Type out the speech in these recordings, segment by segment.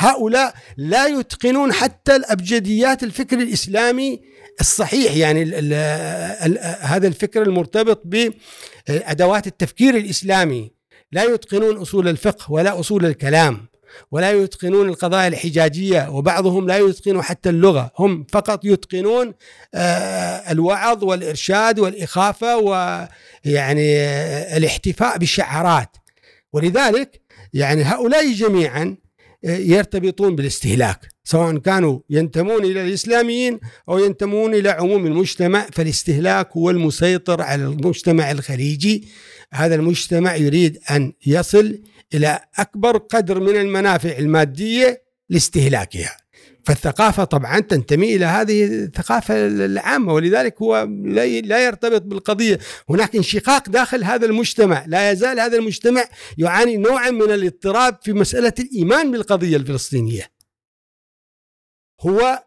هؤلاء لا يتقنون حتى الأبجديات الفكر الإسلامي الصحيح يعني ال ال ال هذا الفكر المرتبط بأدوات التفكير الإسلامي. لا يتقنون أصول الفقه ولا أصول الكلام ولا يتقنون القضايا الحجاجية وبعضهم لا يتقن حتى اللغة. هم فقط يتقنون آه، الوعظ والإرشاد والإخافة ويعني آه، الاحتفاء بالشعارات ولذلك يعني هؤلاء جميعا يرتبطون بالاستهلاك سواء كانوا ينتمون إلى الإسلاميين أو ينتمون إلى عموم المجتمع فالاستهلاك هو المسيطر على المجتمع الخليجي. هذا المجتمع يريد أن يصل إلى أكبر قدر من المنافع المادية لاستهلاكها. فالثقافة طبعا تنتمي إلى هذه الثقافة العامة ولذلك هو لا يرتبط بالقضية. هناك انشقاق داخل هذا المجتمع. لا يزال هذا المجتمع يعاني نوعا من الاضطراب في مسألة الإيمان بالقضية الفلسطينية. هو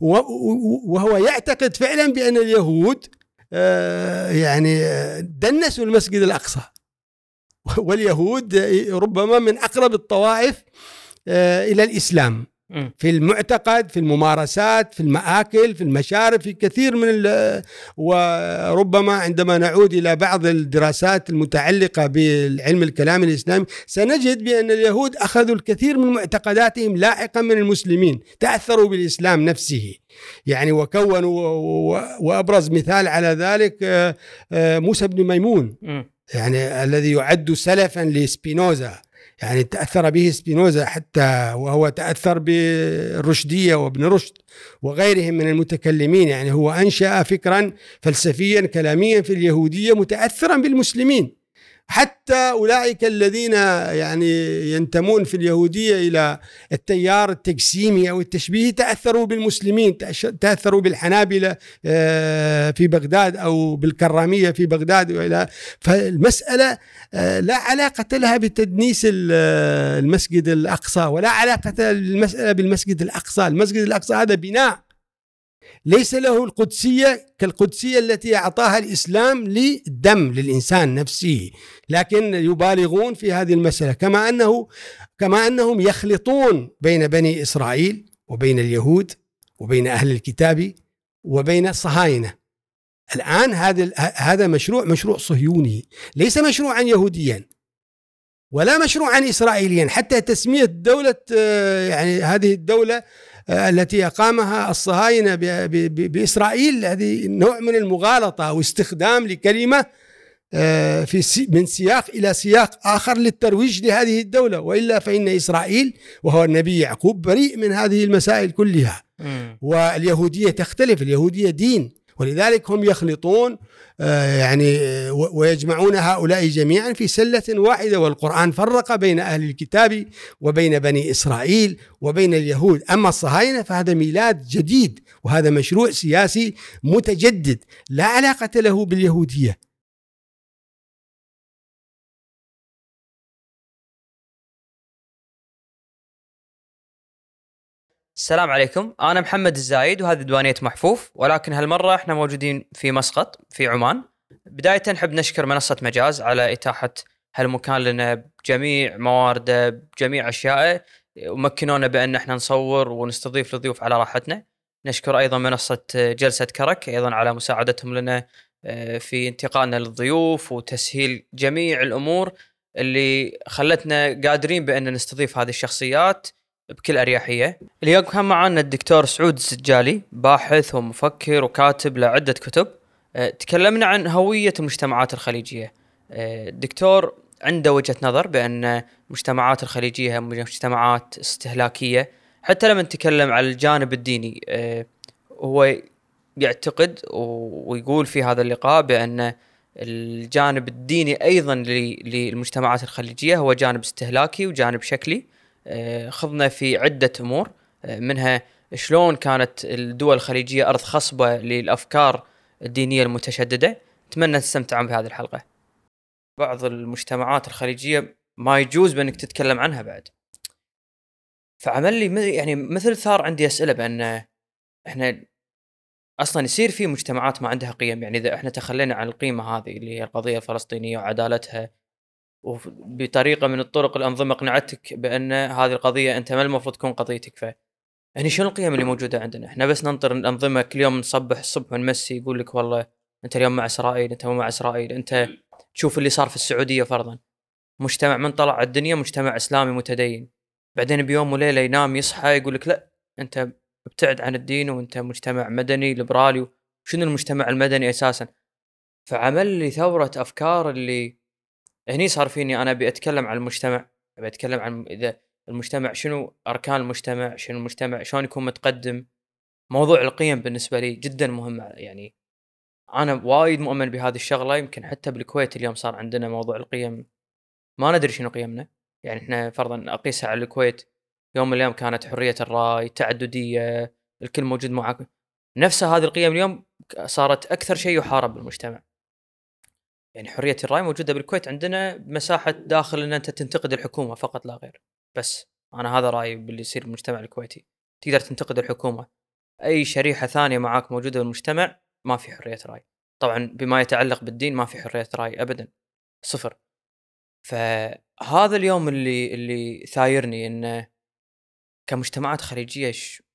وهو يعتقد فعلا بأن اليهود آه، يعني دنسوا المسجد الأقصى. واليهود ربما من أقرب الطوائف آه، إلى الإسلام. في المعتقد في الممارسات في المآكل في المشارب في كثير من وربما عندما نعود إلى بعض الدراسات المتعلقة بالعلم الكلام الإسلامي سنجد بأن اليهود أخذوا الكثير من معتقداتهم لاحقا من المسلمين تأثروا بالإسلام نفسه. يعني وكونوا وأبرز مثال على ذلك آه، آه، موسى بن ميمون. يعني الذي يعد سلفا لسبينوزا. يعني تأثر به سبينوزا حتى وهو تأثر بالرشدية وابن رشد وغيرهم من المتكلمين. يعني هو أنشأ فكرا فلسفيا كلاميا في اليهودية متأثرا بالمسلمين. حتى أولئك الذين يعني ينتمون في اليهودية إلى التيار التقسيمي أو التشبيهي تأثروا بالمسلمين تأثروا بالحنابلة آه، في بغداد أو بالكرامية في بغداد وإلى فالمسألة آه، لا علاقة لها بتدنيس المسجد الأقصى ولا علاقة المساله بالمسجد الأقصى، المسجد الأقصى هذا بناء ليس له القدسية كالقدسية التي أعطاها الإسلام للدم للإنسان نفسه لكن يبالغون في هذه المسألة كما أنه كما أنهم يخلطون بين بني إسرائيل وبين اليهود وبين أهل الكتاب وبين الصهاينة الآن هذا هذا مشروع مشروع صهيوني ليس مشروعا يهوديا ولا مشروعا إسرائيليا حتى تسمية دولة آه، يعني هذه الدولة التي أقامها الصهاينة بإسرائيل هذه نوع من المغالطة أو استخدام لكلمة آه، في من سياق إلى سياق آخر للترويج لهذه الدولة. وإلا فإن إسرائيل وهو النبي يعقوب بريء من هذه المسائل كلها. واليهودية تختلف اليهودية دين. ولذلك هم يخلطون آه، يعني ويجمعون هؤلاء جميعا في سلة واحدة والقرآن فرق بين أهل الكتاب وبين بني إسرائيل وبين اليهود. أما الصهاينة فهذا ميلاد جديد وهذا مشروع سياسي متجدد لا علاقة له باليهودية. السلام عليكم. أنا محمد الزايد وهذه ديوانيه محفوف. ولكن هالمرة إحنا موجودين في مسقط في عمان. بداية نحب نشكر منصة مجاز على إتاحة هالمكان لنا بجميع موارده بجميع أشيائه. ومكنونا بأن إحنا نصور ونستضيف الضيوف على راحتنا. نشكر أيضا منصة جلسة كرك أيضا على مساعدتهم لنا آه، في انتقالنا للضيوف وتسهيل جميع الأمور اللي خلتنا قادرين بأن نستضيف هذه الشخصيات. بكل أريحية. اليوم كان معنا الدكتور سعود السجالي باحث ومفكر وكاتب لعدة كتب. أه، تكلمنا عن هوية المجتمعات الخليجية. الدكتور أه، عنده وجهة نظر بأن المجتمعات الخليجية مجتمعات استهلاكية حتى لما نتكلم على الجانب الديني أه، هو يعتقد ويقول في هذا اللقاء بأن الجانب الديني أيضا للمجتمعات الخليجية هو جانب استهلاكي وجانب شكلي آه، خضنا في عدة أمور. آه، منها شلون كانت الدول الخليجية أرض خصبة للأفكار الدينية المتشددة. أتمنى تستمتعون بهذه الحلقة. بعض المجتمعات الخليجية ما يجوز بأنك تتكلم عنها بعد. فعمل لي يعني مثل ثار عندي أسئلة بأن إحنا أصلا يصير في مجتمعات ما عندها قيم. يعني إذا إحنا تخلينا عن القيمة هذه اللي هي القضية الفلسطينية وعدالتها وبطريقه من الطرق الانظمه اقنعتك بأن هذه القضية أنت ما المفروض تكون قضيتك. ف يعني شنو القيم اللي موجودة عندنا؟ إحنا بس ننطر الانظمه كل يوم نصبح الصبح ونمسي يقول لك والله أنت اليوم مع إسرائيل أنت مو مع إسرائيل أنت تشوف اللي صار في السعودية فرضا. مجتمع من طلع على الدنيا مجتمع إسلامي متدين. بعدين بيوم وليلة ينام يصحى يقول لك لا أنت ابتعد عن الدين وأنت مجتمع مدني ليبرالي. شنو المجتمع المدني أساسا؟ فعمل لي ثورة أفكار اللي هني صار فيني أنا أبي أتكلم عن المجتمع أبي أتكلم عن إذا المجتمع شنو أركان المجتمع شنو المجتمع شلون يكون متقدم. موضوع القيم بالنسبة لي جدا مهم يعني أنا وايد مؤمن بهذه الشغلة يمكن حتى بالكويت اليوم صار عندنا موضوع القيم. ما ندري شنو قيمنا يعني إحنا فرضا اقيسها على الكويت يوم من الأيام كانت حرية الرأي تعددية الكل موجود معك نفسها هذه القيم اليوم صارت أكثر شيء يحارب بالمجتمع يعني حرية الرأي موجودة بالكويت عندنا مساحة داخل إن أنت تنتقد الحكومة فقط لا غير. بس أنا هذا رايي باللي يصير بالمجتمع الكويتي. تقدر تنتقد الحكومة. أي شريحة ثانية معاك موجودة بالمجتمع ما في حرية رأي. طبعا بما يتعلق بالدين ما في حرية رأي ابدا. صفر. فهذا اليوم اللي اللي ثايرني انه كمجتمعات خليجية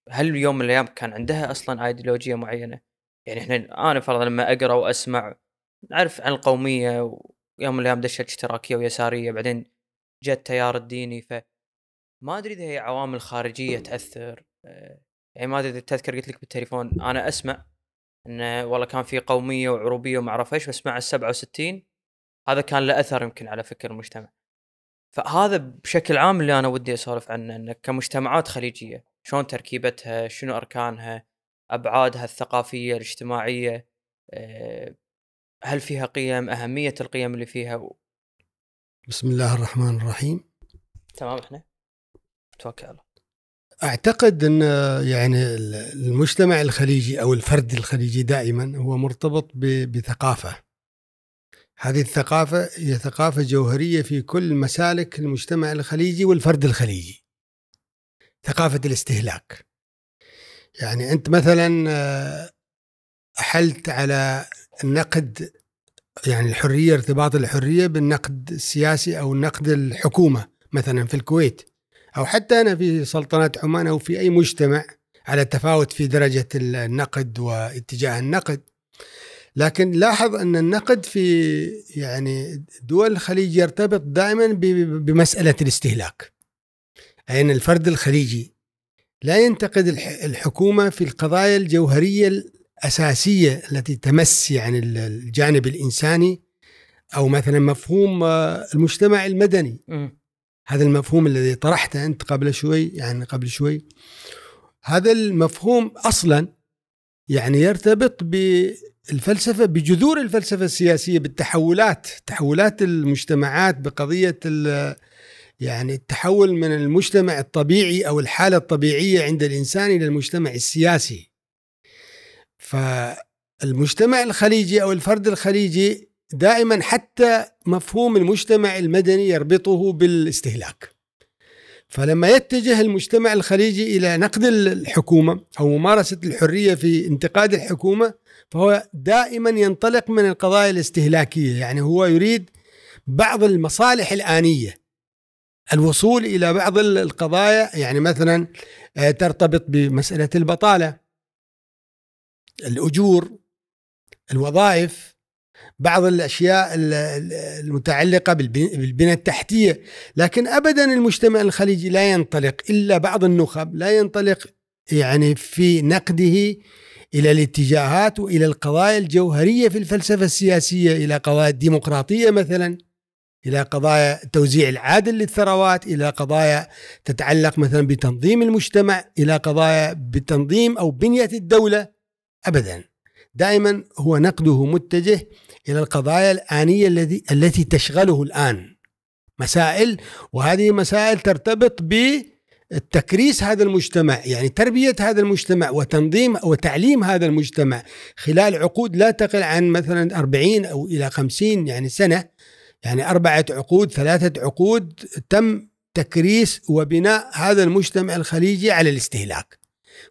هل يوم من الأيام كان عندها أصلا ايديولوجيه معينة؟ يعني إحنا أنا فرضا لما أقرأ وأسمع نعرف عن القومية ويوم من الأيام دشت اشتراكية ويسارية بعدين جاء التيار الديني ف ما أدري إذا هي عوامل خارجية تأثر. آه، يعني ما أدري إذا تذكر قلت لك بالتليفون أنا أسمع انه والله كان في قومية وعروبية وما أعرف إيش بس مع ال 67 هذا كان له أثر يمكن على فكر المجتمع. فهذا بشكل عام اللي أنا ودي أسولف عنه انه كمجتمعات خليجية شلون تركيبتها شنو أركانها أبعادها الثقافية الاجتماعية آه، هل فيها قيم؟ أهمية القيم اللي فيها؟ بسم الله الرحمن الرحيم. تمام إحنا؟ توكل على أعتقد أن يعني المجتمع الخليجي أو الفرد الخليجي دائما هو مرتبط بثقافة. هذه الثقافة هي ثقافة جوهرية في كل مسالك المجتمع الخليجي والفرد الخليجي. ثقافة الاستهلاك. يعني أنت مثلا آه، أحلت على النقد يعني الحرية ارتباط الحرية بالنقد السياسي أو نقد الحكومة مثلا في الكويت أو حتى أنا في سلطنة عمان أو في أي مجتمع على تفاوت في درجة النقد واتجاه النقد. لكن لاحظ أن النقد في يعني دول الخليج يرتبط دائما بمسألة الاستهلاك اي ان الفرد الخليجي لا ينتقد الحكومة في القضايا الجوهرية الأساسية التي تمس يعني الجانب الإنساني أو مثلا مفهوم المجتمع المدني. م. هذا المفهوم الذي طرحته أنت قبل شوي يعني قبل شوي. هذا المفهوم أصلا يعني يرتبط بالفلسفة بجذور الفلسفة السياسية بالتحولات تحولات المجتمعات بقضية يعني التحول من المجتمع الطبيعي أو الحالة الطبيعية عند الإنسان إلى المجتمع السياسي. فالمجتمع الخليجي أو الفرد الخليجي دائما حتى مفهوم المجتمع المدني يربطه بالاستهلاك. فلما يتجه المجتمع الخليجي إلى نقد الحكومة أو ممارسة الحرية في انتقاد الحكومة فهو دائما ينطلق من القضايا الاستهلاكية يعني هو يريد بعض المصالح الآنية. الوصول إلى بعض القضايا يعني مثلا آه، ترتبط بمسألة البطالة. الأجور الوظائف بعض الأشياء المتعلقة بالبنى التحتية. لكن ابدا المجتمع الخليجي لا ينطلق إلا بعض النخب لا ينطلق يعني في نقده إلى الاتجاهات وإلى القضايا الجوهرية في الفلسفة السياسية إلى قضايا الديمقراطية مثلا إلى قضايا توزيع العادل للثروات إلى قضايا تتعلق مثلا بتنظيم المجتمع إلى قضايا بتنظيم أو بنية الدولة. ابدا. دائما هو نقده متجه إلى القضايا الآنية التي التي تشغله الآن. مسائل وهذه مسائل ترتبط بالتكريس هذا المجتمع يعني تربية هذا المجتمع وتنظيم وتعليم هذا المجتمع. خلال عقود لا تقل عن مثلا 40 أو إلى 50 يعني سنة يعني أربعة عقود ثلاثة عقود تم تكريس وبناء هذا المجتمع الخليجي على الاستهلاك.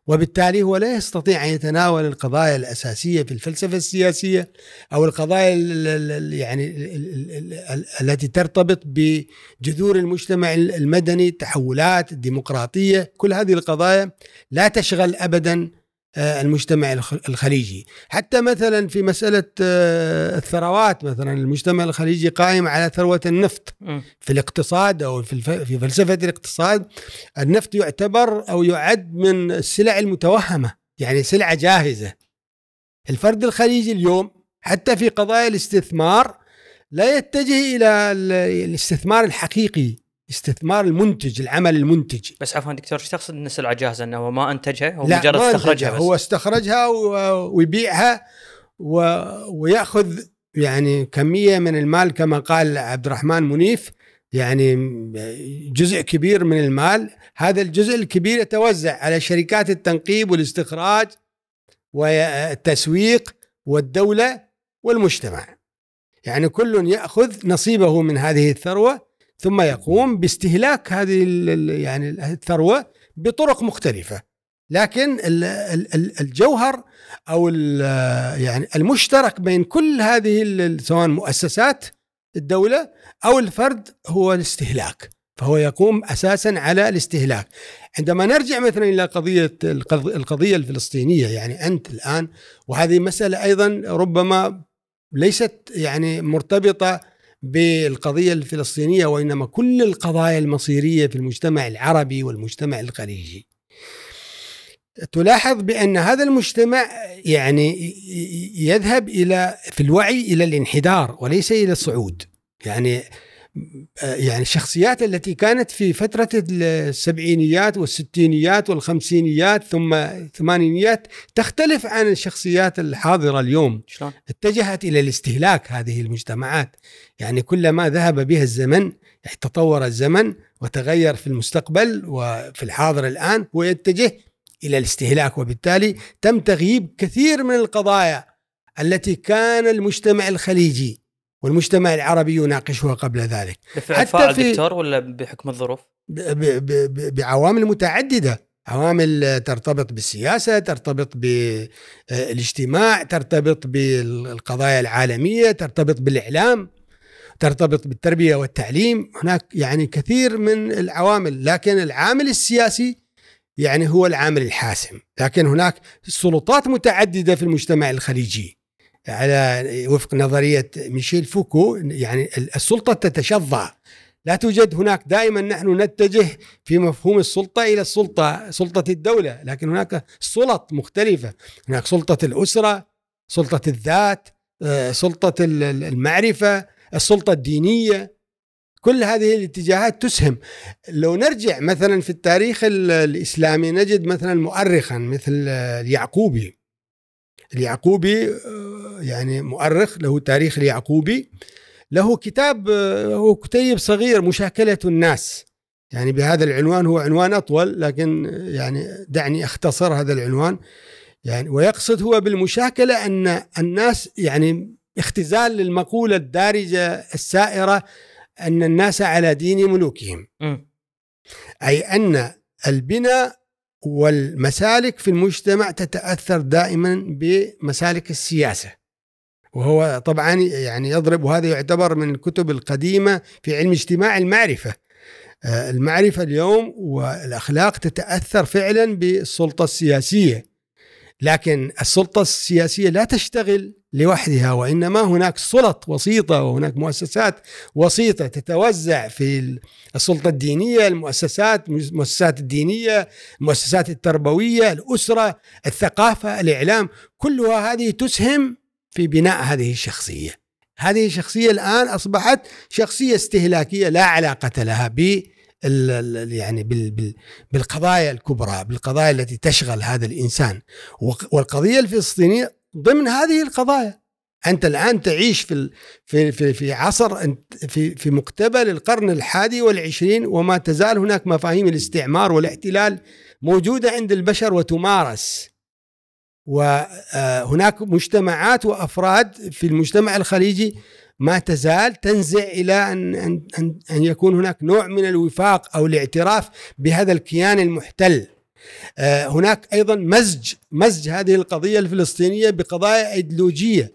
وبالتالي هو لا يستطيع أن يتناول القضايا الأساسية في الفلسفة السياسية أو القضايا ال- ال- ال- يعني ال- ال- ال- التي ترتبط بجذور المجتمع المدني التحولات الديمقراطيه كل هذه القضايا لا تشغل ابدا آه، المجتمع الخ- الخليجي حتى مثلا في مسألة آه، الثروات مثلا المجتمع الخليجي قائم على ثروة النفط. في الاقتصاد أو في. في فلسفة الاقتصاد النفط يعتبر أو يعد من السلع المتوهمة يعني سلعة جاهزة الفرد الخليجي اليوم حتى في قضايا الاستثمار لا يتجه إلى ال- الاستثمار الحقيقي استثمار المنتج العمل المنتج. بس عفوا دكتور إيش تقصد ان السلعه جاهزة؟ إنه هو ما أنتجها؟ هو لا مجرد ما استخرجها بس؟ هو استخرجها ويبيعها و... ويأخذ يعني كمية من المال كما قال عبد الرحمن منيف يعني جزء كبير من المال. هذا الجزء الكبير يتوزع على شركات التنقيب والاستخراج والتسويق والدولة والمجتمع. يعني كل يأخذ نصيبه من هذه الثروة ثم يقوم باستهلاك هذه يعني الثروة بطرق مختلفة. لكن ال- ال- ال- الجوهر أو يعني المشترك بين كل هذه سواء مؤسسات الدولة أو الفرد هو الاستهلاك. فهو يقوم أساسا على الاستهلاك. عندما نرجع مثلا إلى قضية القض- القضية الفلسطينية يعني أنت الآن وهذه مسألة أيضا ربما ليست يعني مرتبطة بالقضية الفلسطينية وإنما كل القضايا المصيرية في المجتمع العربي والمجتمع الخليجي. تلاحظ بأن هذا المجتمع يعني يذهب إلى في الوعي إلى الانحدار وليس إلى الصعود. يعني يعني الشخصيات التي كانت في فترة السبعينيات والستينيات والخمسينيات ثم الثمانينيات تختلف عن الشخصيات الحاضرة اليوم. شلون؟ اتجهت إلى الاستهلاك هذه المجتمعات. يعني كلما ذهب بها الزمن يعني تطور الزمن وتغير في المستقبل وفي الحاضر الآن هو يتجه إلى الاستهلاك. وبالتالي تم تغييب كثير من القضايا التي كان المجتمع الخليجي والمجتمع العربي يناقشها قبل ذلك. حتى في- دكتور ولا بحكم الظروف؟ ب- ب- ب- بعوامل متعددة. عوامل ترتبط بالسياسة ترتبط بالاجتماع ترتبط بالقضايا العالمية ترتبط بالإعلام ترتبط بالتربية والتعليم. هناك يعني كثير من العوامل لكن العامل السياسي يعني هو العامل الحاسم. لكن هناك سلطات متعددة في المجتمع الخليجي. على وفق نظرية ميشيل فوكو يعني السلطة تتشظى. لا توجد هناك دائما نحن نتجه في مفهوم السلطة إلى السلطة سلطة الدولة لكن هناك سلط مختلفة. هناك سلطة الأسرة سلطة الذات آه، سلطة ال- ال- المعرفة السلطة الدينية. كل هذه الاتجاهات تسهم. لو نرجع مثلا في التاريخ ال- الإسلامي نجد مثلا مؤرخا مثل آه، اليعقوبي. اليعقوبي آه، يعني مؤرخ له تاريخ اليعقوبي له كتاب آه، هو كتيب صغير مشاكلة الناس. يعني بهذا العنوان هو عنوان أطول لكن آه، يعني دعني أختصر هذا العنوان. يعني ويقصد هو بالمشاكلة أن الناس يعني اختزال للمقولة الدارجة السائرة أن الناس على دين ملوكهم. أي أن البناء والمسالك في المجتمع تتأثر دائما بمسالك السياسة. وهو طبعا يعني يضرب وهذا يعتبر من الكتب القديمة في علم اجتماع المعرفة. آه، المعرفة اليوم والأخلاق تتأثر فعلا بالسلطة السياسية. لكن السلطة السياسية لا تشتغل لوحدها وإنما هناك سلط وسيطة وهناك مؤسسات وسيطة تتوزع في السلطة الدينية المؤسسات المؤسسات الدينية المؤسسات التربوية الأسرة الثقافة الإعلام كلها هذه تسهم في بناء هذه الشخصية. هذه الشخصية الآن أصبحت شخصية استهلاكية لا علاقة لها ب يعني بال- بال- بالقضايا الكبرى بالقضايا التي تشغل هذا الإنسان. وق- والقضية الفلسطينية ضمن هذه القضايا. أنت الآن تعيش في في في في عصر في في مقتبل القرن الحادي والعشرين وما تزال هناك مفاهيم الاستعمار والاحتلال موجودة عند البشر وتمارس. وهناك مجتمعات وأفراد في المجتمع الخليجي ما تزال تنزع إلى أن أن أن, يكون هناك نوع من الوفاق أو الاعتراف بهذا الكيان المحتل. آه، هناك أيضا مزج مزج هذه القضية الفلسطينية بقضايا إيديولوجية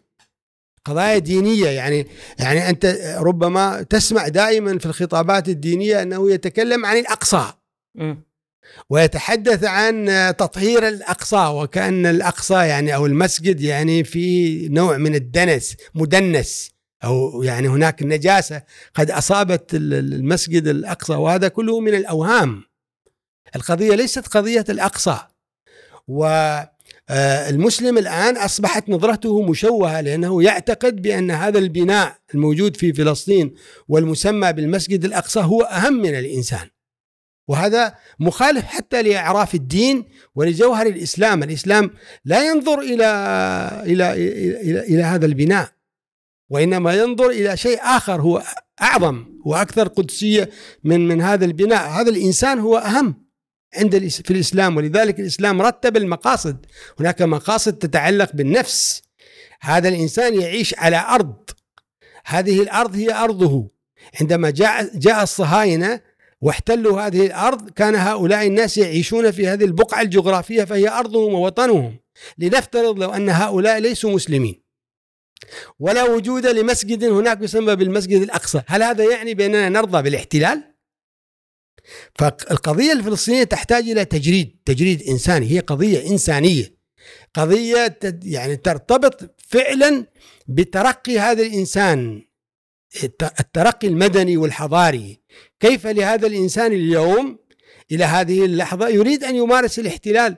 قضايا دينية. يعني يعني أنت ربما تسمع دائما في الخطابات الدينية أنه يتكلم عن الأقصى. ويتحدث عن تطهير الأقصى وكأن الأقصى يعني أو المسجد يعني في نوع من الدنس مدنس أو يعني هناك نجاسة قد أصابت المسجد الأقصى وهذا كله من الأوهام. القضية ليست قضية الأقصى. والمسلم الآن أصبحت نظرته مشوهة لأنه يعتقد بأن هذا البناء الموجود في فلسطين والمسمى بالمسجد الأقصى هو أهم من الإنسان. وهذا مخالف حتى لأعراف الدين ولجوهر الإسلام، الإسلام لا ينظر إلى إلى إلى, إلى هذا البناء وإنما ينظر إلى شيء آخر هو أعظم وأكثر قدسية من من هذا البناء، هذا الإنسان هو أهم. عند في الإسلام ولذلك الإسلام رتب المقاصد، هناك مقاصد تتعلق بالنفس. هذا الإنسان يعيش على أرض. هذه الأرض هي أرضه. عندما جاء جاء الصهاينة واحتلوا هذه الأرض كان هؤلاء الناس يعيشون في هذه البقعة الجغرافية فهي أرضهم ووطنهم. لنفترض لو أن هؤلاء ليسوا مسلمين. ولا وجود لمسجد هناك يسمى بالمسجد الأقصى، هل هذا يعني بأننا نرضى بالاحتلال؟ فالقضية الفلسطينية تحتاج إلى تجريد، تجريد إنساني، هي قضية إنسانية. قضية يعني ترتبط فعلا بترقي هذا الإنسان الترقي المدني والحضاري كيف لهذا الإنسان اليوم إلى هذه اللحظة يريد أن يمارس الاحتلال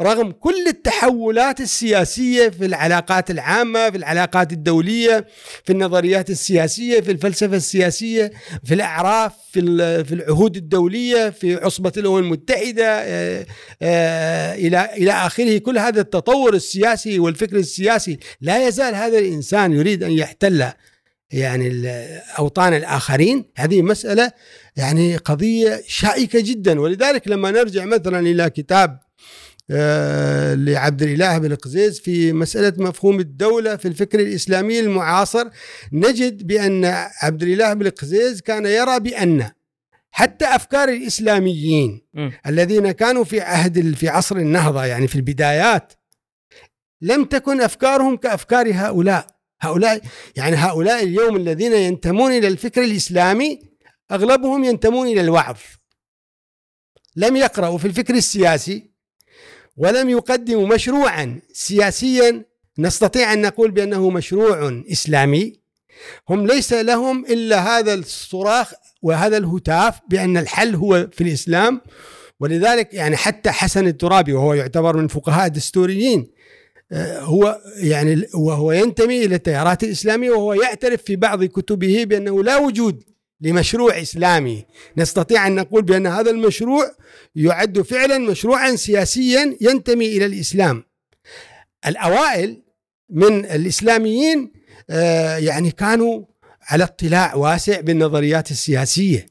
رغم كل التحولات السياسية في العلاقات العامة في العلاقات الدولية في النظريات السياسية في الفلسفة السياسية في الأعراف في العهود الدولية في عصبة الأمم المتحدة آه، آه، إلى إلى آخره. كل هذا التطور السياسي والفكر السياسي لا يزال هذا الإنسان يريد أن يحتل يعني أوطان الآخرين. هذه مسألة يعني قضية شائكة جدا. ولذلك لما نرجع مثلا إلى كتاب لعبد الإله بن قزيز في مسألة مفهوم الدولة في الفكر الإسلامي المعاصر. نجد بأن عبد الإله بن قزيز كان يرى بأن حتى أفكار الإسلاميين م. الذين كانوا في عهد في عصر النهضة يعني في البدايات لم تكن أفكارهم كأفكار هؤلاء. هؤلاء يعني هؤلاء اليوم الذين ينتمون إلى الفكر الإسلامي أغلبهم ينتمون إلى الوعظ. لم يقرأوا في الفكر السياسي. ولم يقدموا مشروعا سياسيا نستطيع أن نقول بأنه مشروع إسلامي. هم ليس لهم إلا هذا الصراخ وهذا الهتاف بأن الحل هو في الإسلام. ولذلك يعني حتى حسن الترابي وهو يعتبر من فقهاء الدستوريين هو يعني وهو ينتمي إلى التيارات الإسلامية وهو يعترف في بعض كتبه بأنه لا وجود لمشروع إسلامي. نستطيع أن نقول بأن هذا المشروع يعد فعلا مشروعا سياسيا ينتمي إلى الإسلام. الأوائل من الإسلاميين آه، يعني كانوا على اطلاع واسع بالنظريات السياسية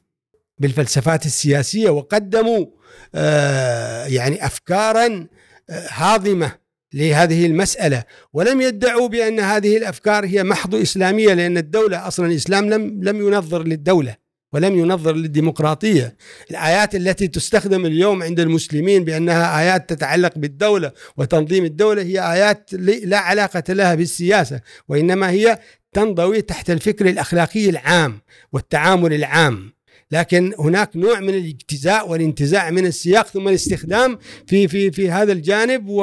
بالفلسفات السياسية وقدموا آه، يعني افكارا آه، هاضمة لهذه المسألة. ولم يدعوا بأن هذه الأفكار هي محض إسلامية لأن الدولة أصلا الإسلام لم لم ينظر للدولة ولم ينظر للديمقراطية. الآيات التي تستخدم اليوم عند المسلمين بأنها آيات تتعلق بالدولة وتنظيم الدولة هي آيات لا علاقة لها بالسياسة وإنما هي تنضوي تحت الفكر الأخلاقي العام والتعامل العام. لكن هناك نوع من الإجتزاء والانتزاع من السياق ثم الاستخدام في في في هذا الجانب و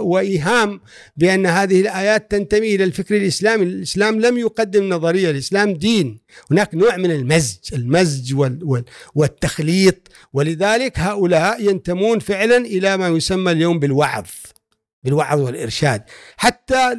وإيهام بأن هذه الآيات تنتمي إلى الفكر الإسلامي، الإسلام لم يقدم نظرية، الإسلام دين، هناك نوع من المزج، المزج وال وال والتخليط. ولذلك هؤلاء ينتمون فعلا إلى ما يسمى اليوم بالوعظ بالوعظ والإرشاد، حتى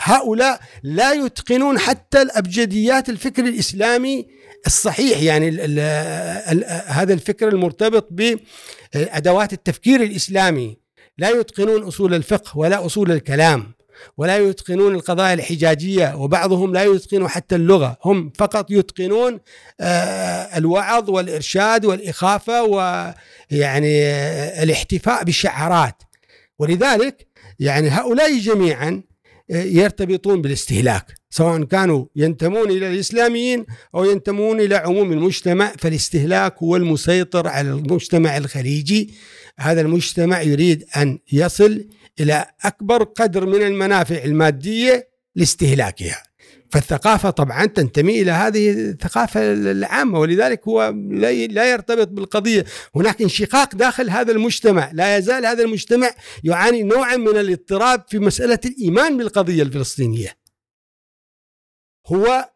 هؤلاء لا يتقنون حتى الأبجديات الفكر الإسلامي الصحيح يعني ال ال ال هذا الفكر المرتبط بأدوات التفكير الإسلامي. لا يتقنون أصول الفقه ولا أصول الكلام ولا يتقنون القضايا الحجاجية وبعضهم لا يتقن حتى اللغة. هم فقط يتقنون آه، الوعظ والإرشاد والإخافة ويعني الاحتفاء بالشعارات. ولذلك يعني هؤلاء جميعا يرتبطون بالاستهلاك. سواء كانوا ينتمون إلى الإسلاميين أو ينتمون إلى عموم المجتمع فالاستهلاك هو المسيطر على المجتمع الخليجي. هذا المجتمع يريد أن يصل إلى أكبر قدر من المنافع المادية لاستهلاكها. فالثقافة طبعا تنتمي إلى هذه الثقافة العامة ولذلك هو لا يرتبط بالقضية. هناك انشقاق داخل هذا المجتمع. لا يزال هذا المجتمع يعاني نوعا من الاضطراب في مسألة الإيمان بالقضية الفلسطينية. هو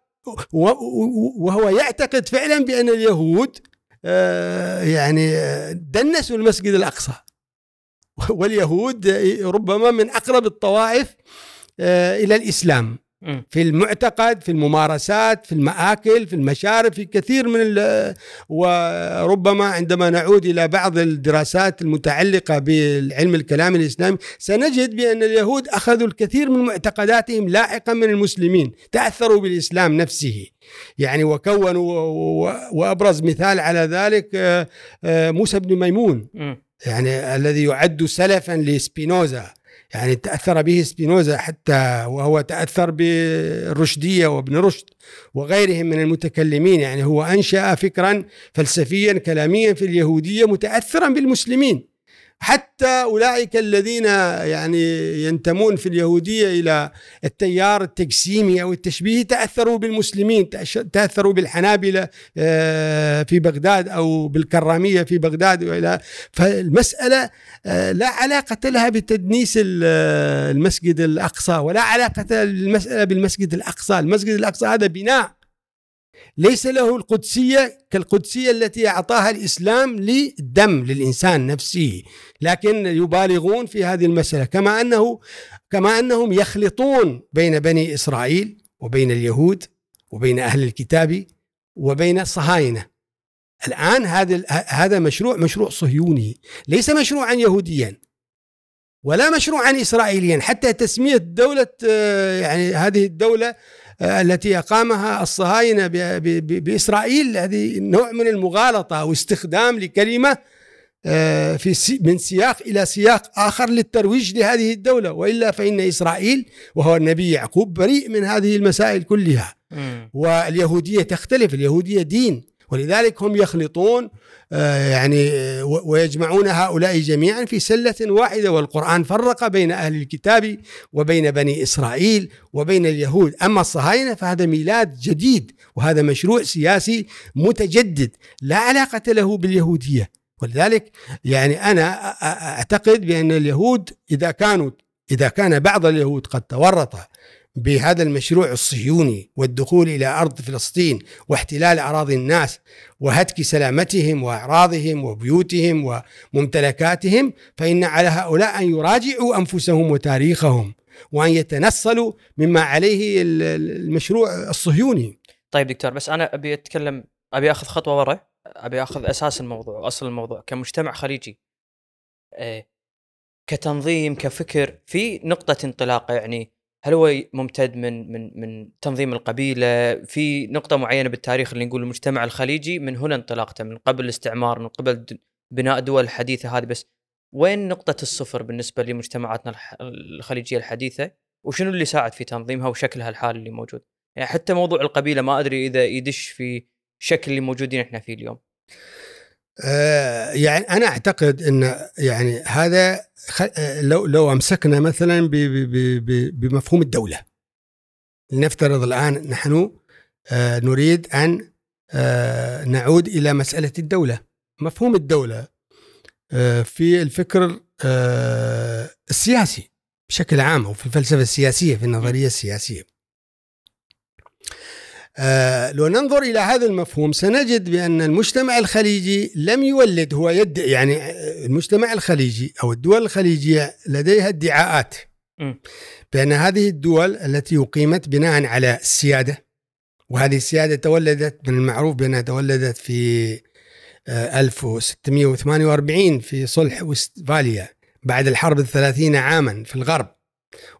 وهو يعتقد فعلا بأن اليهود آه، يعني دنسوا المسجد الأقصى. واليهود ربما من أقرب الطوائف آه، إلى الإسلام. في المعتقد في الممارسات في المآكل في المشارب في كثير من وربما عندما نعود إلى بعض الدراسات المتعلقة بالعلم الكلام الإسلامي سنجد بأن اليهود أخذوا الكثير من معتقداتهم لاحقا من المسلمين تأثروا بالإسلام نفسه. يعني وكونوا وأبرز مثال على ذلك آه، آه، موسى بن ميمون. يعني الذي يعد سلفا لسبينوزا. يعني تأثر به سبينوزا حتى وهو تأثر بالرشدية وابن رشد وغيرهم من المتكلمين. يعني هو أنشأ فكرا فلسفيا كلاميا في اليهودية متأثرا بالمسلمين. حتى أولئك الذين يعني ينتمون في اليهودية إلى التيار التجسيمي أو التشبيهي تأثروا بالمسلمين تأثروا بالحنابلة آه، في بغداد أو بالكرامية في بغداد والى فالمسألة آه، لا علاقة لها بتدنيس المسجد الأقصى ولا علاقة المساله بالمسجد الأقصى، المسجد الأقصى هذا بناء ليس له القدسية كالقدسية التي أعطاها الإسلام للدم للإنسان نفسه لكن يبالغون في هذه المسألة كما أنه كما أنهم يخلطون بين بني إسرائيل وبين اليهود وبين أهل الكتاب وبين الصهاينة الآن هذا هذا مشروع مشروع صهيوني ليس مشروعا يهوديا ولا مشروعا إسرائيليا حتى تسمية دولة آه، يعني هذه الدولة التي أقامها الصهاينة بإسرائيل هذه نوع من المغالطة أو استخدام لكلمة آه، في من سياق إلى سياق آخر للترويج لهذه الدولة. وإلا فإن إسرائيل وهو النبي يعقوب بريء من هذه المسائل كلها. واليهودية تختلف اليهودية دين. ولذلك هم يخلطون آه، يعني ويجمعون هؤلاء جميعا في سلة واحدة والقرآن فرق بين أهل الكتاب وبين بني إسرائيل وبين اليهود. أما الصهاينة فهذا ميلاد جديد وهذا مشروع سياسي متجدد لا علاقة له باليهودية. ولذلك يعني أنا أعتقد بأن اليهود إذا كانوا إذا كان بعض اليهود قد تورط بهذا المشروع الصهيوني والدخول إلى أرض فلسطين واحتلال أراضي الناس وهتك سلامتهم وأعراضهم وبيوتهم وممتلكاتهم فإن على هؤلاء أن يراجعوا أنفسهم وتاريخهم وأن يتنصلوا مما عليه المشروع الصهيوني. طيب دكتور بس أنا أبي أتكلم أبي أخذ خطوة ورا أبي أخذ أساس الموضوع واصل الموضوع كمجتمع خليجي إيه، كتنظيم كفكر في نقطة انطلاقه يعني هل هو ممتد من من من تنظيم القبيلة؟ في نقطة معينة بالتاريخ اللي نقول المجتمع الخليجي من هنا انطلاقته من قبل الاستعمار من قبل بناء دول الحديثه هذه. بس وين نقطة الصفر بالنسبة لمجتمعاتنا الخليجية الحديثة؟ وشنو اللي ساعد في تنظيمها وشكلها الحالي اللي موجود؟ يعني حتى موضوع القبيلة ما أدري إذا يدش في شكل اللي موجودين إحنا فيه اليوم. يعني أنا أعتقد إن يعني هذا آه، لو لو أمسكنا مثلا بمفهوم الدولة. لنفترض الآن نحن آه، نريد أن نعود إلى مسألة الدولة. مفهوم الدولة في الفكر السياسي بشكل عام أو في الفلسفة السياسية في النظرية السياسية. آه لو ننظر إلى هذا المفهوم سنجد بأن المجتمع الخليجي لم يولد هو يدعي يعني آه، المجتمع الخليجي أو الدول الخليجية لديها ادعاءات. بأن هذه الدول التي أقيمت بناء على السيادة وهذه السيادة تولدت من المعروف بأنها تولدت في 1648 آه، في صلح وستفاليا بعد الحرب الثلاثين عاما في الغرب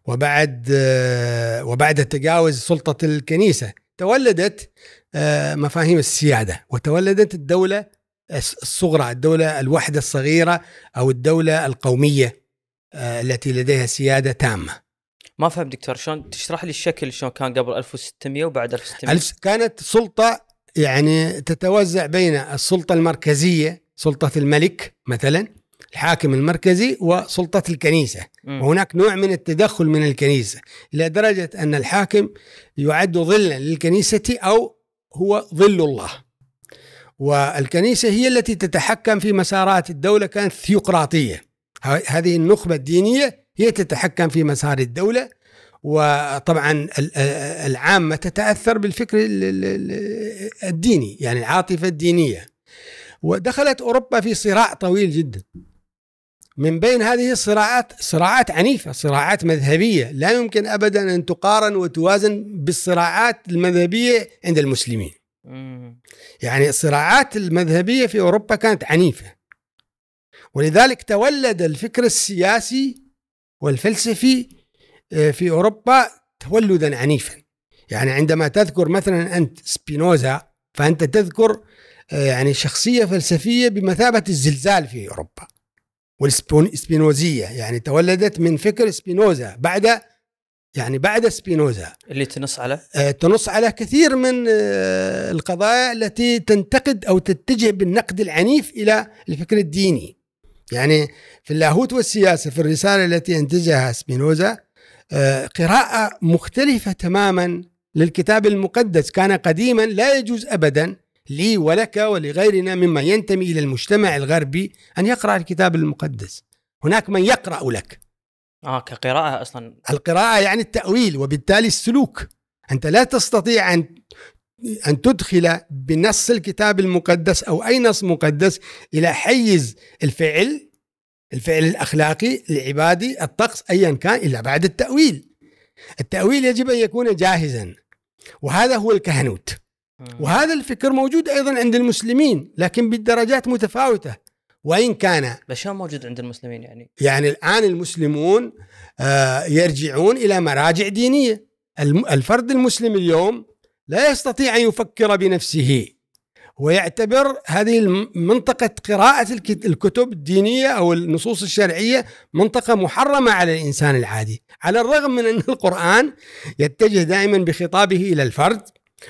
وبعد آه، وبعد تجاوز سلطة الكنيسة. تولدت آه، مفاهيم السيادة وتولدت الدولة الصغرى الدولة الوحده الصغيرة أو الدولة القومية آه، التي لديها سيادة تامة. ما فهم دكتور شلون تشرح لي الشكل شلون كان قبل 1600 وبعد 1600 كانت سلطة يعني تتوزع بين السلطة المركزية سلطة الملك مثلا الحاكم المركزي وسلطة الكنيسة. وهناك نوع من التدخل من الكنيسة إلى درجة أن الحاكم يعد ظلا للكنيسة أو هو ظل الله. والكنيسة هي التي تتحكم في مسارات الدولة كانت ثيوقراطية هذه النخبة الدينية هي تتحكم في مسار الدولة. وطبعا ال- العامة تتأثر بالفكر ال- ال- ال- الديني يعني العاطفة الدينية. ودخلت أوروبا في صراع طويل جدا. من بين هذه الصراعات صراعات عنيفة صراعات مذهبية. لا يمكن أبدا أن تقارن وتوازن بالصراعات المذهبية عند المسلمين. يعني الصراعات المذهبية في أوروبا كانت عنيفة. ولذلك تولد الفكر السياسي والفلسفي آه، في أوروبا تولدا عنيفا. يعني عندما تذكر مثلا أنت سبينوزا فأنت تذكر آه، يعني شخصية فلسفية بمثابة الزلزال في أوروبا. والسبينوزية يعني تولدت من فكر سبينوزا. بعد يعني بعد سبينوزا. اللي تنص على؟ آه، تنص على كثير من آه، القضايا التي تنتقد أو تتجه بالنقد العنيف إلى الفكر الديني. يعني في اللاهوت والسياسة في الرسالة التي أنتجها سبينوزا آه، قراءة مختلفة تماما للكتاب المقدس. كان قديما لا يجوز ابدا لي ولك ولغيرنا مما ينتمي إلى المجتمع الغربي أن يقرأ الكتاب المقدس. هناك من يقرأ لك. آه كقراءة أصلا. القراءة يعني التأويل وبالتالي السلوك. أنت لا تستطيع أن أن تدخل بنص الكتاب المقدس أو أي نص مقدس إلى حيز الفعل الفعل الأخلاقي العبادي الطقس أيا كان إلا بعد التأويل. التأويل يجب أن يكون جاهزا. وهذا هو الكهنوت. وهذا الفكر موجود أيضا عند المسلمين لكن بدرجات متفاوتة. وإن كان بس شلون موجود عند المسلمين يعني؟ يعني الآن المسلمون آه، يرجعون إلى مراجع دينية. الم- الفرد المسلم اليوم لا يستطيع أن يفكر بنفسه ويعتبر هذه منطقة قراءة الك- الكتب الدينية أو النصوص الشرعية منطقة محرمة على الإنسان العادي. على الرغم من أن القرآن يتجه دائما بخطابه إلى الفرد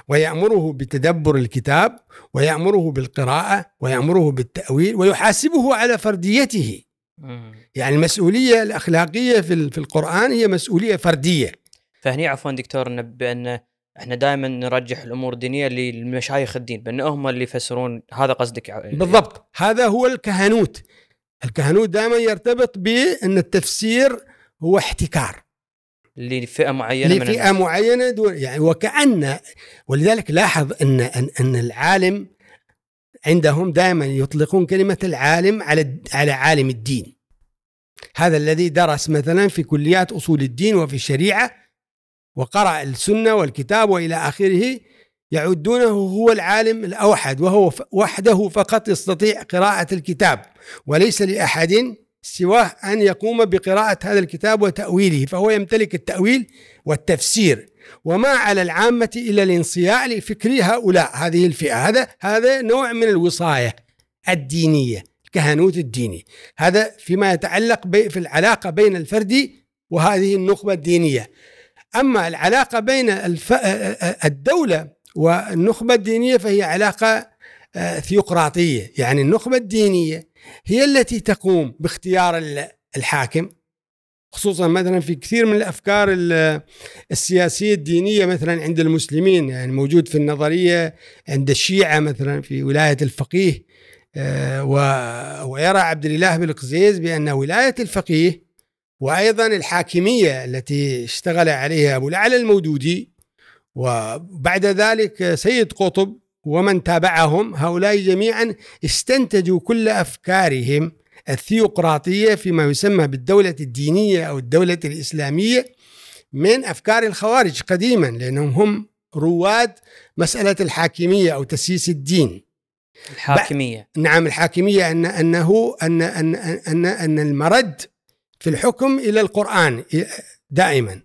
ويأمره بتدبر الكتاب ويأمره بالقراءة ويأمره بالتأويل ويحاسبه على فرديته. يعني المسؤولية الأخلاقية في في القرآن هي مسؤولية فردية. فهني عفوا دكتور بأن إحنا دائما نرجح الأمور الدينية للمشايخ الدين بأن هم اللي يفسرون. هذا قصدك ع- بالضبط. هذا هو الكهنوت. الكهنوت دائما يرتبط بأن التفسير هو احتكار. لفئة معينة من لفئة الناس. معينة دون يعني وكأن ولذلك لاحظ أن أن, أن العالم عندهم دائما يطلقون كلمة العالم على على عالم الدين هذا الذي درس مثلا في كليات أصول الدين وفي الشريعة وقرأ السنة والكتاب وإلى آخره يعدونه هو العالم الأوحد وهو وحده فقط يستطيع قراءة الكتاب وليس لأحد سواه أن يقوم بقراءة هذا الكتاب وتأويله فهو يمتلك التأويل والتفسير. وما على العامة إلا الانصياع لفكر هؤلاء هذه الفئة هذا هذا نوع من الوصاية الدينية الكهنوت الديني. هذا فيما يتعلق في العلاقة بين الفرد وهذه النخبة الدينية. أما العلاقة بين الف... الدولة والنخبة الدينية فهي علاقة آه، ثيوقراطية يعني النخبة الدينية هي التي تقوم باختيار ال- الحاكم خصوصا مثلا في كثير من الأفكار ال- السياسية الدينية مثلا عند المسلمين يعني موجود في النظرية عند الشيعة مثلا في ولاية الفقيه آه، ويرى عبد الإله بن القزيز بأن ولاية الفقيه وأيضا الحاكمية التي اشتغل عليها أبو الأعلى المودودي وبعد ذلك سيد قطب ومن تابعهم هؤلاء جميعا استنتجوا كل أفكارهم الثيوقراطية فيما يسمى بالدولة الدينية أو الدولة الإسلامية من أفكار الخوارج قديما لأنهم هم رواد مسألة الحاكمية أو تسييس الدين. الحاكمية. نعم الحاكمية أن أنه أن أن أن أن المرد في الحكم إلى القرآن دائما.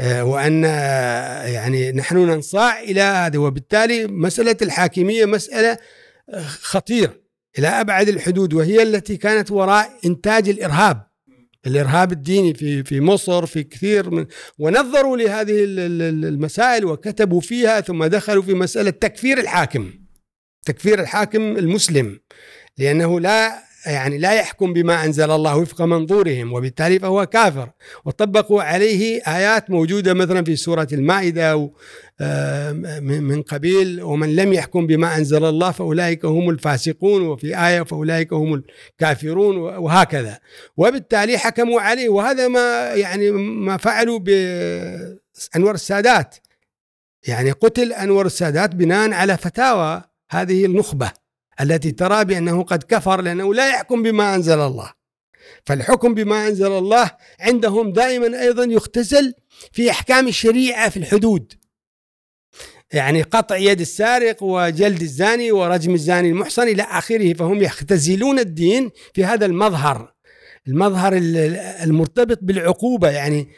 وأن آه، يعني نحن ننصاع إلى هذا وبالتالي مسألة الحاكمية مسألة آه، خطيرة إلى أبعد الحدود وهي التي كانت وراء إنتاج الإرهاب. الإرهاب الديني في في مصر في كثير من ونظروا لهذه ال- ال- المسائل وكتبوا فيها ثم دخلوا في مسألة تكفير الحاكم تكفير الحاكم المسلم لأنه لا يعني لا يحكم بما أنزل الله وفق منظورهم وبالتالي فهو كافر. وطبقوا عليه آيات موجودة مثلا في سورة المائدة آه، من قبيل ومن لم يحكم بما أنزل الله فأولئك هم الفاسقون وفي آية فأولئك هم الكافرون وهكذا. وبالتالي حكموا عليه. وهذا ما يعني ما فعلوا بانور السادات. يعني قتل انور السادات بناء على فتاوى هذه النخبة. التي ترى بأنه قد كفر لأنه لا يحكم بما أنزل الله. فالحكم بما أنزل الله عندهم دائما أيضا يختزل في أحكام الشريعة في الحدود. يعني قطع يد السارق وجلد الزاني ورجم الزاني المحصن إلى آخره فهم يختزلون الدين في هذا المظهر. المظهر المرتبط بالعقوبة يعني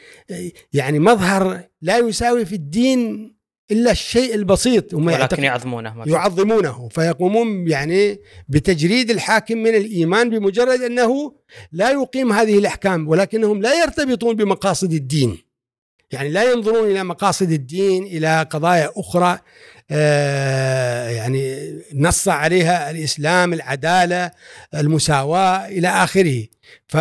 يعني مظهر لا يساوي في الدين إلا الشيء البسيط هم ولكن يعظمونه يعظمونه فيقومون يعني بتجريد الحاكم من الإيمان بمجرد أنه لا يقيم هذه الأحكام ولكنهم لا يرتبطون بمقاصد الدين. يعني لا ينظرون إلى مقاصد الدين إلى قضايا أخرى آه يعني نص عليها الإسلام العدالة المساواة إلى آخره. ف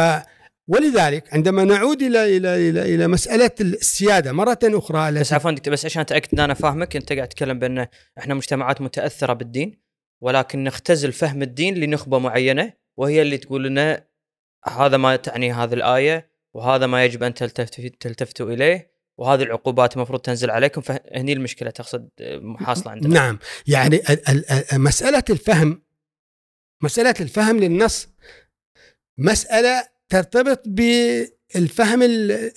ولذلك عندما نعود إلى إلى إلى إلى مسألة السياده مرة أخرى بس عفوا دكتور بس عشان أتأكد إن أنا فاهمك أنت قاعد تتكلم بأن إحنا مجتمعات متأثرة بالدين ولكن نختزل فهم الدين لنخبة معينة وهي اللي تقول لنا هذا ما تعني هذه الآية وهذا ما يجب أن تلتفتوا إليه وهذه العقوبات المفروض تنزل عليكم. فهني المشكلة تقصد حاصلة عندنا. نعم. يعني مسألة الفهم مسألة الفهم للنص مسألة ترتبط بالفهم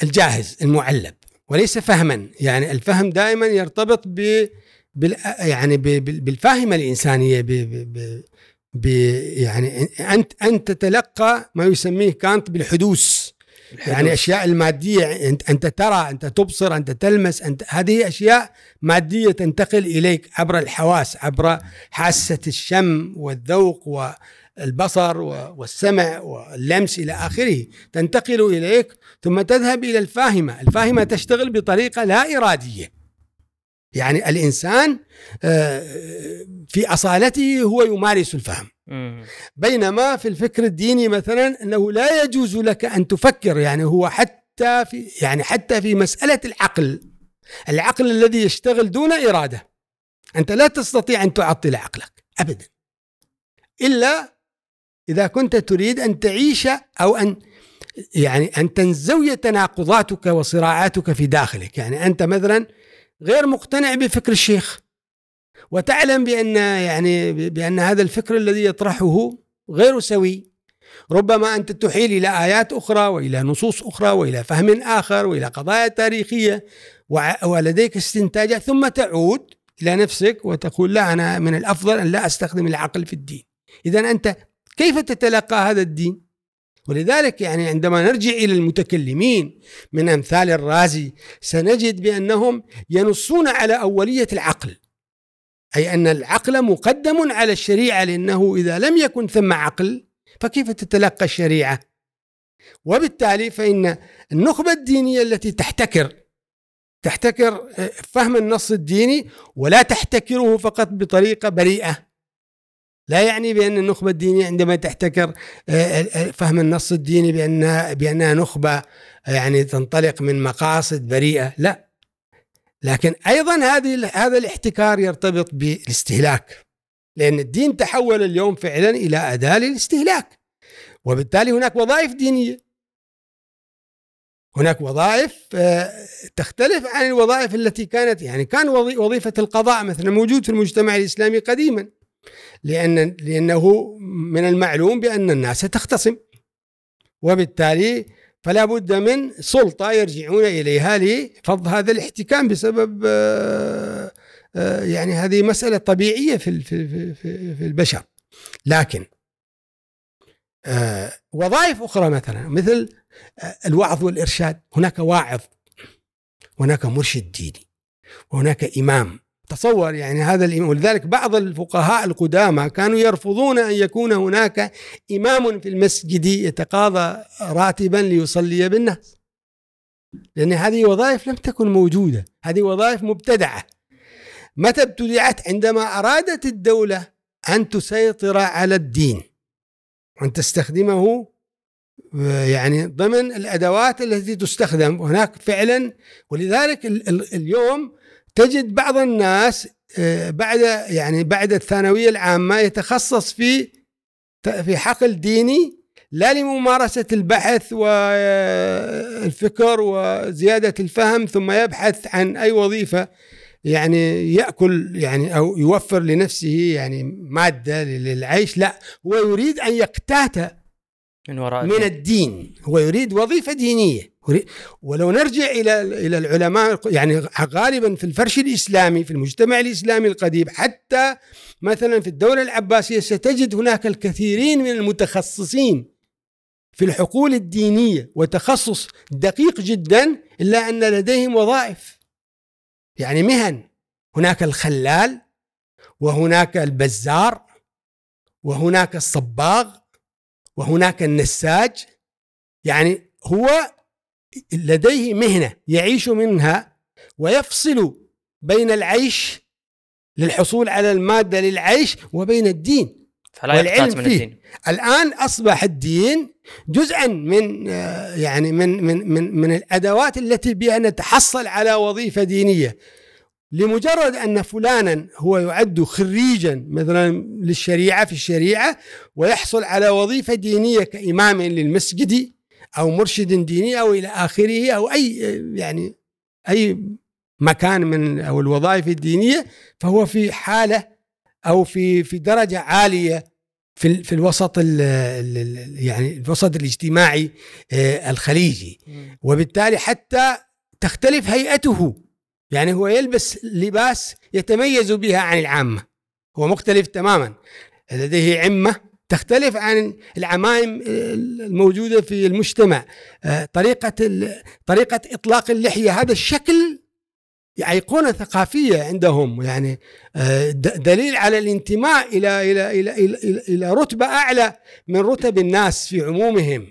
الجاهز المعلب. وليس فهما. يعني الفهم دائما يرتبط ب بال يعني بالفاهمة الإنسانية ب ب ب يعني أنت أنت تتلقى ما يسميه كانت بالحدوث. الحدوث. يعني أشياء المادية أنت أنت ترى أنت تبصر أنت تلمس أنت هذه أشياء مادية تنتقل إليك عبر الحواس عبر حاسة الشم والذوق و البصر والسمع واللمس إلى آخره. تنتقل إليك ثم تذهب إلى الفاهمة. الفاهمة تشتغل بطريقة لا إرادية. يعني الإنسان آه، في أصالته هو يمارس الفهم. بينما في الفكر الديني مثلا أنه لا يجوز لك أن تفكر يعني هو حتى في يعني حتى في مسألة العقل. العقل الذي يشتغل دون إرادة. أنت لا تستطيع أن تعطل عقلك. أبدا. إلا إذا كنت تريد أن تعيش أو أن يعني أن تنزوي تناقضاتك وصراعاتك في داخلك. يعني أنت مثلا غير مقتنع بفكر الشيخ وتعلم بأن يعني بأن هذا الفكر الذي يطرحه غير سوي. ربما أنت تحيل إلى آيات أخرى وإلى نصوص أخرى وإلى فهم آخر وإلى قضايا تاريخية ولديك استنتاجات ثم تعود إلى نفسك وتقول لا أنا من الأفضل أن لا أستخدم العقل في الدين. إذا أنت كيف تتلقى هذا الدين؟ ولذلك يعني عندما نرجع إلى المتكلمين من أمثال الرازي سنجد بأنهم ينصون على أولية العقل. أي أن العقل مقدم على الشريعة لأنه إذا لم يكن ثم عقل فكيف تتلقى الشريعة؟ وبالتالي فإن النخبة الدينية التي تحتكر تحتكر فهم النص الديني ولا تحتكره فقط بطريقة بريئة. لا يعني بأن النخبة الدينية عندما تحتكر آه، آه، آه، فهم النص الديني بأنها بأنها نخبة يعني تنطلق من مقاصد بريئة لا. لكن أيضا هذه هذا الاحتكار يرتبط بالاستهلاك لأن الدين تحول اليوم فعلا إلى أداة للاستهلاك. وبالتالي هناك وظائف دينية. هناك وظائف تختلف عن الوظائف التي كانت يعني كان وظيفة القضاء مثلا موجود في المجتمع الإسلامي قديما. لأن لأنه من المعلوم بأن الناس تختصم. وبالتالي فلا بد من سلطة يرجعون إليها لفض هذا الاحتكام بسبب آه، آه، يعني هذه مسألة طبيعية في في البشر. لكن آه، وظائف أخرى مثلا مثل الوعظ والإرشاد. هناك واعظ هناك مرشد ديني وهناك إمام. تصور يعني هذا الإمام ولذلك بعض الفقهاء القدامى كانوا يرفضون أن يكون هناك إمام في المسجد يتقاضى راتبا ليصلي بالناس. لأن هذه وظائف لم تكن موجودة. هذه وظائف مبتدعة. متى ابتدعت؟ عندما أرادت الدولة أن تسيطر على الدين أن تستخدمه يعني ضمن الأدوات التي تستخدم. هناك فعلا. ولذلك اليوم تجد بعض الناس آه، بعد يعني بعد الثانوية العامة يتخصص في في حقل ديني لا لممارسة البحث والفكر وزيادة الفهم ثم يبحث عن أي وظيفة يعني يأكل يعني أو يوفر لنفسه يعني مادة للعيش لا هو يريد أن يقتات من وراء من الدين هو يريد وظيفة دينية. ولو نرجع إلى إلى العلماء يعني غالبا في الفرش الإسلامي في المجتمع الإسلامي القديم حتى مثلا في الدولة العباسية ستجد هناك الكثيرين من المتخصصين في الحقول الدينية وتخصص دقيق جدا إلا أن لديهم وظائف. يعني مهن. هناك الخلال وهناك البزار وهناك الصباغ وهناك النساج. يعني هو لديه مهنة يعيش منها ويفصل بين العيش للحصول على المادة للعيش وبين الدين. فلا والعلم من فيه. الدين. الآن أصبح الدين جزءا من آه، يعني من من من من الأدوات التي بها نتحصل على وظيفة دينية. لمجرد أن فلانا هو يعد خريجا مثلا للشريعة في الشريعة ويحصل على وظيفة دينية كإمام للمسجد أو مرشد ديني أو إلى آخره أو أي يعني أي مكان من أو الوظائف الدينية فهو في حالة أو في في درجة عالية في في الوسط ال يعني الوسط الاجتماعي آه، الخليجي. وبالتالي حتى تختلف هيئته. يعني هو يلبس لباس يتميز بها عن العامة. هو مختلف تماما. لديه عمة تختلف عن العمائم الموجودة في المجتمع. آه، طريقة طريقة إطلاق اللحية هذا الشكل ايقونه ثقافيه عندهم. يعني آه، دليل على الانتماء إلى إلى إلى إلى, إلى رتبة أعلى من رتب الناس في عمومهم.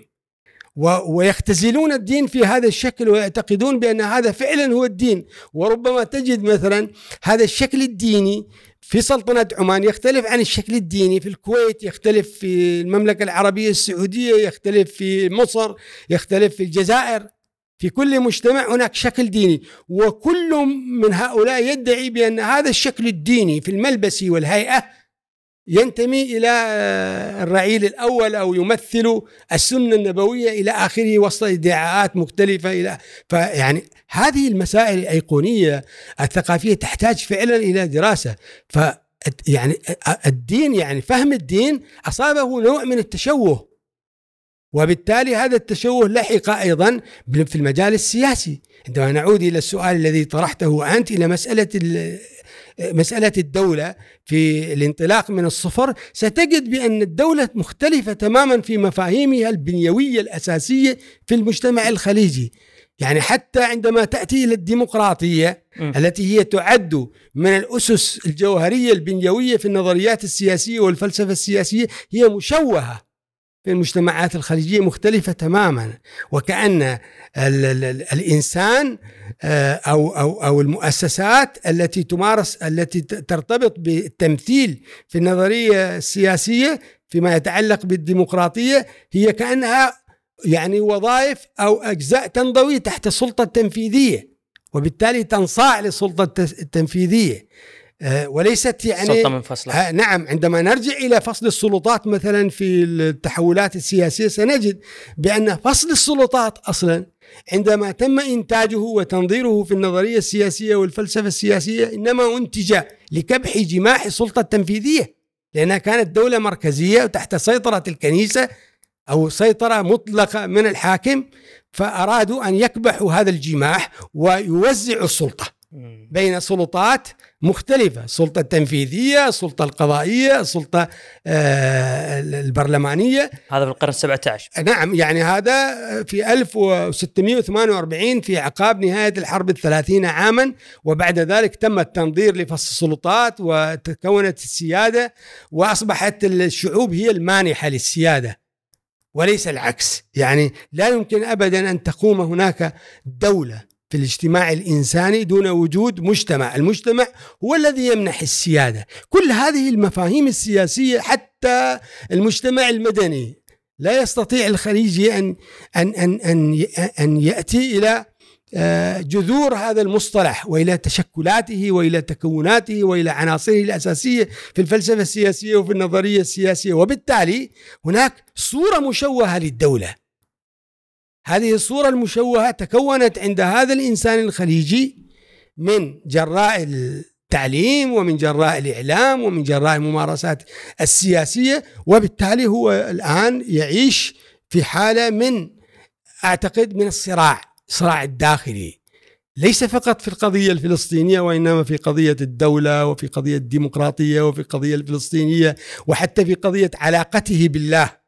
ويختزلون الدين في هذا الشكل ويعتقدون بأن هذا فعلا هو الدين. وربما تجد مثلا هذا الشكل الديني في سلطنة عمان يختلف عن الشكل الديني في الكويت يختلف في المملكة العربية السعودية يختلف في مصر يختلف في الجزائر. في كل مجتمع هناك شكل ديني وكل من هؤلاء يدعي بأن هذا الشكل الديني في الملبس والهيئة ينتمي إلى الرعيل الأول أو يمثل السنة النبوية إلى آخره وسط إدعاءات مختلفة إلى فيعني هذه المسائل الأيقونية الثقافية تحتاج فعلا إلى دراسة. ف يعني الدين يعني فهم الدين أصابه نوع من التشوه وبالتالي هذا التشوه لحق أيضا في المجال السياسي. عندما نعود إلى السؤال الذي طرحته أنت إلى مساله مسألة الدولة في الانطلاق من الصفر ستجد بأن الدولة مختلفة تماما في مفاهيمها البنيوية الأساسية في المجتمع الخليجي يعني حتى عندما تأتي إلى الديمقراطية م. التي هي تعد من الأسس الجوهرية البنيوية في النظريات السياسية والفلسفة السياسية هي مشوهة في المجتمعات الخليجية مختلفة تماما. وكأن ال ال الإنسان آه، أو أو أو المؤسسات التي تمارس التي ترتبط بالتمثيل في النظرية السياسية فيما يتعلق بالديمقراطية هي كأنها يعني وظائف أو أجزاء تنضوي تحت السلطة التنفيذية وبالتالي تنصاع للسلطة التنفيذية. وليست يعني سلطة منفصلة آه، نعم عندما نرجع إلى فصل السلطات مثلا في التحولات السياسية سنجد بأن فصل السلطات أصلا عندما تم إنتاجه وتنظيره في النظرية السياسية والفلسفة السياسية إنما أنتج لكبح جماح السلطة التنفيذية لأنها كانت دولة مركزية وتحت سيطرة الكنيسة أو سيطرة مطلقة من الحاكم فأرادوا أن يكبحوا هذا الجماح ويوزعوا السلطة بين سلطات مختلفة. السلطة التنفيذية السلطة القضائية السلطة آه، البرلمانية. هذا في القرن السبعة عشر. نعم يعني هذا في 1648 في عقاب نهاية الحرب الثلاثين عاما وبعد ذلك تم التنظير لفصل السلطات وتكونت السيادة وأصبحت الشعوب هي المانحة للسيادة. وليس العكس. يعني لا يمكن أبدا أن تقوم هناك دولة في الاجتماع الإنساني دون وجود مجتمع، المجتمع هو الذي يمنح السيادة، كل هذه المفاهيم السياسية حتى المجتمع المدني. لا يستطيع الخليجي ان ان ان أن, أن يأتي إلى آه، جذور هذا المصطلح وإلى تشكلاته وإلى تكوناته وإلى عناصره الأساسية في الفلسفة السياسية وفي النظرية السياسية. وبالتالي هناك صورة مشوهة للدولة. هذه الصورة المشوهة تكونت عند هذا الإنسان الخليجي من جراء التعليم ومن جراء الإعلام ومن جراء الممارسات السياسية وبالتالي هو الآن يعيش في حالة من أعتقد من الصراع الصراع الداخلي. ليس فقط في القضية الفلسطينية وإنما في قضية الدولة وفي قضية الديمقراطية وفي القضية الفلسطينية وحتى في قضية علاقته بالله.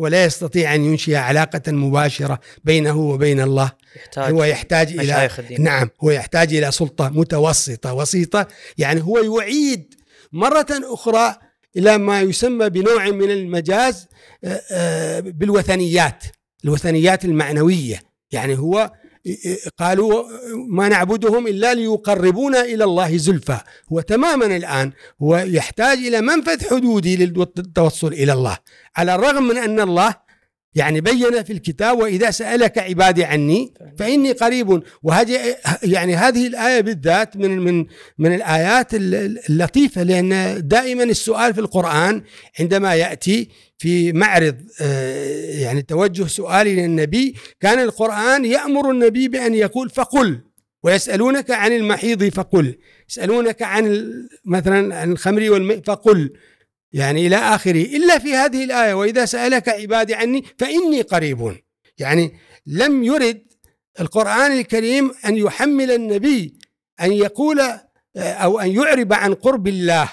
ولا يستطيع أن ينشئ علاقة مباشرة بينه وبين الله يحتاج هو يحتاج إلى الدين. نعم هو يحتاج إلى سلطة متوسطة وسيطة يعني هو يعيد مرة أخرى إلى ما يسمى بنوع من المجاز آه، آه، بالوثنيات الوثنيات المعنوية يعني هو قالوا ما نعبدهم إلا ليقربونا إلى الله زلفى. هو تماما الآن هو يحتاج إلى منفذ حدودي للتوصل إلى الله. على الرغم من أن الله يعني بين في الكتاب وإذا سألك عبادي عني فإني قريب. وهذه يعني هذه الآية بالذات من من من الآيات اللطيفة لأن دائما السؤال في القرآن عندما يأتي في معرض آه، يعني توجه سؤالي للنبي كان القرآن يأمر النبي بأن يقول فقل ويسألونك عن المحيض فقل يسألونك عن مثلا عن الخمر والماء فقل. يعني إلى آخره إلا في هذه الآية وإذا سألك عبادي عني فإني قريب يعني لم يرد القرآن الكريم أن يحمل النبي أن يقول أو أن يعرب عن قرب الله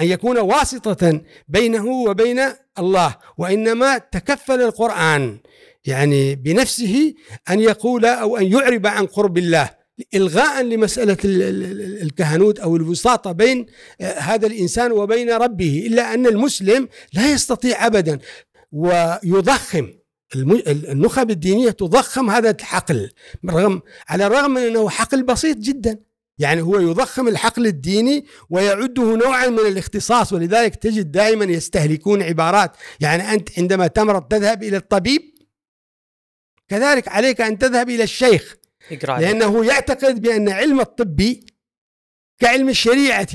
أن يكون واسطة بينه وبين الله وإنما تكفل القرآن يعني بنفسه أن يقول أو أن يعرب عن قرب الله. إلغاء لمسألة الكهنوت أو الوساطة بين آه، هذا الإنسان وبين ربه إلا أن المسلم لا يستطيع أبدا. ويضخم النخب الدينية تضخم هذا الحقل رغم على الرغم من أنه حقل بسيط جدا. يعني هو يضخم الحقل الديني ويعده نوعا من الاختصاص ولذلك تجد دائما يستهلكون عبارات. يعني أنت عندما تمرض تذهب إلى الطبيب كذلك عليك أن تذهب إلى الشيخ. لأنه يعتقد بأن علم الطبي كعلم الشريعة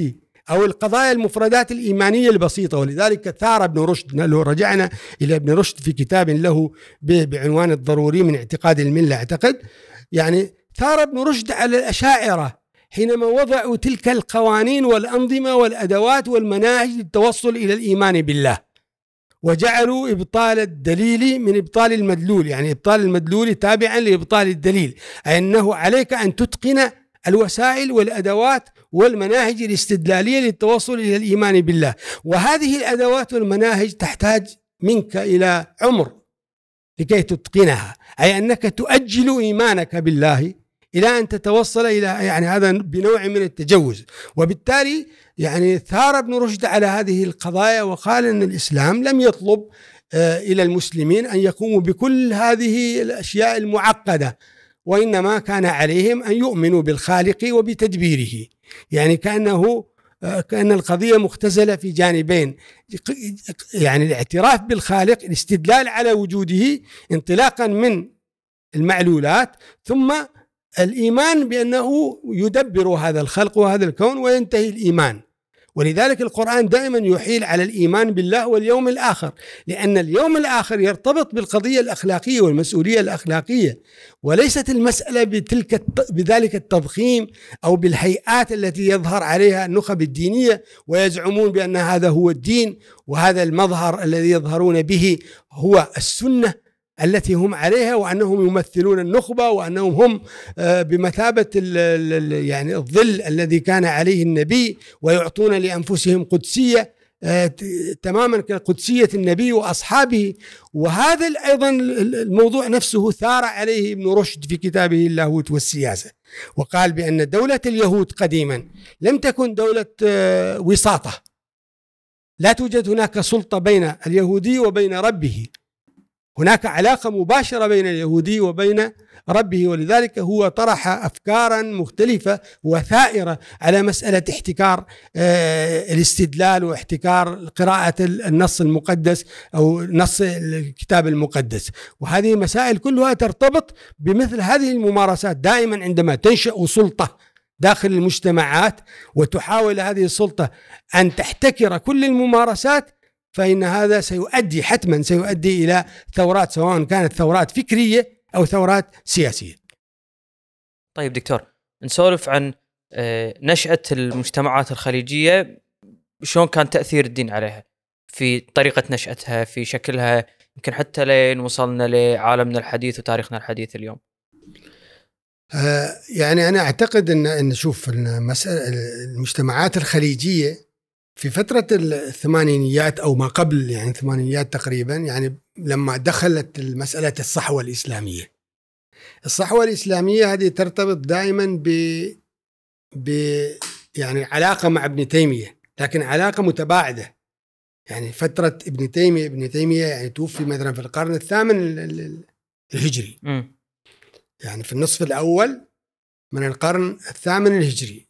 أو القضايا المفردات الإيمانية البسيطة ولذلك ثار ابن رشد لو رجعنا إلى ابن رشد في كتاب له بعنوان الضروري من اعتقاد الملة أعتقد يعني ثار ابن رشد على الأشاعرة حينما وضعوا تلك القوانين والأنظمة والأدوات والمناهج للتوصل إلى الإيمان بالله. وجعلوا إبطال الدليل من إبطال المدلول يعني إبطال المدلول تابعا لإبطال الدليل أي أنه عليك أن تتقن الوسائل والأدوات والمناهج الاستدلالية للتوصل إلى الإيمان بالله. وهذه الأدوات والمناهج تحتاج منك إلى عمر لكي تتقنها أي أنك تؤجل إيمانك بالله إلى أن تتوصل إلى يعني هذا بنوع من التجوز. وبالتالي يعني ثار ابن رشد على هذه القضايا وقال إن الإسلام لم يطلب آه، إلى المسلمين أن يقوموا بكل هذه الأشياء المعقدة وإنما كان عليهم أن يؤمنوا بالخالق وبتدبيره. يعني كأنه آه، كأن القضية مختزلة في جانبين. يعني الاعتراف بالخالق الاستدلال على وجوده انطلاقا من المعلولات ثم الإيمان بأنه يدبر هذا الخلق وهذا الكون وينتهي الإيمان. ولذلك القرآن دائما يحيل على الإيمان بالله واليوم الآخر لأن اليوم الآخر يرتبط بالقضية الأخلاقية والمسؤولية الأخلاقية وليست المسألة بتلك بذلك التضخيم أو بالهيئات التي يظهر عليها النخب الدينية ويزعمون بأن هذا هو الدين وهذا المظهر الذي يظهرون به هو السنة. التي هم عليها وأنهم يمثلون النخبة وأنهم هم آه، بمثابة يعني الظل الذي كان عليه النبي ويعطون لأنفسهم قدسية آه، تماما كقدسية النبي وأصحابه. وهذا أيضا الموضوع نفسه ثار عليه ابن رشد في كتابه اللاهوت والسياسة. وقال بأن دولة اليهود قديما لم تكن دولة آه، وساطة. لا توجد هناك سلطة بين اليهودي وبين ربه. هناك علاقة مباشرة بين اليهودي وبين ربه ولذلك هو طرح أفكارا مختلفة وثائرة على مسألة احتكار آه، الاستدلال واحتكار قراءة النص المقدس أو نص الكتاب المقدس. وهذه مسائل كلها ترتبط بمثل هذه الممارسات دائما عندما تنشأ سلطة داخل المجتمعات وتحاول هذه السلطة أن تحتكر كل الممارسات فإن هذا سيؤدي حتما سيؤدي إلى ثورات سواء كانت ثورات فكرية أو ثورات سياسية. طيب دكتور نسولف عن آه، نشأة المجتمعات الخليجية. شلون كان تأثير الدين عليها؟ في طريقة نشأتها في شكلها يمكن حتى لين وصلنا لعالمنا الحديث وتاريخنا الحديث اليوم. آه، يعني أنا أعتقد أن أن شوف المجتمعات الخليجية في فترة الثمانينيات أو ما قبل يعني الثمانينيات تقريبا يعني لما دخلت مسألة الصحوة الإسلامية. الصحوة الإسلامية هذه ترتبط دائما ب ب يعني علاقة مع ابن تيمية لكن علاقة متباعدة. يعني فترة ابن تيمية ابن تيمية يعني توفي مثلا في القرن الثامن الهجري. م. يعني في النصف الأول من القرن الثامن الهجري.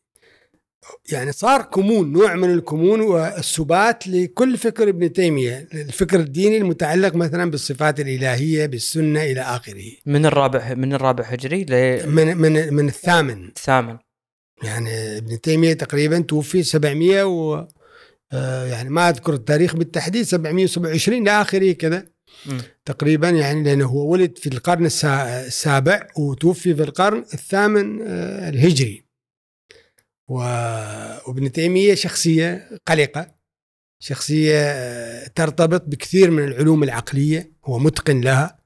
يعني صار كمون نوع من الكمون والسبات لكل فكر ابن تيمية الفكر الديني المتعلق مثلا بالصفات الإلهية بالسنة إلى آخره. من الرابع من الرابع هجري ل من من من الثامن. الثامن. يعني ابن تيمية تقريبا توفي 700 و آه، يعني ما أذكر التاريخ بالتحديد 727 إلى آخره كذا. تقريبا يعني لأنه هو ولد في القرن السابع وتوفي في القرن الثامن آه، الهجري. وابن تيمية شخصية قلقة شخصية آه، ترتبط بكثير من العلوم العقلية هو متقن لها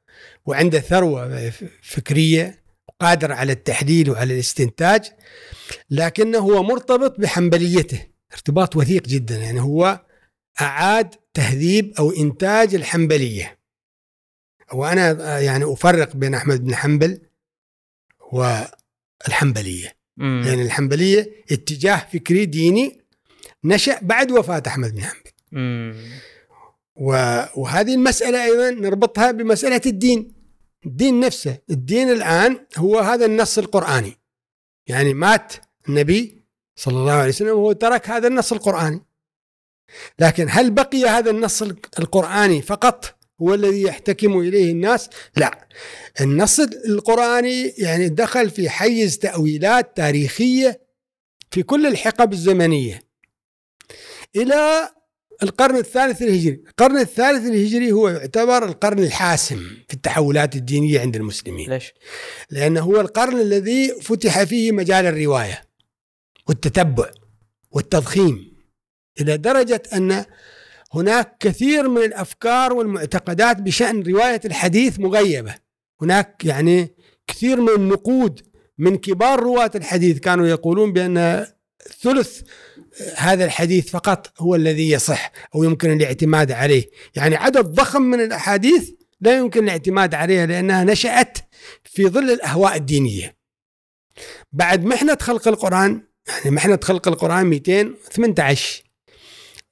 وعنده ثروة فكرية قادر على التحليل وعلى الاستنتاج لكنه هو مرتبط بحنبليته ارتباط وثيق جدا يعني هو أعاد تهذيب أو إنتاج الحنبلية. وأنا آه، يعني أفرق بين أحمد بن حنبل والحنبلية. مم. يعني الحنبلية اتجاه فكري ديني نشأ بعد وفاة أحمد بن حنبل. وهذه المسألة أيضا نربطها بمسألة الدين. الدين نفسه الدين الآن هو هذا النص القرآني. يعني مات النبي صلى الله عليه وسلم وهو ترك هذا النص القرآني. لكن هل بقي هذا النص القرآني فقط؟ هو الذي يحتكم إليه الناس؟ لا. النص القرآني يعني دخل في حيز تأويلات تاريخية في كل الحقب الزمنية. إلى القرن الثالث الهجري القرن الثالث الهجري هو يعتبر القرن الحاسم في التحولات الدينية عند المسلمين. ليش؟ لأنه هو القرن الذي فتح فيه مجال الرواية والتتبع والتضخيم إلى درجة أن هناك كثير من الأفكار والمعتقدات بشأن رواية الحديث مغيبة. هناك يعني كثير من النقود من كبار رواة الحديث كانوا يقولون بأن ثلث هذا الحديث فقط هو الذي يصح أو يمكن الاعتماد عليه. يعني عدد ضخم من الأحاديث لا يمكن الاعتماد عليها لأنها نشأت في ظل الأهواء الدينية. بعد محنة خلق القرآن يعني محنة خلق القرآن 218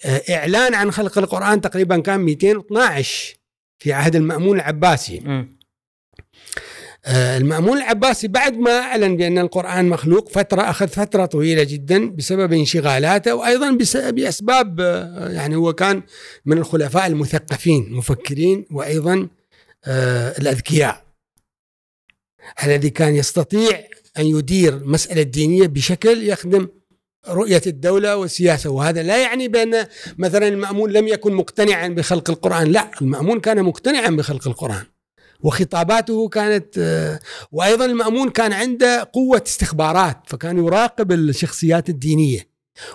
آه، إعلان عن خلق القرآن تقريبا كان 212 في عهد المأمون العباسي مم. آه، المأمون العباسي بعد ما أعلن بأن القرآن مخلوق فترة أخذ فترة طويلة جدا بسبب انشغالاته وأيضا بأسباب آه، يعني هو كان من الخلفاء المثقفين مفكرين وأيضا الأذكياء الذي كان يستطيع أن يدير المسألة الدينية بشكل يخدم رؤية الدولة والسياسة. وهذا لا يعني بأن مثلا المأمون لم يكن مقتنعا بخلق القرآن. لا المأمون كان مقتنعا بخلق القرآن وخطاباته كانت آه، وأيضا المأمون كان عنده قوة استخبارات فكان يراقب الشخصيات الدينية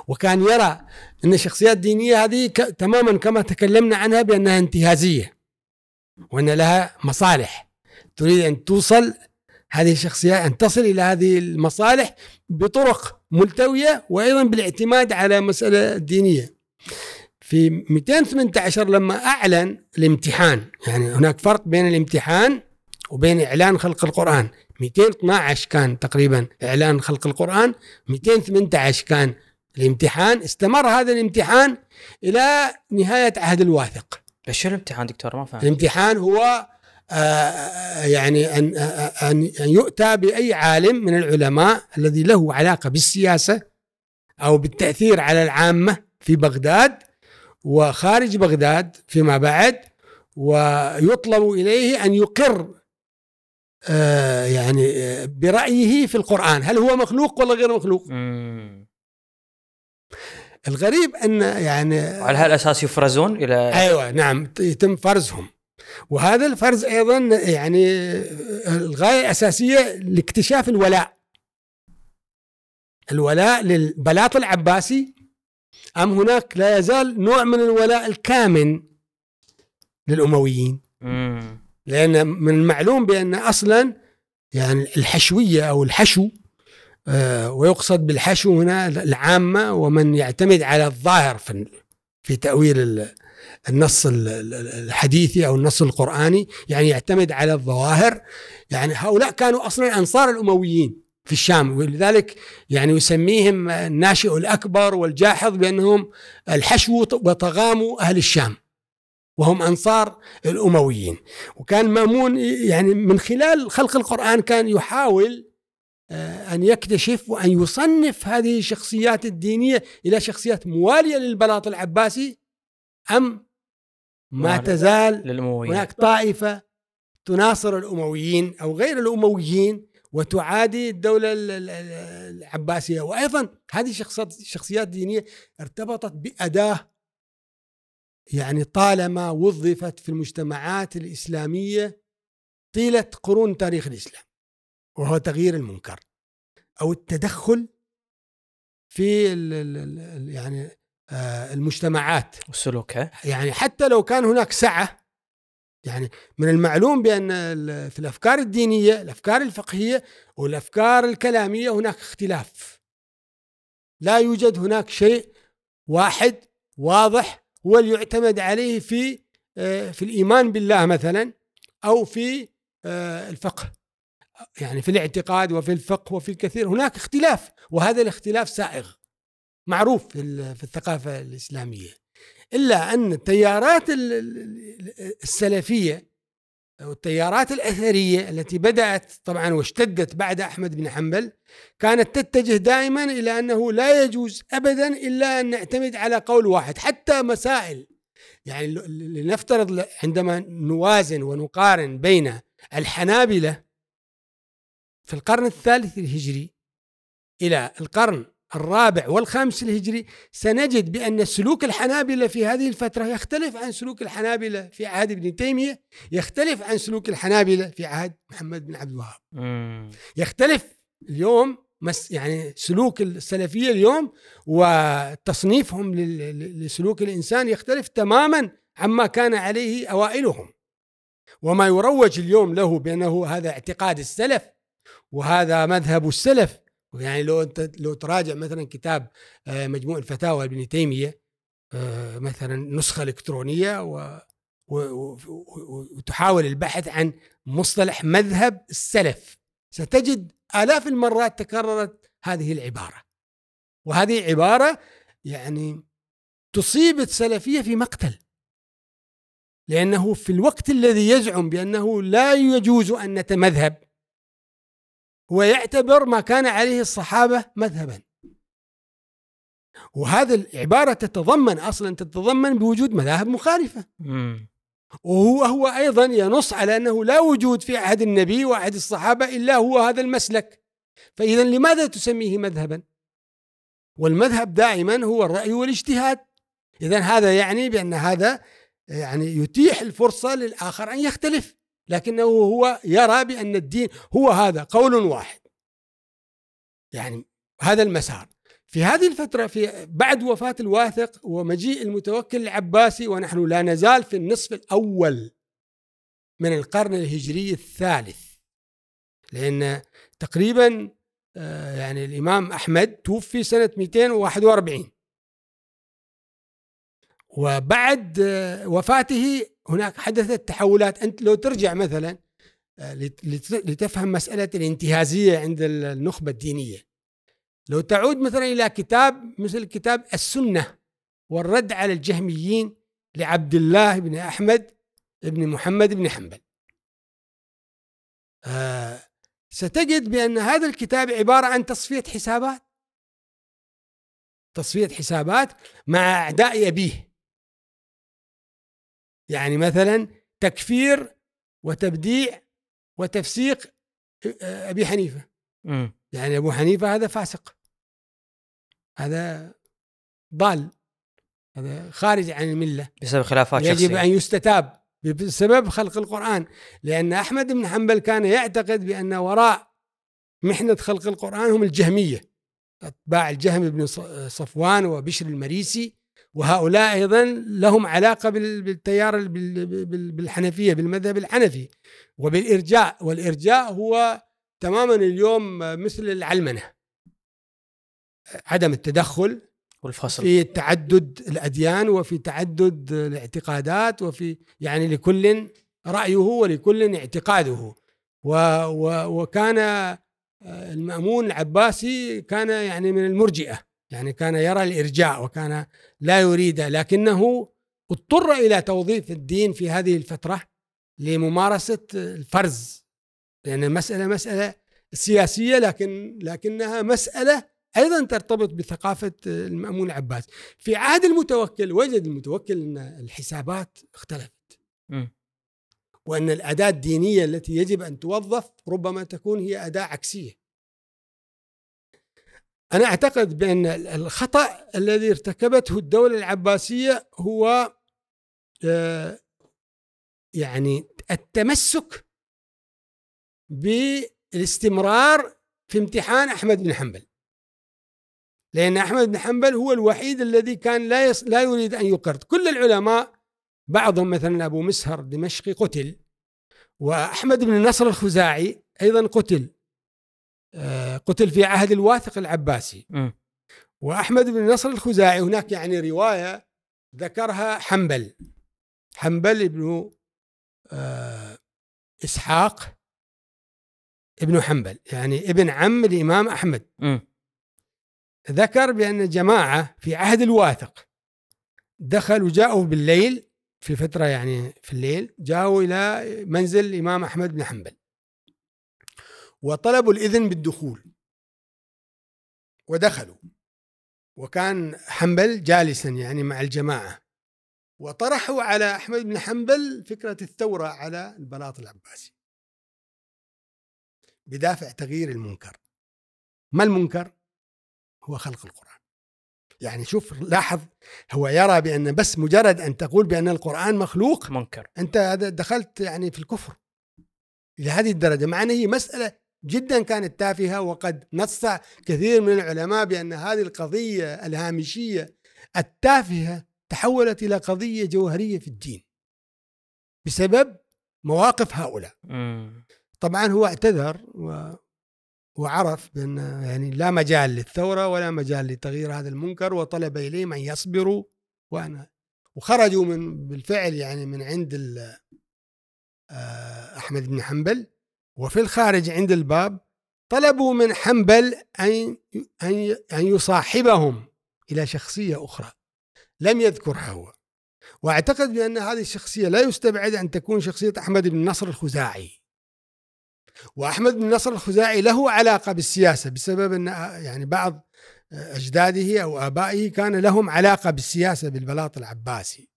وكان يرى أن الشخصيات الدينية هذه تماما كما تكلمنا عنها بأنها انتهازية وأن لها مصالح. تريد أن توصل هذه الشخصيات أن تصل إلى هذه المصالح بطرق ملتوية وأيضا بالاعتماد على مسألة دينيه في 218 لما أعلن الامتحان يعني هناك فرق بين الامتحان وبين إعلان خلق القرآن. 212 كان تقريبا إعلان خلق القرآن 218 كان الامتحان. استمر هذا الامتحان إلى نهاية عهد الواثق. بس شو الامتحان دكتور؟ ما فهمت. الامتحان هو يعني أن أن أن يؤتى بأي عالم من العلماء الذي له علاقة بالسياسة أو بالتأثير على العامة في بغداد وخارج بغداد فيما بعد ويطلب إليه أن يقر آه، يعني آه، برأيه في القرآن. هل هو مخلوق ولا غير مخلوق؟ مم. الغريب أن يعني وعلى هالاساس يفرزون إلى أيوه نعم يتم فرزهم. وهذا الفرز أيضا يعني الغاية الأساسية لاكتشاف الولاء. الولاء للبلاط العباسي. أم هناك لا يزال نوع من الولاء الكامن للأمويين. مم. لأن من المعلوم بأن أصلا يعني الحشوية أو الحشو آه، ويقصد بالحشو هنا العامة ومن يعتمد على الظاهر في في تأويل النص ال- ال- الحديثي أو النص القرآني يعني يعتمد على الظواهر. يعني هؤلاء كانوا أصلا انصار الأمويين في الشام ولذلك يعني يسميهم الناشئ الأكبر والجاحظ بأنهم الحشو وطغام أهل الشام وهم أنصار الأمويين. وكان مأمون يعني من خلال خلق القرآن كان يحاول آه، أن يكتشف وأن يصنف هذه الشخصيات الدينية إلى شخصيات موالية للبلاط العباسي أم ما. تزال للأمويين هناك طائفة تناصر الأمويين أو غير الأمويين وتعادي الدولة ال- ال- ال- العباسية وأيضا هذه الشخصيات شخصيات دينية ارتبطت بأداة يعني طالما وظفت في المجتمعات الإسلامية طيلة قرون تاريخ الإسلام وهو تغيير المنكر أو التدخل في ال ال ال يعني المجتمعات. والسلوك ها؟ يعني حتى لو كان هناك سعة يعني من المعلوم بأن في الأفكار الدينية الأفكار الفقهية والأفكار الكلامية هناك اختلاف. لا يوجد هناك شيء واحد واضح هو اللي يعتمد عليه في آه، في الإيمان بالله مثلا أو في آه، الفقه. يعني في الاعتقاد وفي الفقه وفي الكثير هناك اختلاف وهذا الاختلاف سائغ. معروف في في الثقافة الإسلامية. إلا أن التيارات ال- ال- السلفية أو التيارات الأثرية التي بدأت طبعا واشتدت بعد أحمد بن حنبل كانت تتجه دائما إلى أنه لا يجوز أبدا إلا أن نعتمد على قول واحد حتى مسائل. يعني لنفترض عندما نوازن ونقارن بين الحنابلة في القرن الثالث الهجري إلى القرن الرابع والخامس الهجري سنجد بأن سلوك الحنابلة في هذه الفترة يختلف عن سلوك الحنابلة في عهد ابن تيمية يختلف عن سلوك الحنابلة في عهد محمد بن عبد الوهاب. يختلف اليوم مس يعني سلوك السلفية اليوم وتصنيفهم لسلوك الإنسان يختلف تماما عما كان عليه أوائلهم وما يروج اليوم له بأنه هذا اعتقاد السلف وهذا مذهب السلف يعني لو أنت لو تراجع مثلا كتاب آه، مجموع الفتاوى لابن تيمية آه، مثلا نسخة إلكترونية و وتحاول البحث عن مصطلح مذهب السلف ستجد آلاف المرات تكررت هذه العبارة. وهذه عبارة يعني تصيب السلفية في مقتل. لأنه في الوقت الذي يزعم بأنه لا يجوز أن نتمذهب هو يعتبر ما كان عليه الصحابة مذهبا. وهذا العبارة تتضمن أصلا تتضمن بوجود مذاهب مخالفة. مم. وهو هو أيضا ينص على أنه لا وجود في عهد النبي وعهد الصحابة إلا هو هذا المسلك. فاذا لماذا تسميه مذهبا؟ والمذهب دائما هو الرأي والاجتهاد. اذا هذا يعني بأن هذا يعني يتيح الفرصة للآخر أن يختلف. لكنه هو يرى بأن الدين هو هذا قول واحد. يعني هذا المسار. في هذه الفترة في بعد وفاة الواثق ومجيء المتوكل العباسي ونحن لا نزال في النصف الأول من القرن الهجري الثالث. لأن تقريبا آه، يعني الإمام أحمد توفي سنة 241 وبعد آه، وفاته هناك حدثت تحولات. أنت لو ترجع مثلا آه، لت- لت- لتفهم مسألة الانتهازية عند النخبة الدينية. لو تعود مثلا إلى كتاب مثل كتاب السنة والرد على الجهميين لعبد الله بن أحمد بن محمد بن حنبل. آه ستجد بأن هذا الكتاب عبارة عن تصفية حسابات. تصفية حسابات مع أعداء أبيه. يعني مثلا تكفير وتبديع وتفسيق آه، أبي حنيفة. مم. يعني أبو حنيفة هذا فاسق. هذا ضال. هذا خارج عن الملة. بسبب خلافات يجب شخصية. أن يستتاب بسبب خلق القرآن. لأن أحمد بن حنبل كان يعتقد بأن وراء محنة خلق القرآن هم الجهمية. أتباع الجهم بن صفوان وبشر المريسي. وهؤلاء أيضا لهم علاقة بال- بالتيار ال- بال- بال- بالحنفية بالمذهب الحنفي. وبالإرجاء والإرجاء هو تماما اليوم مثل العلمنة. عدم التدخل والفصل. في تعدد الأديان وفي تعدد الاعتقادات وفي يعني لكل رأيه ولكل اعتقاده. و و وكان المأمون العباسي كان يعني من المرجئة. يعني كان يرى الارجاء وكان لا يريد لكنه اضطر إلى توظيف الدين في هذه الفترة لممارسة الفرز. لأن المساله مسألة سياسية لكن لكنها مسألة أيضا ترتبط بثقافة المأمون العباس. في عهد المتوكل وجد المتوكل أن الحسابات اختلفت. وأن الأداة الدينية التي يجب أن توظف ربما تكون هي أداة عكسية. أنا أعتقد بأن الخطأ الذي ارتكبته الدولة العباسية هو آه، يعني التمسك بالاستمرار في امتحان أحمد بن حنبل. لأن أحمد بن حنبل هو الوحيد الذي كان لا يص... لا يريد أن يقر كل العلماء بعضهم مثلا أبو مسهر دمشقي قتل وأحمد بن النصر الخزاعي أيضا قتل. قتل في عهد الواثق العباسي مم. وأحمد بن النصر الخزاعي هناك يعني رواية ذكرها حنبل حنبل ابن آه، إسحاق ابن حنبل يعني ابن عم الإمام أحمد مم. ذكر بأن جماعة في عهد الواثق دخلوا جاءوا بالليل في فترة يعني في الليل جاءوا إلى منزل الإمام أحمد بن حنبل وطلبوا الإذن بالدخول. ودخلوا. وكان حنبل جالسا يعني مع الجماعة. وطرحوا على أحمد بن حنبل فكرة الثورة على البلاط العباسي. بدافع تغيير المنكر. ما المنكر؟ هو خلق القرآن. يعني شوف لاحظ هو يرى بأن بس مجرد أن تقول بأن القرآن مخلوق منكر. أنت دخلت يعني في الكفر. إلى هذه الدرجة مع أن هي مسألة جدا كانت تافهة وقد نص كثير من العلماء بأن هذه القضية الهامشية التافهة تحولت إلى قضية جوهرية في الدين بسبب مواقف هؤلاء مم. طبعا هو اعتذر و وعرف بأن يعني لا مجال للثورة ولا مجال لتغيير هذا المنكر وطلب إليهم أن يصبروا وأنا وخرجوا من بالفعل يعني من عند آه، أحمد بن حنبل وفي الخارج عند الباب طلبوا من حنبل أن أن أن يصاحبهم إلى شخصية أخرى لم يذكرها هو. واعتقد بأن هذه الشخصية لا يستبعد أن تكون شخصية أحمد بن نصر الخزاعي. وأحمد بن نصر الخزاعي له علاقة بالسياسة بسبب أن يعني بعض أجداده أو آبائه كان لهم علاقة بالسياسة بالبلاط العباسي.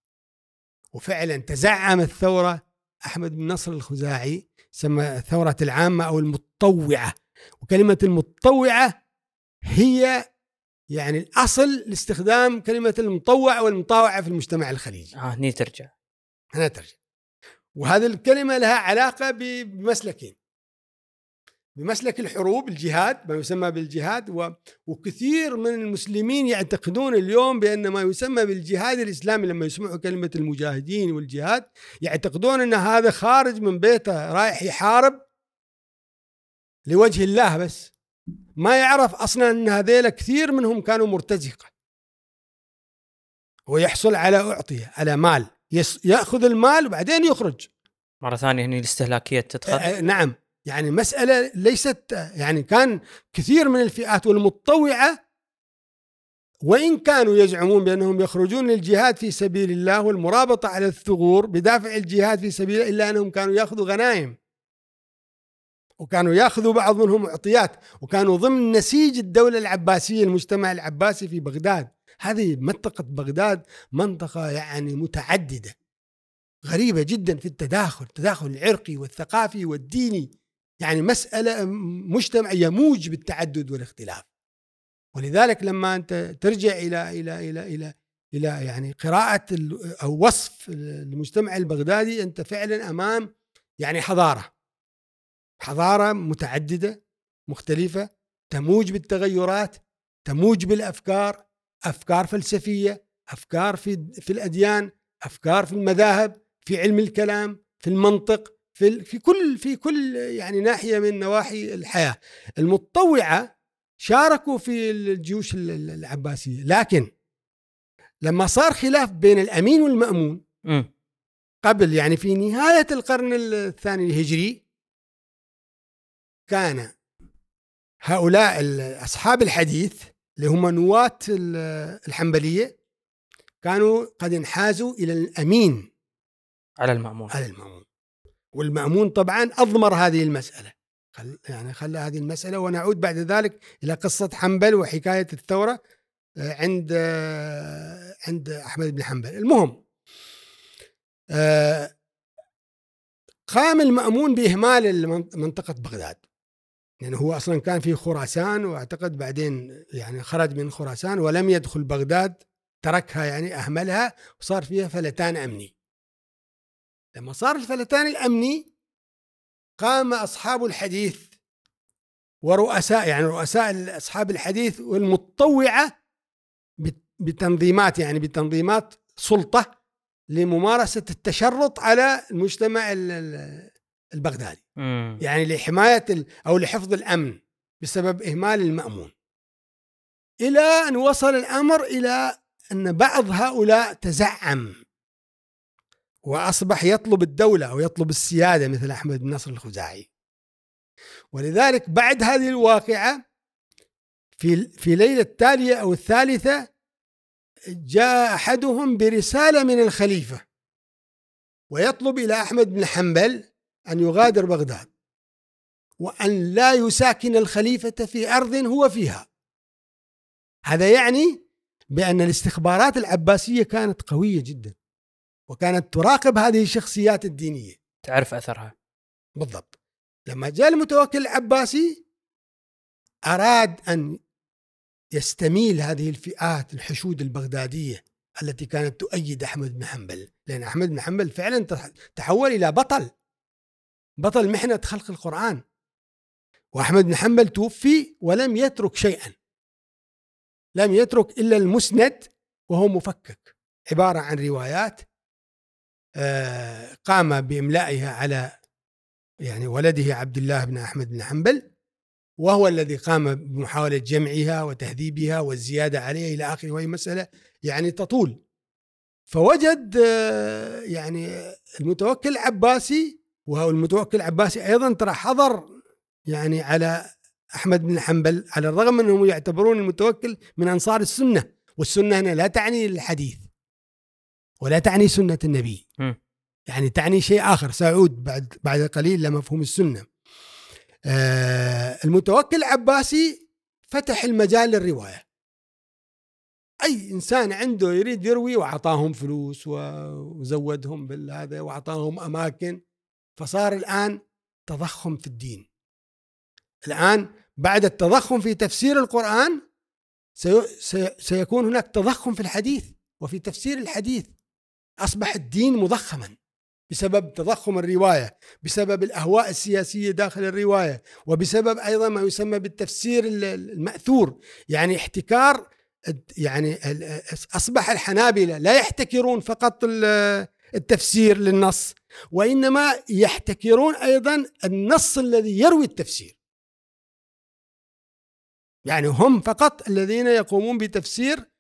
وفعلا تزعم الثوره أحمد بن نصر الخزاعي سمى الثورة العامة أو المتطوعة. وكلمة المتطوعة هي يعني الأصل لاستخدام كلمة المطوع والمطاوعة في المجتمع الخليجي. آه هني ترجع. هنا ترجع. وهذه الكلمة لها علاقة بمسلكين. بمسلك الحروب الجهاد ما يسمى بالجهاد وكثير من المسلمين يعتقدون اليوم بأن ما يسمى بالجهاد الإسلامي لما يسمعوا كلمة المجاهدين والجهاد يعتقدون أن هذا خارج من بيته رايح يحارب لوجه الله بس. ما يعرف أصلا أن هذيلا كثير منهم كانوا مرتزقة. ويحصل على أعطية على مال. يأخذ المال وبعدين يخرج. مرة ثانية هني الاستهلاكية تدخل آه، نعم. يعني مسألة ليست يعني كان كثير من الفئات والمتطوعة وإن كانوا يزعمون بأنهم يخرجون للجهاد في سبيل الله والمرابطة على الثغور بدافع الجهاد في سبيل الله إلا أنهم كانوا يأخذوا غنائم. وكانوا يأخذوا بعض منهم معطيات وكانوا ضمن نسيج الدولة العباسية المجتمع العباسي في بغداد. هذه منطقة بغداد منطقة يعني متعددة غريبة جدا في التداخل التداخل العرقي والثقافي والديني. يعني مسألة مجتمع يموج بالتعدد والاختلاف. ولذلك لما أنت ترجع إلى إلى إلى إلى إلى يعني قراءة أو وصف المجتمع البغدادي أنت فعلا أمام يعني حضارة. حضارة متعددة مختلفة تموج بالتغيرات تموج بالأفكار أفكار فلسفية أفكار في في الأديان أفكار في المذاهب في علم الكلام في المنطق. في في كل في كل يعني ناحية من نواحي الحياة. المتطوعة شاركوا في الجيوش العباسية. لكن لما صار خلاف بين الأمين والمأمون قبل يعني في نهاية القرن الثاني الهجري كان هؤلاء أصحاب الحديث اللي هم نواة الحنبلية كانوا قد انحازوا إلى الأمين على المأمون. على المأمون. والمأمون طبعا أضمر هذه المسألة. خل يعني خلى هذه المسألة ونعود بعد ذلك إلى قصة حنبل وحكاية الثورة آه، عند آه، عند أحمد بن حنبل. المهم آه، قام المأمون بإهمال منطقة بغداد. يعني هو أصلا كان في خراسان وأعتقد بعدين يعني خرج من خراسان ولم يدخل بغداد تركها يعني أهملها وصار فيها فلتان أمني. لما صار الفلتان الأمني قام أصحاب الحديث ورؤساء يعني رؤساء أصحاب الحديث والمتطوعة بتنظيمات يعني بتنظيمات سلطة لممارسة التشرط على المجتمع البغدادي. يعني لحماية أو لحفظ الأمن بسبب إهمال المأمون. إلى أن وصل الأمر إلى أن بعض هؤلاء تزعم. وأصبح يطلب الدولة أو يطلب السيادة مثل أحمد بن نصر الخزاعي. ولذلك بعد هذه الواقعة في في الليلة التالية أو الثالثة جاء أحدهم برسالة من الخليفة ويطلب إلى أحمد بن حنبل أن يغادر بغداد وأن لا يساكن الخليفة في أرض هو فيها. هذا يعني بأن الاستخبارات العباسية كانت قوية جدا. وكانت تراقب هذه الشخصيات الدينية. تعرف أثرها. بالضبط. لما جاء المتوكل العباسي أراد أن يستميل هذه الفئات الحشود البغدادية التي كانت تؤيد أحمد بن حنبل. لأن أحمد بن حنبل فعلا تحول إلى بطل. بطل محنة خلق القرآن. وأحمد بن حنبل توفي ولم يترك شيئا. لم يترك إلا المسند وهو مفكك. عبارة عن روايات قام بإملائها على يعني ولده عبد الله بن أحمد بن حنبل وهو الذي قام بمحاولة جمعها وتهذيبها والزيادة عليها إلى آخره وهي مسألة يعني تطول. فوجد آه، يعني المتوكل العباسي وهو المتوكل العباسي أيضا ترى حضر يعني على أحمد بن حنبل على الرغم من أنهم يعتبرون المتوكل من أنصار السنة والسنة هنا لا تعني الحديث. ولا تعني سنة النبي. م. يعني تعني شيء آخر سأعود بعد بعد قليل لمفهوم السنة. آه المتوكل العباسي فتح المجال للرواية. أي إنسان عنده يريد يروي وأعطاهم فلوس وزودهم بالهذا وأعطاهم أماكن فصار الآن تضخم في الدين. الآن بعد التضخم في تفسير القرآن سيكون هناك تضخم في الحديث وفي تفسير الحديث. أصبح الدين مضخما بسبب تضخم الرواية بسبب الأهواء السياسية داخل الرواية وبسبب أيضا ما يسمى بالتفسير المأثور. يعني احتكار يعني أصبح الحنابلة لا يحتكرون فقط التفسير للنص وإنما يحتكرون أيضا النص الذي يروي التفسير. يعني هم فقط الذين يقومون بتفسير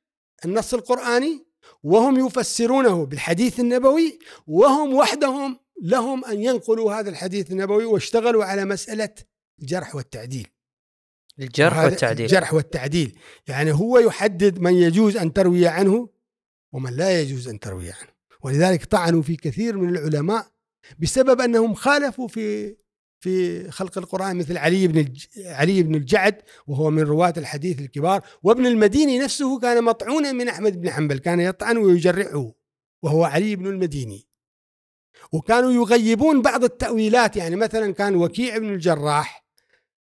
النص القرآني وهم يفسرونه بالحديث النبوي وهم وحدهم لهم أن ينقلوا هذا الحديث النبوي واشتغلوا على مسألة الجرح والتعديل. الجرح والتعديل. الجرح والتعديل. يعني هو يحدد من يجوز أن تروي عنه ومن لا يجوز أن تروي عنه. ولذلك طعنوا في كثير من العلماء بسبب أنهم خالفوا في في خلق القرآن مثل علي بن الج... علي بن الجعد وهو من رواة الحديث الكبار. وابن المديني نفسه كان مطعونا من أحمد بن حنبل كان يطعن ويجرعه وهو علي بن المديني. وكانوا يغيبون بعض التأويلات يعني مثلا كان وكيع بن الجراح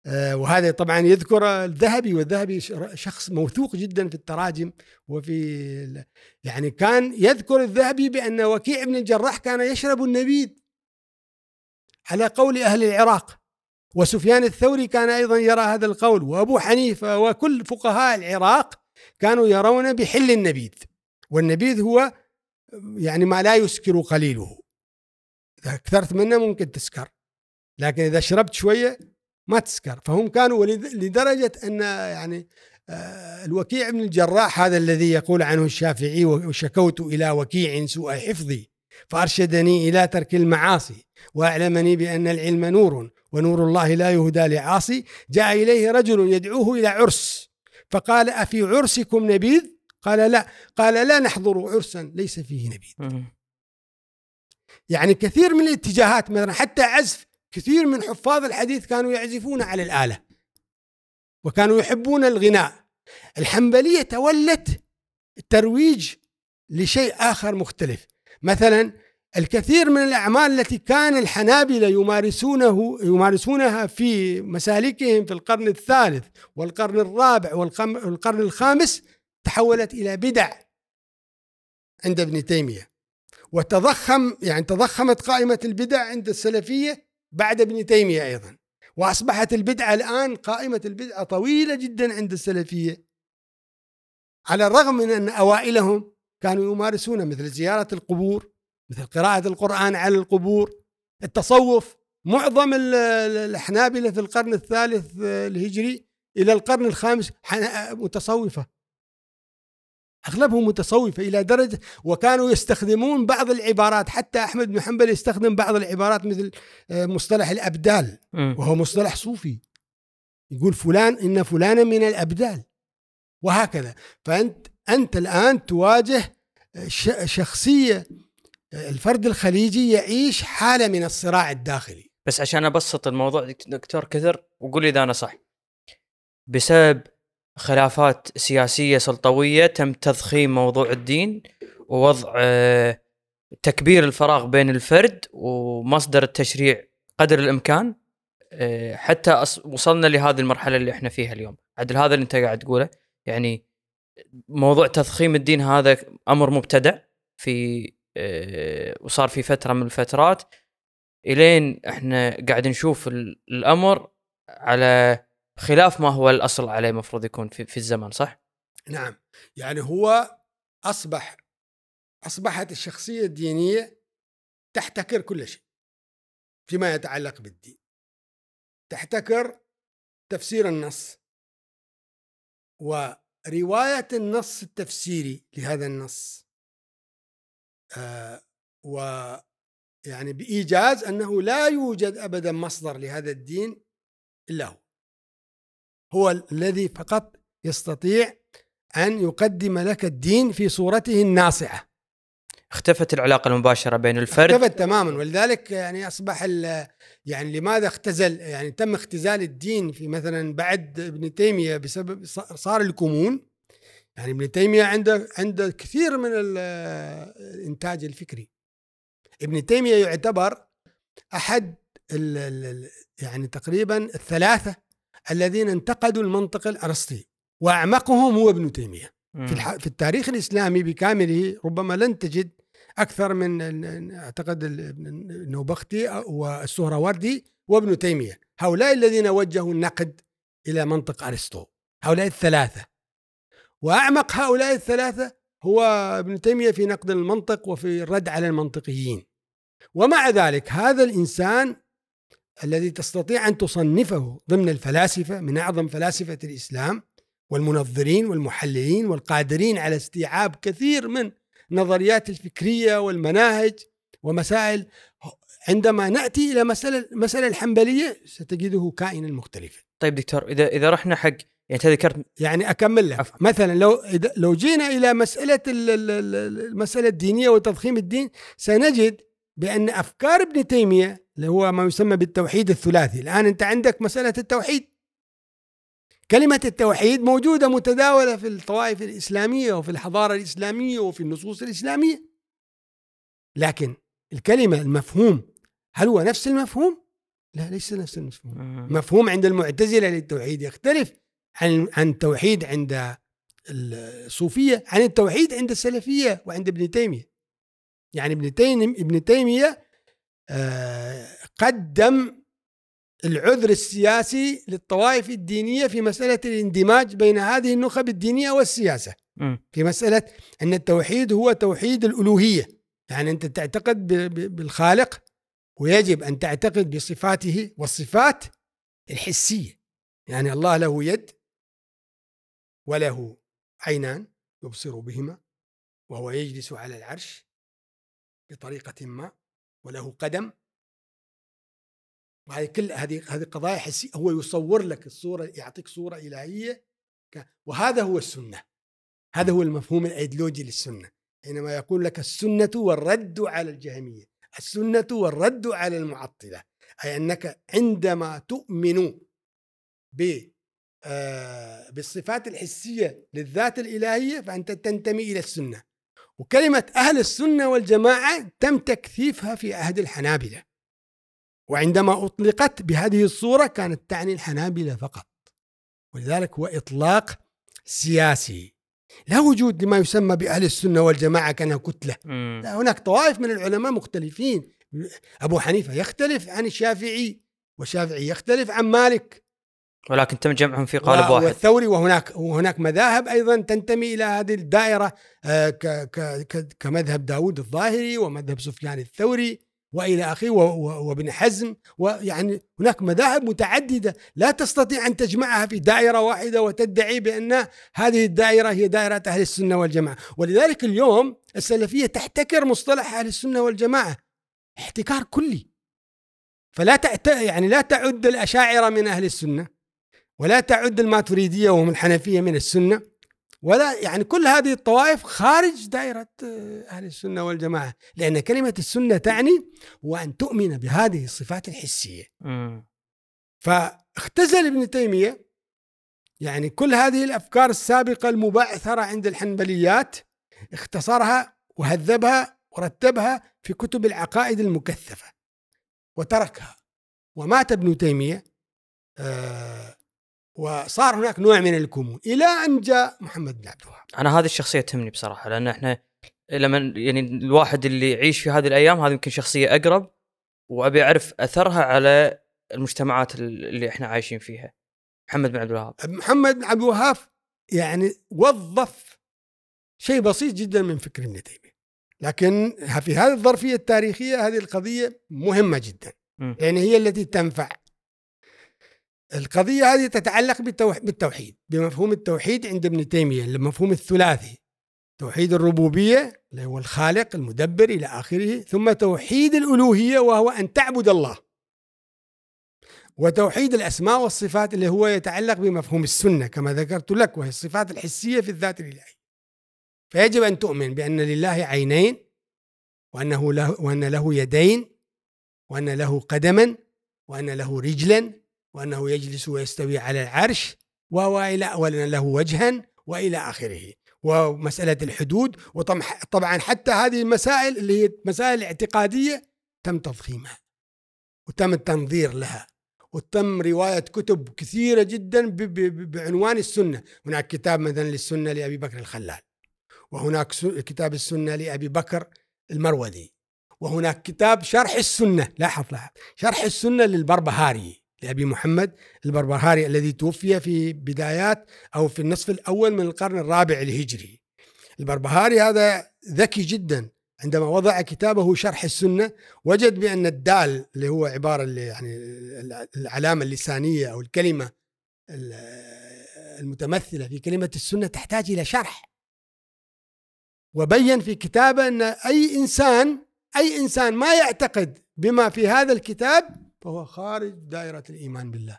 آه، وهذا طبعا يذكر الذهبي والذهبي شخص موثوق جدا في التراجم وفي يعني كان يذكر الذهبي بأن وكيع بن الجراح كان يشرب النبيذ. على قول أهل العراق. وسفيان الثوري كان أيضا يرى هذا القول وأبو حنيفة وكل فقهاء العراق كانوا يرون بحل النبيذ. والنبيذ هو يعني ما لا يسكر قليله. إذا أكثرت منه ممكن تسكر لكن إذا شربت شوية ما تسكر. فهم كانوا لدرجة أن يعني آه، الوكيع بن الجراح هذا الذي يقول عنه الشافعي وشكوت إلى وكيع سوء حفظي. فأرشدني إلى ترك المعاصي وأعلمني بأن العلم نور ونور الله لا يهدى لعاصي. جاء إليه رجل يدعوه إلى عرس فقال أفي عرسكم نبيذ؟ قال لا. قال لا نحضر عرسا ليس فيه نبيذ. يعني كثير من الاتجاهات مثلا حتى عزف كثير من حفاظ الحديث كانوا يعزفون على الآلة وكانوا يحبون الغناء. الحنبلية تولت الترويج لشيء آخر مختلف. مثلا الكثير من الأعمال التي كان الحنابلة يمارسونه يمارسونها في مسالكهم في القرن الثالث والقرن الرابع والقرن الخامس تحولت إلى بدع عند ابن تيمية. وتضخم يعني تضخمت قائمة البدع عند السلفية بعد ابن تيمية أيضا. وأصبحت البدعة الآن قائمة البدعة طويلة جدا عند السلفية. على الرغم من أن أوائلهم كانوا يمارسون مثل زيارة القبور مثل قراءة القرآن على القبور التصوف معظم الحنابلة في القرن الثالث الهجري إلى القرن الخامس متصوفة. أغلبهم متصوفة إلى درجة وكانوا يستخدمون بعض العبارات حتى أحمد بن حنبل يستخدم بعض العبارات مثل آه، مصطلح الأبدال وهو مصطلح صوفي. يقول فلان إن فلانا من الأبدال وهكذا. فأنت أنت الآن تواجه آه، شخصية آه، الفرد الخليجي يعيش حالة من الصراع الداخلي. بس عشان أبسط الموضوع دكتور كثر وقول لي إذا أنا صح. بسبب خلافات سياسية سلطوية تم تضخيم موضوع الدين ووضع آه، تكبير الفراغ بين الفرد ومصدر التشريع قدر الإمكان. آه، حتى وصلنا لهذه المرحلة اللي إحنا فيها اليوم. عدل هذا اللي أنت قاعد تقوله. يعني موضوع تضخيم الدين هذا أمر مبتدع في وصار في فترة من الفترات إلين إحنا قاعد نشوف الأمر على خلاف ما هو الأصل عليه المفروض يكون في, في الزمن صح؟ نعم. يعني هو أصبح أصبحت الشخصية الدينية تحتكر كل شيء فيما يتعلق بالدين. تحتكر تفسير النص. ورواية النص التفسيري لهذا النص آه و يعني بإيجاز أنه لا يوجد ابدا مصدر لهذا الدين إلا هو. هو الذي فقط يستطيع أن يقدم لك الدين في صورته الناصعة. اختفت العلاقة المباشرة بين الفرد. اختفت تماما ولذلك يعني أصبح يعني لماذا اختزل يعني تم اختزال الدين في مثلا بعد ابن تيمية بسبب صار الكمون يعني ابن تيمية عنده عنده كثير من الإنتاج الفكري. ابن تيمية يعتبر أحد يعني تقريبا الثلاثة الذين انتقدوا المنطق الأرسطي وأعمقهم هو ابن تيمية. في, في التاريخ الإسلامي بكامله ربما لن تجد أكثر من أعتقد النوبختي والسهروردي وابن تيمية. هؤلاء الذين وجهوا النقد إلى منطق أرسطو. هؤلاء الثلاثة. وأعمق هؤلاء الثلاثة هو ابن تيمية في نقد المنطق وفي الرد على المنطقيين ومع ذلك هذا الإنسان الذي تستطيع أن تصنفه ضمن الفلاسفة من أعظم فلاسفة الإسلام والمنظرين والمحللين والقادرين على استيعاب كثير من نظريات الفكرية والمناهج ومسائل عندما نأتي إلى مسألة المساله الحنبلية ستجده كائنا مختلفا. طيب دكتور إذا إذا رحنا حق يعني ذكرت يعني أكمل لك. مثلا لو لو جينا إلى مسألة المسألة الدينية وتضخيم الدين سنجد بأن أفكار ابن تيمية اللي هو ما يسمى بالتوحيد الثلاثي. الآن أنت عندك مسألة التوحيد. كلمة التوحيد موجودة متداولة في الطوائف الإسلامية وفي الحضارة الإسلامية وفي النصوص الإسلامية. لكن الكلمة المفهوم هل هو نفس المفهوم؟ لا ليس نفس المفهوم. مفهوم عند المعتزلة للتوحيد يختلف. عن عن التوحيد عند الصوفية عن التوحيد عند السلفية وعند ابن تيمية. يعني ابن تيمية ابن تيمية آه، قدم العذر السياسي للطوائف الدينية في مسألة الاندماج بين هذه النخب الدينية والسياسة. في مسألة أن التوحيد هو توحيد الألوهية. يعني أنت تعتقد بالخالق ويجب أن تعتقد بصفاته والصفات الحسية. يعني الله له يد وله عينان يبصر بهما وهو يجلس على العرش بطريقة ما وله قدم. وهذه كل هذه هذه قضايا حسية هو يصور لك الصورة يعطيك صورة إلهية وهذا هو السنة. هذا هو المفهوم الأيديولوجي للسنة. حينما يقول لك السنة والرد على الجهمية السنة والرد على المعطلة أي أنك عندما تؤمن ب بالصفات الحسية للذات الإلهية فأنت تنتمي إلى السنة. وكلمة أهل السنة والجماعة تم تكثيفها في عهد الحنابلة. وعندما أطلقت بهذه الصورة كانت تعني الحنابلة فقط. ولذلك هو إطلاق سياسي. لا وجود لما يسمى بأهل السنة والجماعة كأنها كتلة. لا هناك طوائف من العلماء مختلفين. أبو حنيفة يختلف عن الشافعي والشافعي يختلف عن مالك. ولكن تم جمعهم في قالب واحد. والثوري وهناك وهناك مذاهب أيضا تنتمي إلى هذه الدائرة آه، كمذهب داود الظاهري ومذهب سفيان الثوري وإلى آخره وابن حزم. ويعني هناك مذاهب متعددة لا تستطيع أن تجمعها في دائرة واحدة وتدعي بأن هذه الدائرة هي دائرة أهل السنة والجماعة، ولذلك اليوم السلفية تحتكر مصطلح أهل السنة والجماعة احتكار كلي. فلا تعت... يعني لا تعد الأشاعرة من أهل السنة. ولا تعد الماتريدية وهم الحنفية من السنة ولا يعني كل هذه الطوائف خارج دائرة آه، أهل السنة والجماعة لأن كلمة السنة تعني وأن تؤمن بهذه الصفات الحسية. فاختزل ابن تيمية يعني كل هذه الأفكار السابقة المبعثرة عند الحنبليات اختصرها وهذبها ورتبها في كتب العقائد المكثفة وتركها. ومات ابن تيمية آه وصار هناك نوع من الكمون إلى أن جاء محمد بن عبد الوهاب. أنا هذه الشخصية تهمني بصراحة لأن إحنا لما يعني الواحد اللي يعيش في هذه الأيام هذه يمكن شخصية أقرب وأبي أعرف أثرها على المجتمعات اللي إحنا عايشين فيها. محمد بن عبد الوهاب. محمد بن عبد الوهاب يعني وظف شيء بسيط جدا من فكر ابن تيمية. لكن في هذه الظرفية التاريخية هذه القضية مهمة جدا. م. يعني هي التي تنفع القضية هذه تتعلق بالتوحيد بمفهوم التوحيد عند ابن تيمية المفهوم الثلاثي. توحيد الربوبية اللي هو الخالق المدبر إلى آخره ثم توحيد الألوهية وهو أن تعبد الله. وتوحيد الأسماء والصفات اللي هو يتعلق بمفهوم السنة كما ذكرت لك وهي الصفات الحسية في الذات الإلهية فيجب أن تؤمن بأن لله عينين وأنه له وأن له يدين وأن له قدما وأن له رجلا وأنه يجلس ويستوي على العرش وهو إلى له وجها وإلى آخره. ومسألة الحدود. وطبعا حتى هذه المسائل اللي هي مسائل اعتقادية تم تضخيمها وتم التنظير لها. وتم رواية كتب كثيرة جدا بعنوان السنة. هناك كتاب مثلا للسنة لأبي بكر الخلال. وهناك كتاب السنة لأبي بكر المروذي. وهناك كتاب شرح السنة لاحظ لاحظ. شرح السنة للبربهاري. لأبي محمد البربهاري الذي توفي في بدايات أو في النصف الأول من القرن الرابع الهجري. البربهاري هذا ذكي جدا. عندما وضع كتابه شرح السنة وجد بأن الدال اللي هو عبارة اللي يعني العلامة اللسانية أو الكلمة المتمثلة في كلمة السنة تحتاج إلى شرح. وبين في كتابه أن أي إنسان أي إنسان ما يعتقد بما في هذا الكتاب فهو خارج دائرة الإيمان بالله.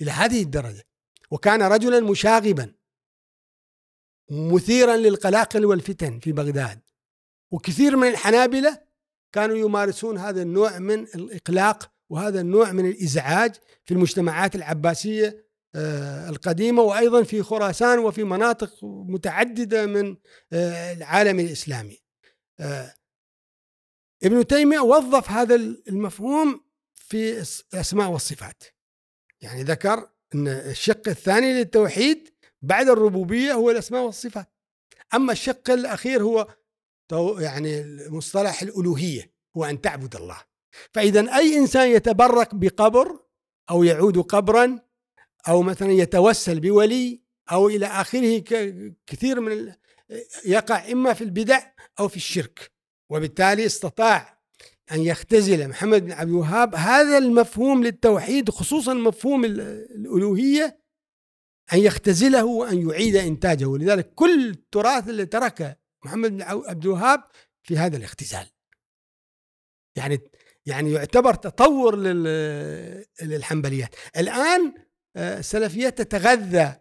إلى هذه الدرجة. وكان رجلا مشاغبا. مثيرا للقلاقل والفتن في بغداد. وكثير من الحنابلة كانوا يمارسون هذا النوع من الإقلاق وهذا النوع من الإزعاج في المجتمعات العباسية آه، القديمة وأيضا في خراسان وفي مناطق متعددة من آه، العالم الإسلامي. آه، ابن تيمية وظف هذا المفهوم في الأسماء والصفات. يعني ذكر أن الشق الثاني للتوحيد بعد الربوبية هو الأسماء والصفات. أما الشق الأخير هو يعني مصطلح الألوهية هو أن تعبد الله. فإذا أي إنسان يتبرك بقبر أو يعود قبرا أو مثلا يتوسل بولي أو إلى آخره كثير من يقع إما في البدع أو في الشرك وبالتالي استطاع أن يختزل محمد بن عبد الوهاب هذا المفهوم للتوحيد خصوصا مفهوم الألوهية أن يختزله وأن يعيد إنتاجه. ولذلك كل التراث اللي تركه محمد بن عبد الوهاب في هذا الاختزال. يعني يعني يعتبر تطور للحنبليات. الآن آه، السلفيات تتغذى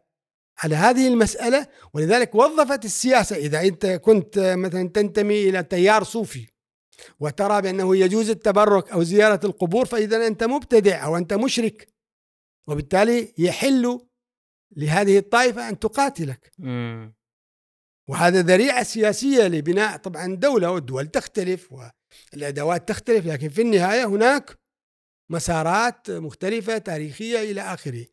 على هذه المسألة ولذلك وظفت السياسة. إذا أنت كنت مثلا تنتمي إلى تيار صوفي وترى بأنه يجوز التبرك أو زيارة القبور فإذا أنت مبتدع أو أنت مشرك. وبالتالي يحل لهذه الطائفة أن تقاتلك. وهذا ذريعة سياسية لبناء طبعا دولة والدول تختلف والأدوات تختلف لكن في النهاية هناك مسارات مختلفة تاريخية إلى آخره.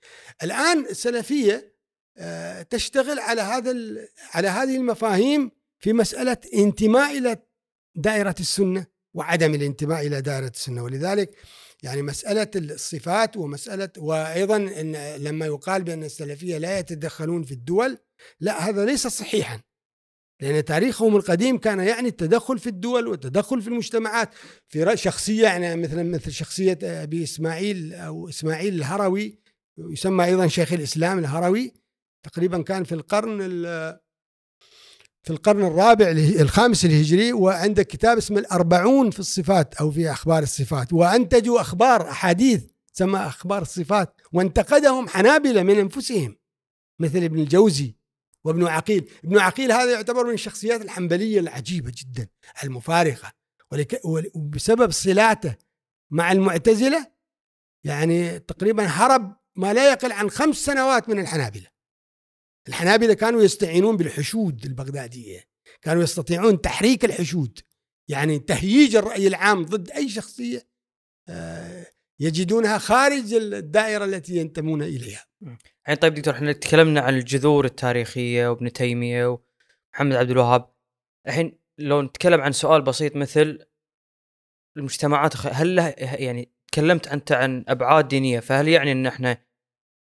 الآن السلفية آه، تشتغل على هذا على هذه المفاهيم في مسألة انتماء إلى دائرة السنة وعدم الانتماء إلى دائرة السنة. ولذلك يعني مسألة الصفات ومسألة وأيضا إن لما يقال بأن السلفية لا يتدخلون في الدول لا هذا ليس صحيحا. لأن تاريخهم القديم كان يعني التدخل في الدول والتدخل في المجتمعات. في شخصية يعني مثلا مثل شخصية أبي إسماعيل أو إسماعيل الهروي يسمى أيضا شيخ الإسلام الهروي تقريبا كان في القرن في القرن الرابع الخامس الهجري وعنده كتاب اسمه الأربعون في الصفات أو في أخبار الصفات. وأنتجوا أخبار أحاديث تسمى أخبار الصفات وانتقدهم حنابلة من أنفسهم مثل ابن الجوزي وابن عقيل. ابن عقيل هذا يعتبر من الشخصيات الحنبلية العجيبة جدا المفارقة. وبسبب صلاته مع المعتزلة يعني تقريبا هرب ما لا يقل عن خمس سنوات من الحنابلة. الحنابلة كانوا يستعينون بالحشود البغدادية. كانوا يستطيعون تحريك الحشود. يعني تهييج الرأي العام ضد أي شخصية آه، يجدونها خارج الدائرة التي ينتمون إليها. الحين طيب دكتور إحنا تكلمنا عن الجذور التاريخية وابن تيمية ومحمد عبد الوهاب. الحين لو نتكلم عن سؤال بسيط مثل المجتمعات هل له يعني تكلمت أنت عن أبعاد دينية فهل يعني إن إحنا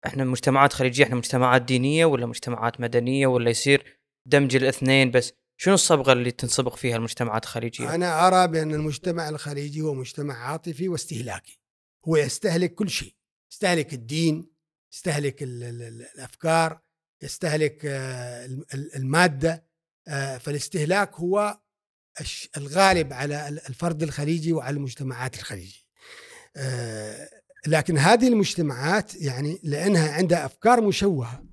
إحنا مجتمعات خليجية إحنا مجتمعات دينية ولا مجتمعات مدنية ولا يصير دمج الاثنين بس؟ شنو الصبغة اللي تنصبغ فيها المجتمعات الخليجية؟ أنا أرى بأن المجتمع الخليجي هو مجتمع عاطفي واستهلاكي. هو يستهلك كل شيء. يستهلك الدين يستهلك الأفكار يستهلك آه، المادة آه، فالاستهلاك هو الغالب على الفرد الخليجي وعلى المجتمعات الخليجية. آه، لكن هذه المجتمعات يعني لأنها عندها أفكار مشوهة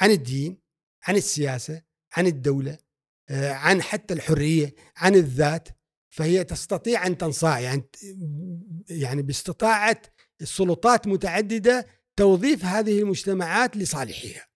عن الدين عن السياسة عن الدولة عن حتى الحرية عن الذات فهي تستطيع أن تنصاع يعني يعني باستطاعة السلطات متعددة توظيف هذه المجتمعات لصالحها.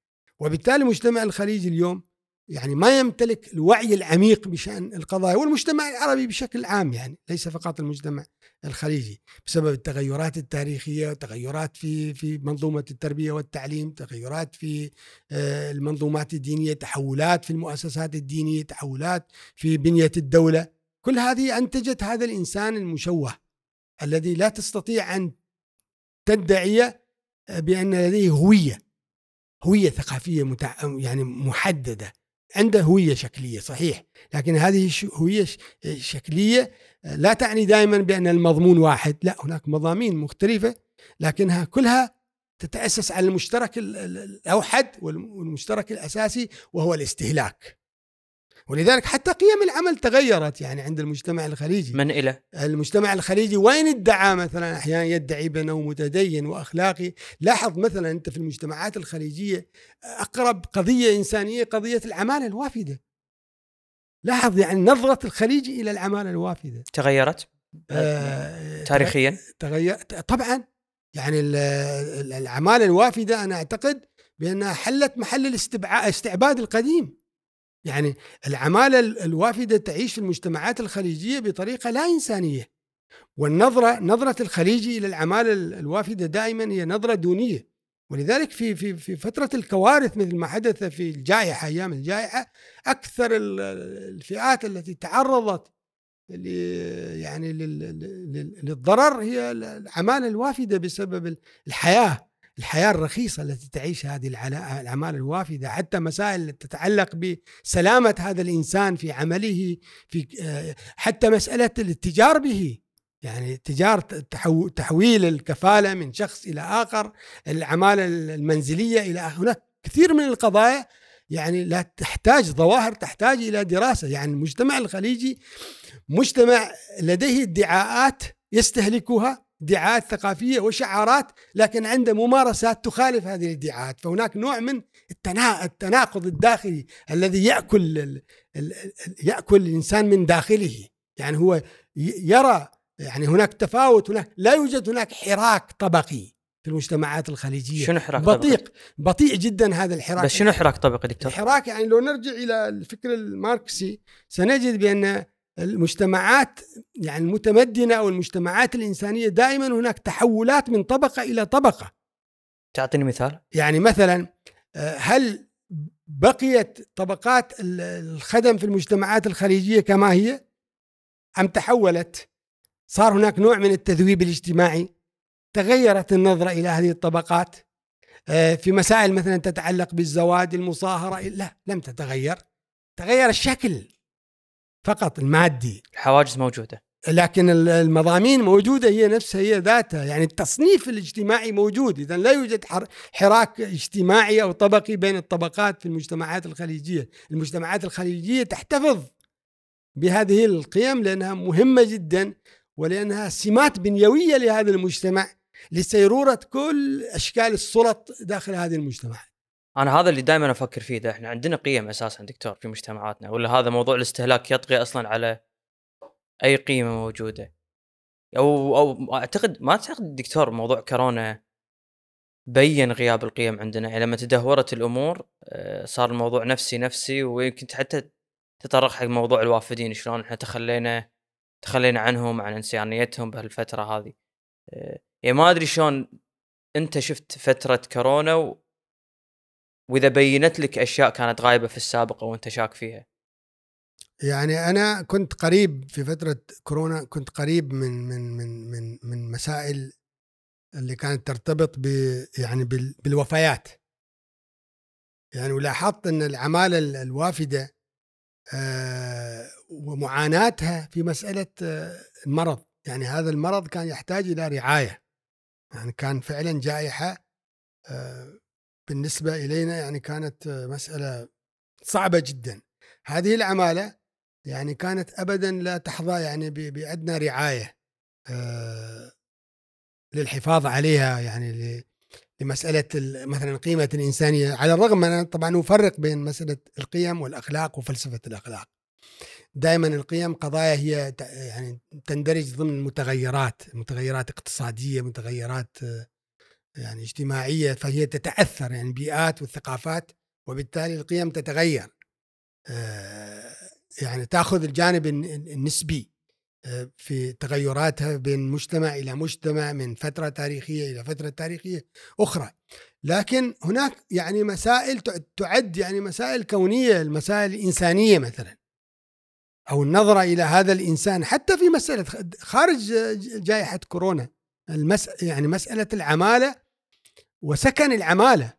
وبالتالي المجتمع الخليجي اليوم يعني ما يمتلك الوعي العميق بشأن القضايا والمجتمع العربي بشكل عام يعني ليس فقط المجتمع الخليجي بسبب التغيرات التاريخية تغيرات في في منظومة التربية والتعليم تغيرات في آه، المنظومات الدينية تحولات في المؤسسات الدينية تحولات في بنية الدولة. كل هذه أنتجت هذا الإنسان المشوه الذي لا تستطيع أن تدعي بأن لديه هوية هوية ثقافية متع... يعني محددة. عنده هوية شكلية صحيح. لكن هذه هوية شكلية لا تعني دائما بأن المضمون واحد. لا هناك مضامين مختلفة لكنها كلها تتأسس على المشترك الأوحد والمشترك الأساسي وهو الاستهلاك. ولذلك حتى قيم العمل تغيرت يعني عند المجتمع الخليجي. من إلى؟ المجتمع الخليجي وين ادعى مثلا أحيانا يدعي بأنه متدين وأخلاقي؟ لاحظ مثلا أنت في المجتمعات الخليجية أقرب قضية إنسانية قضية العمالة الوافدة. لاحظ يعني نظرة الخليج إلى العمالة الوافدة. تغيرت؟ آه، تاريخيا؟ تغير طبعا. يعني ال- ال- العمالة الوافدة أنا أعتقد بأنها حلت محل الاستبعاد الاستعباد القديم. يعني العمالة ال- الوافدة تعيش في المجتمعات الخليجية بطريقة لا إنسانية. والنظرة نظرة الخليجي إلى العمالة ال- الوافدة دائما هي نظرة دونية. ولذلك في في في فترة الكوارث مثل ما حدث في الجائحة أيام الجائحة أكثر ال- الفئات التي تعرضت يعني لل- لل- للضرر هي العمالة الوافدة بسبب الحياة. الحياة الرخيصة التي تعيش هذه العمالة الوافدة حتى مسائل تتعلق بسلامة هذا الإنسان في عمله في آه، حتى مسألة الاتجار به. يعني تجار تحو- تحويل الكفالة من شخص إلى آخر العمالة المنزلية إلى آخر. هناك كثير من القضايا يعني لا تحتاج ظواهر تحتاج إلى دراسة. يعني المجتمع الخليجي مجتمع لديه ادعاءات يستهلكها ادعاءات ثقافية وشعارات لكن عنده ممارسات تخالف هذه الادعاءات فهناك نوع من التنا- التناقض الداخلي الذي يأكل ال- ال- ال- يأكل الإنسان من داخله يعني هو يرى يعني هناك تفاوت هناك لا يوجد هناك حراك طبقي في المجتمعات الخليجية شنو حراك طبقي؟ بطيء بطيء جدا هذا الحراك بس شنو حراك طبقي دكتور؟ الحراك يعني لو نرجع إلى الفكر الماركسي سنجد بأن المجتمعات يعني المتمدنة أو المجتمعات الإنسانية دائما هناك تحولات من طبقة إلى طبقة. تعطيني مثال؟ يعني مثلا آه، هل بقيت طبقات ال- الخدم في المجتمعات الخليجية كما هي؟ أم تحولت؟ صار هناك نوع من التذويب الاجتماعي؟ تغيرت النظرة إلى هذه الطبقات؟ آه، في مسائل مثلا تتعلق بالزواج المصاهرة لا لم تتغير. تغير الشكل. فقط المادي. الحواجز موجودة. لكن ال- المضامين موجودة هي نفسها هي ذاتها. يعني التصنيف الاجتماعي موجود. إذا لا يوجد حر- حراك اجتماعي أو طبقي بين الطبقات في المجتمعات الخليجية. المجتمعات الخليجية تحتفظ بهذه القيم لأنها مهمة جدا ولأنها سمات بنيوية لهذا المجتمع لسيرورة كل أشكال السلط داخل هذه المجتمع أنا هذا اللي دائما أفكر فيه ده إحنا عندنا قيم أساسا دكتور في مجتمعاتنا ولا هذا موضوع الاستهلاك يطغي أصلا على أي قيمة موجودة أو أو أعتقد ما أعتقد دكتور موضوع كورونا بين غياب القيم عندنا يعني لما تدهورت الأمور آه، صار الموضوع نفسي نفسي ويمكن حتى تطرق حق موضوع الوافدين شلون إحنا تخلينا تخلينا عنهم عن إنسانيتهم بهالفترة هذه آه، يعني ما أدري شلون أنت شفت فترة كورونا. وإذا بينت لك أشياء كانت غايبة في السابق وانت شاك فيها؟ يعني أنا كنت قريب في فترة كورونا كنت قريب من من من من من مسائل اللي كانت ترتبط ب يعني بال- بالوفيات. يعني ولاحظت إن العمالة ال- الوافدة آه، ومعاناتها في مسألة آه، المرض يعني هذا المرض كان يحتاج إلى رعاية. يعني كان فعلا جائحة آه، بالنسبة إلينا يعني كانت مسألة صعبة جدا. هذه العمالة يعني كانت ابدا لا تحظى يعني ب- بأدنى رعاية آه، للحفاظ عليها يعني ل- لمسألة ال- مثلا قيمة الإنسانية. على الرغم من أنا طبعا نفرق بين مسألة القيم والأخلاق وفلسفة الأخلاق. دائما القيم قضايا هي يعني تندرج ضمن متغيرات متغيرات اقتصادية متغيرات آه، يعني اجتماعية فهي تتأثر يعني البيئات والثقافات وبالتالي القيم تتغير. آه، يعني تأخذ الجانب الن- النسبي آه، في تغيراتها بين مجتمع إلى مجتمع من فترة تاريخية إلى فترة تاريخية أخرى. لكن هناك يعني مسائل تع- تعد يعني مسائل كونية المسائل الإنسانية مثلا. أو النظرة إلى هذا الإنسان حتى في مسألة خ- خارج جائحة كورونا. المس يعني مسألة العمالة وسكن العمالة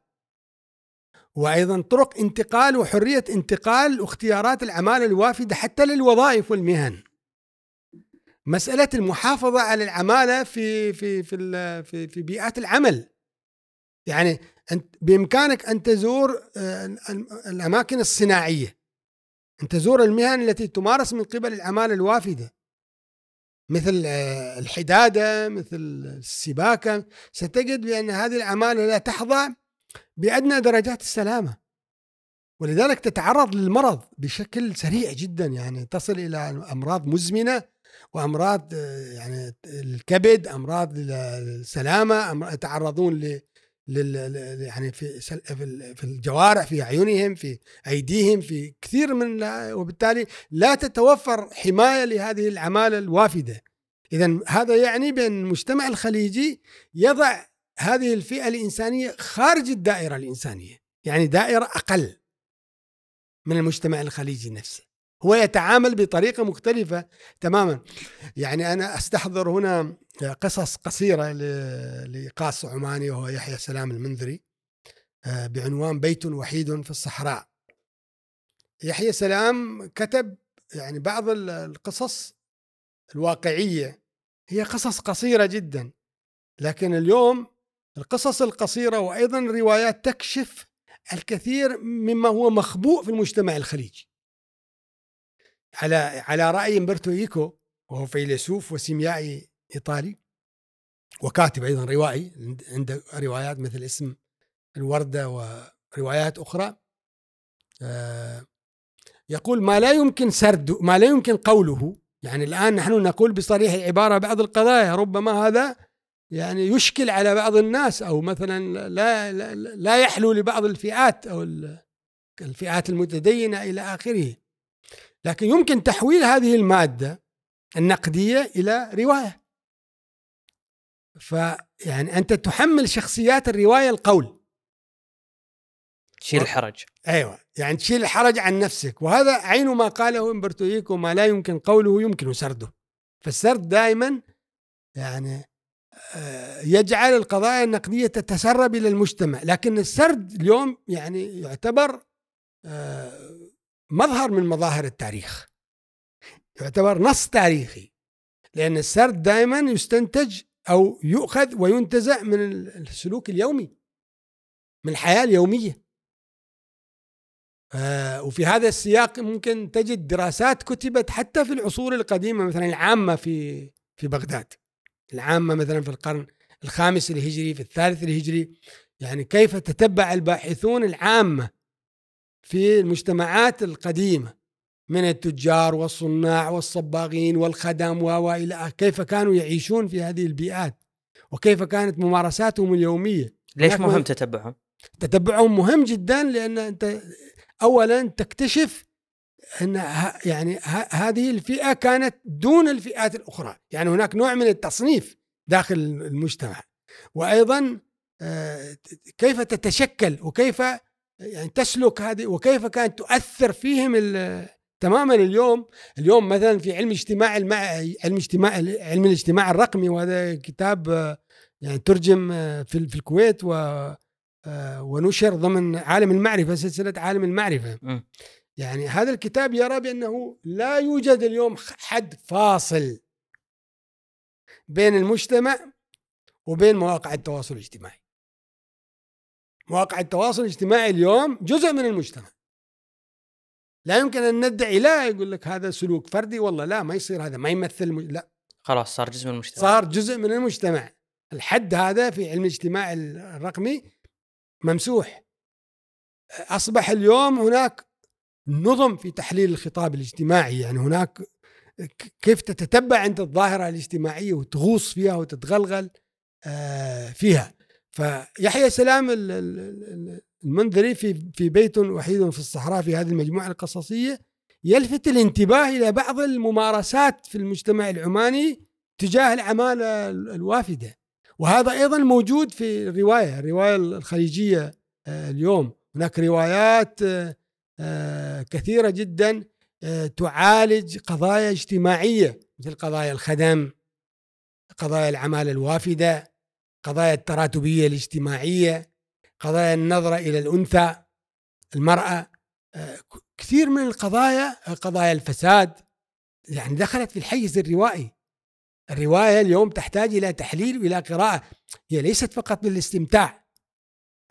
وأيضا طرق انتقال وحرية انتقال واختيارات العمالة الوافدة حتى للوظائف والمهن. مسألة المحافظة على العمالة في في في في, في بيئات العمل. يعني أنت بإمكانك أن تزور آه، ال- الأماكن الصناعية. أن تزور المهن التي تمارس من قبل العمالة الوافدة. مثل آه، الحدادة، مثل السباكة، ستجد بأن هذه العماله لا تحظى بأدنى درجات السلامة. ولذلك تتعرض للمرض بشكل سريع جدا. يعني تصل إلى أمراض مزمنة وأمراض آه، يعني الكبد أمراض يتعرضون ل لل يعني في في الجوارح في اعينهم في أيديهم في كثير من وبالتالي لا تتوفر حماية لهذه العماله الوافدة. اذا هذا يعني بأن المجتمع الخليجي يضع هذه الفئة الإنسانية خارج الدائرة الإنسانية يعني دائرة أقل من المجتمع الخليجي نفسه. هو يتعامل بطريقة مختلفة تماما. يعني أنا أستحضر هنا قصص قصيرة لقاص عماني وهو يحيى سلام المنذري آه، بعنوان بيت وحيد في الصحراء. يحيى سلام كتب يعني بعض القصص الواقعية. هي قصص قصيرة جدا لكن اليوم القصص القصيرة وأيضا روايات تكشف الكثير مما هو مخبوء في المجتمع الخليجي. على على رأي امبرتو إيكو وهو فيلسوف وسيميائي إيطالي وكاتب أيضا روائي عنده روايات مثل اسم الوردة وروايات أخرى. آه، يقول ما لا يمكن سرد ما لا يمكن قوله. يعني الآن نحن نقول بصريح العباره بعض القضايا ربما هذا يعني يشكل على بعض الناس أو مثلا لا لا, لا يحلو لبعض الفئات أو الفئات المتدينة إلى آخره. لكن يمكن تحويل هذه المادة النقدية إلى رواية. فيعني أنت تحمل شخصيات الرواية القول. تشيل الحرج. أيوه يعني تشيل الحرج عن نفسك. وهذا عين ما قاله امبرتو ايكو ما لا يمكن قوله يمكن سرده. فالسرد دائما يعني آه، يجعل القضايا النقدية تتسرب إلى المجتمع. لكن السرد اليوم يعني يعتبر آه، مظهر من مظاهر التاريخ. يعتبر نص تاريخي. لأن السرد دائما يستنتج أو يؤخذ وينتزع من السلوك اليومي من الحياة اليومية. آه وفي هذا السياق ممكن تجد دراسات كتبت حتى في العصور القديمة مثلا العامة في في بغداد. العامة مثلا في القرن الخامس الهجري في الثالث الهجري. يعني كيف تتبع الباحثون العامة في المجتمعات القديمة. من التجار والصناع والصباغين والخدم والى كيف كانوا يعيشون في هذه البيئات؟ وكيف كانت ممارساتهم اليومية؟ ليش مهم تتبعهم؟ تتبعهم مهم جدا لأن أنت اولا تكتشف أن يعني هذه الفئة كانت دون الفئات الأخرى، يعني هناك نوع من التصنيف داخل المجتمع. وأيضا آه، كيف تتشكل؟ وكيف يعني تسلك هذه؟ وكيف كانت تؤثر فيهم تماما اليوم اليوم مثلا في علم اجتماع المع... علم اجتماع علم الاجتماع الرقمي وهذا كتاب يعني ترجم في في الكويت و ونشر ضمن عالم المعرفة سلسلة عالم المعرفة. يعني هذا الكتاب يرى بأنه لا يوجد اليوم حد فاصل بين المجتمع وبين مواقع التواصل الاجتماعي. مواقع التواصل الاجتماعي اليوم جزء من المجتمع. لا يمكن أن ندعي لا يقول لك هذا سلوك فردي والله لا ما يصير هذا ما يمثل لا. خلاص صار جزء من المجتمع. صار جزء من المجتمع. الحد هذا في علم الاجتماع الرقمي ممسوح. أصبح اليوم هناك نظم في تحليل الخطاب الاجتماعي يعني هناك كيف تتتبع أنت الظاهرة الاجتماعية وتغوص فيها وتتغلغل آه، فيها. فيحيى سلام المنذري في في بيت وحيد في الصحراء في هذه المجموعة القصصية يلفت الانتباه إلى بعض الممارسات في المجتمع العماني تجاه العمالة الوافدة. وهذا أيضا موجود في الرواية الرواية الخليجية آه، اليوم. هناك روايات آه، كثيرة جدا آه، تعالج قضايا اجتماعية مثل قضايا الخدم قضايا العمالة الوافدة. قضايا التراتبية الاجتماعية قضايا النظرة إلى الأنثى المرأة آه، كثير من القضايا قضايا الفساد يعني دخلت في الحيز الروائي. الرواية اليوم تحتاج إلى تحليل وإلى قراءة. هي ليست فقط للاستمتاع.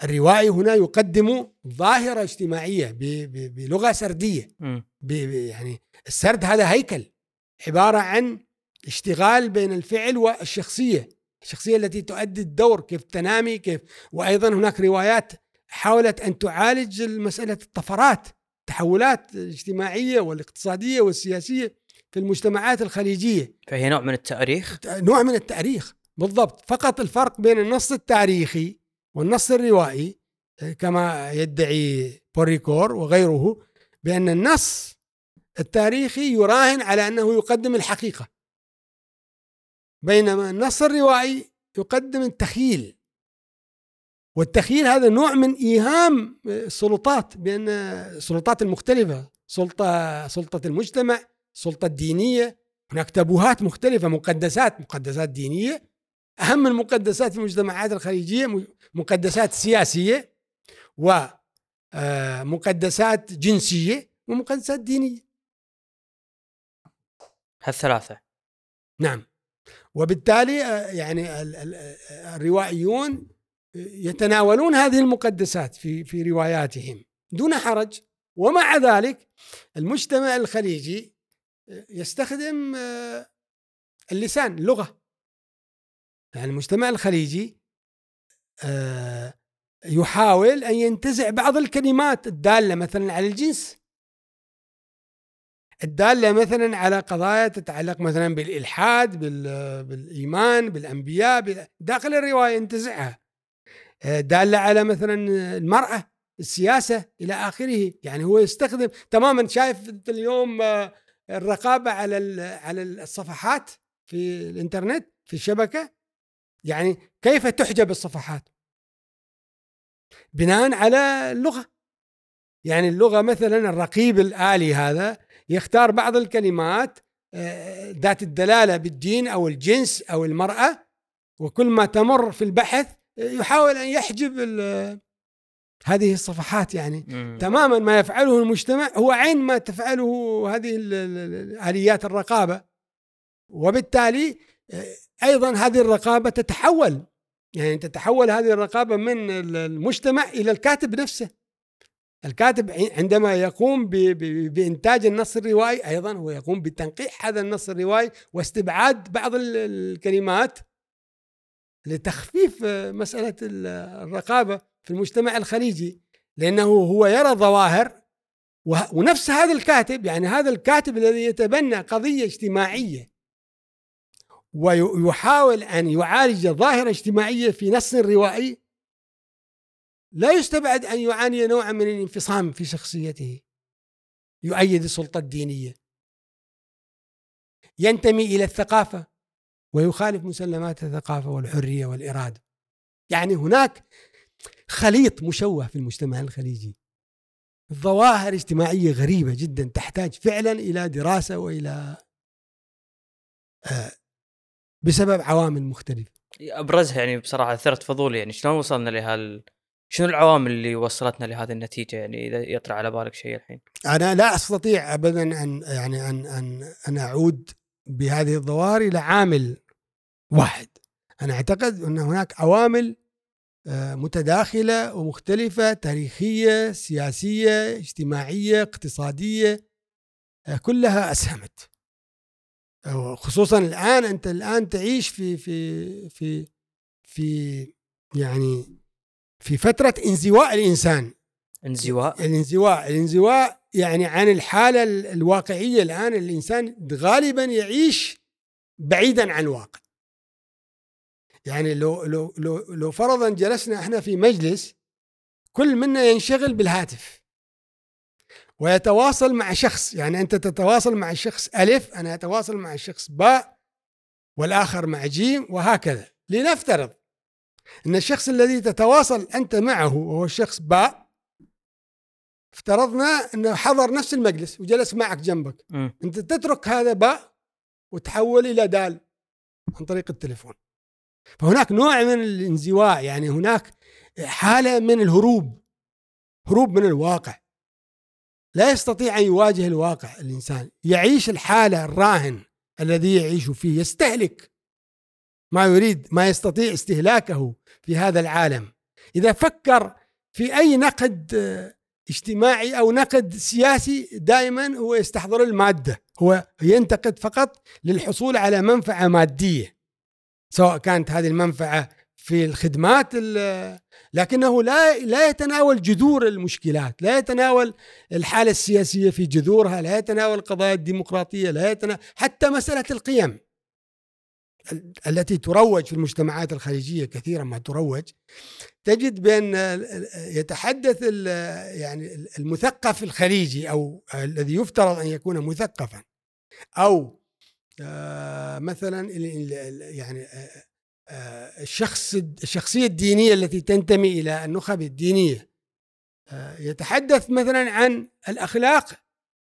الروائي هنا يقدم ظاهرة اجتماعية بلغة سردية. يعني السرد هذا هيكل عبارة عن اشتغال بين الفعل والشخصية. الشخصية التي تؤدي الدور كيف تنامي كيف وأيضا هناك روايات حاولت أن تعالج مسألة الطفرات التحولات الاجتماعية والاقتصادية والسياسية في المجتمعات الخليجية. فهي نوع من التأريخ؟ نوع من التأريخ بالضبط. فقط الفرق بين النص التاريخي والنص الروائي كما يدعي بوريكور وغيره بأن النص التاريخي يراهن على أنه يقدم الحقيقة. بينما النص الروائي يقدم التخيل والتخيل هذا نوع من إيهام السلطات بأن السلطات المختلفة سلطة سلطة المجتمع السلطة الدينية هناك تابوهات مختلفة مقدسات مقدسات دينية. أهم المقدسات في المجتمعات الخليجية مقدسات سياسية ومقدسات جنسية ومقدسات دينية. هالثلاثة. نعم. وبالتالي يعني الروائيون يتناولون هذه المقدسات في في رواياتهم دون حرج. ومع ذلك المجتمع الخليجي يستخدم اللسان اللغة يعني المجتمع الخليجي يحاول أن ينتزع بعض الكلمات الدالة مثلا على الجنس. الدالة مثلا على قضايا تتعلق مثلا بالإلحاد بالإيمان بالأنبياء داخل الرواية ينتزعها دالة على مثلا المرأة السياسة إلى آخره. يعني هو يستخدم تماما شايف اليوم آه، الرقابة على على الصفحات في الإنترنت في الشبكة. يعني كيف تحجب الصفحات؟ بناء على اللغة. يعني اللغة مثلا الرقيب الآلي هذا يختار بعض الكلمات آه، ذات الدلالة بالدين أو الجنس أو المرأة وكل ما تمر في البحث يحاول أن يحجب هذه الصفحات يعني. مم. تماما ما يفعله المجتمع هو عين ما تفعله هذه آليات الرقابة. وبالتالي آه، أيضا هذه الرقابة تتحول. يعني تتحول هذه الرقابة من المجتمع إلى الكاتب نفسه. الكاتب عندما يقوم بإنتاج النص الروائي أيضا هو يقوم بتنقيح هذا النص الروائي واستبعاد بعض الكلمات لتخفيف مسألة الرقابة في المجتمع الخليجي لأنه هو يرى ظواهر ونفس هذا الكاتب يعني هذا الكاتب الذي يتبنى قضية اجتماعية ويحاول أن يعالج ظاهرة اجتماعية في نص روائي لا يستبعد أن يعاني نوعا من الانفصام في شخصيته. يؤيد السلطة الدينية. ينتمي إلى الثقافة ويخالف مسلمات الثقافة والحرية والإرادة. يعني هناك خليط مشوه في المجتمع الخليجي. ظواهر اجتماعية غريبة جدا تحتاج فعلا إلى دراسة وإلى آه، بسبب عوامل مختلفة. أبرزها يعني بصراحة اثرت فضولي يعني. شلون وصلنا لهال شنو العوامل اللي وصلتنا لهذه النتيجة؟ يعني إذا يطرح على بالك شيء الحين؟ أنا لا أستطيع ابدا أن يعني أن أن أن أعود بهذه الظواهر إلى عامل واحد. أنا أعتقد أن هناك عوامل آه، متداخلة ومختلفة تاريخية سياسية اجتماعية اقتصادية آه، كلها أسهمت. خصوصا الآن أنت الآن تعيش في في في في يعني في فترة انزواء الإنسان. انزواء. الانزواء الانزواء يعني عن الحالة الواقعية الآن الإنسان غالبا يعيش بعيدا عن الواقع. يعني لو لو لو لو فرضا جلسنا إحنا في مجلس كل منا ينشغل بالهاتف ويتواصل مع شخص. يعني أنت تتواصل مع الشخص ألف أنا أتواصل مع الشخص باء والآخر مع جيم وهكذا. لنفترض إن الشخص الذي تتواصل أنت معه وهو الشخص باء افترضنا إنه حضر نفس المجلس وجلس معك جنبك. م. أنت تترك هذا باء وتحول إلى دال عن طريق التليفون. فهناك نوع من الانزواء يعني هناك حالة من الهروب هروب من الواقع. لا يستطيع أن يواجه الواقع الإنسان. يعيش الحالة الراهن الذي يعيش فيه يستهلك. ما يريد ما يستطيع استهلاكه. في هذا العالم. إذا فكر في أي نقد اجتماعي أو نقد سياسي دائما هو يستحضر المادة. هو ينتقد فقط للحصول على منفعة مادية سواء كانت هذه المنفعة في الخدمات لكنه لا لا يتناول جذور المشكلات، لا يتناول الحالة السياسية في جذورها، لا يتناول القضايا الديمقراطية، لا يتناول حتى مسألة القيم. التي تروج في المجتمعات الخليجية كثيرا ما تروج تجد بأن يتحدث يعني المثقف الخليجي أو الذي يفترض أن يكون مثقفا أو آه، مثلا يعني آه، آه، الشخص الشخصية الدينية التي تنتمي إلى النخب الدينية يتحدث مثلا عن الأخلاق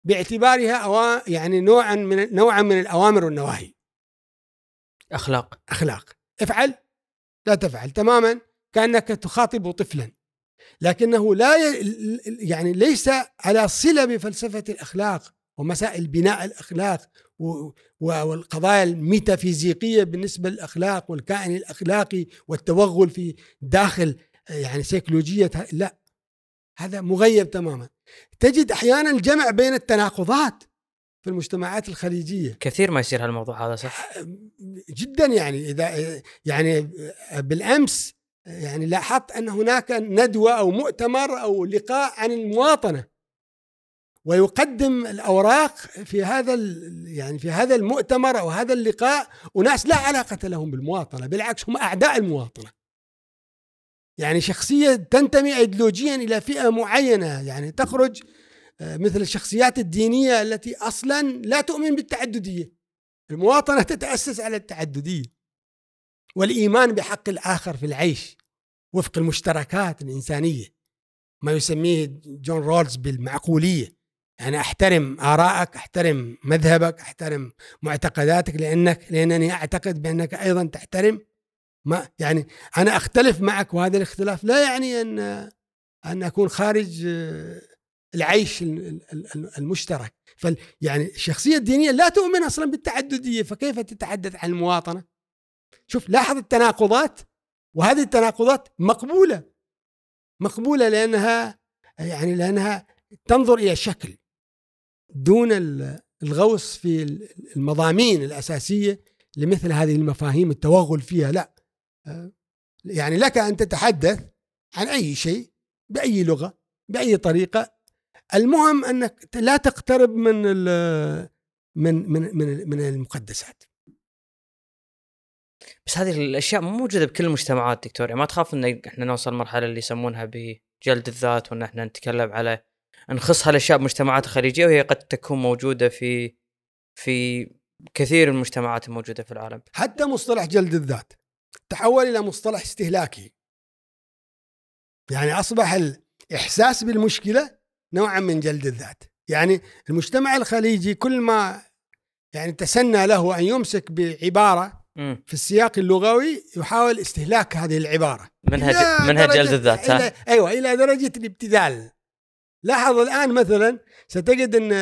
باعتبارها يعني نوعا من نوعا من الأوامر والنواهي. أخلاق. أخلاق. افعل. لا تفعل. تماما. كأنك تخاطب طفلا. لكنه لا يعني ليس على صلة بفلسفة الأخلاق ومسائل بناء الأخلاق والقضايا الميتافيزيقية بالنسبة للأخلاق والكائن الأخلاقي والتوغل في داخل يعني سيكولوجية لا. هذا مغيب تماما. تجد أحيانا جمع بين التناقضات. في المجتمعات الخليجية. كثير ما يصير هالموضوع هذا صح؟ جدا يعني إذا يعني بالأمس يعني لاحظت أن هناك ندوة أو مؤتمر أو لقاء عن المواطنة ويقدم الأوراق في هذا يعني في هذا المؤتمر أو هذا اللقاء وناس لا علاقة لهم بالمواطنة بالعكس هم أعداء المواطنة. يعني شخصية تنتمي ايديولوجيا إلى فئة معينة يعني تخرج مثل الشخصيات الدينية التي أصلا لا تؤمن بالتعددية. المواطنة تتأسس على التعددية والإيمان بحق الآخر في العيش وفق المشتركات الإنسانية ما يسميه جون رولز بالمعقولية. يعني أحترم ارائك أحترم مذهبك أحترم معتقداتك لأنك لأنني أعتقد بأنك أيضا تحترم. ما يعني أنا أختلف معك وهذا الاختلاف لا يعني أن أن أكون خارج آه، العيش المشترك. يعني الشخصية الدينية لا تؤمن أصلا بالتعددية فكيف تتحدث عن المواطنة؟ شوف لاحظ التناقضات وهذه التناقضات مقبولة. مقبولة لأنها يعني لأنها تنظر إلى شكل دون الغوص في المضامين الأساسية لمثل هذه المفاهيم التوغل فيها. لا يعني لك أن تتحدث عن أي شيء بأي لغة بأي طريقة المهم أنك لا تقترب من من من من, من المقدسات. بس هذه الأشياء مو موجودة بكل المجتمعات دكتور. يعني ما تخاف إن إحنا نوصل مرحله اللي يسمونها بجلد الذات وإن إحنا نتكلم على نخص هالاشياء بمجتمعات خليجية وهي قد تكون موجودة في في كثير من المجتمعات الموجودة في العالم. حتى مصطلح جلد الذات. تحول إلى مصطلح استهلاكي. يعني أصبح الإحساس بالمشكلة نوعا من جلد الذات. يعني المجتمع الخليجي كل ما يعني تسنى له أن يمسك بعبارة في السياق اللغوي يحاول استهلاك هذه العبارة. منها منها جلد الذات ها؟ أيوه إلى درجة الابتذال. لاحظ الآن مثلا ستجد أن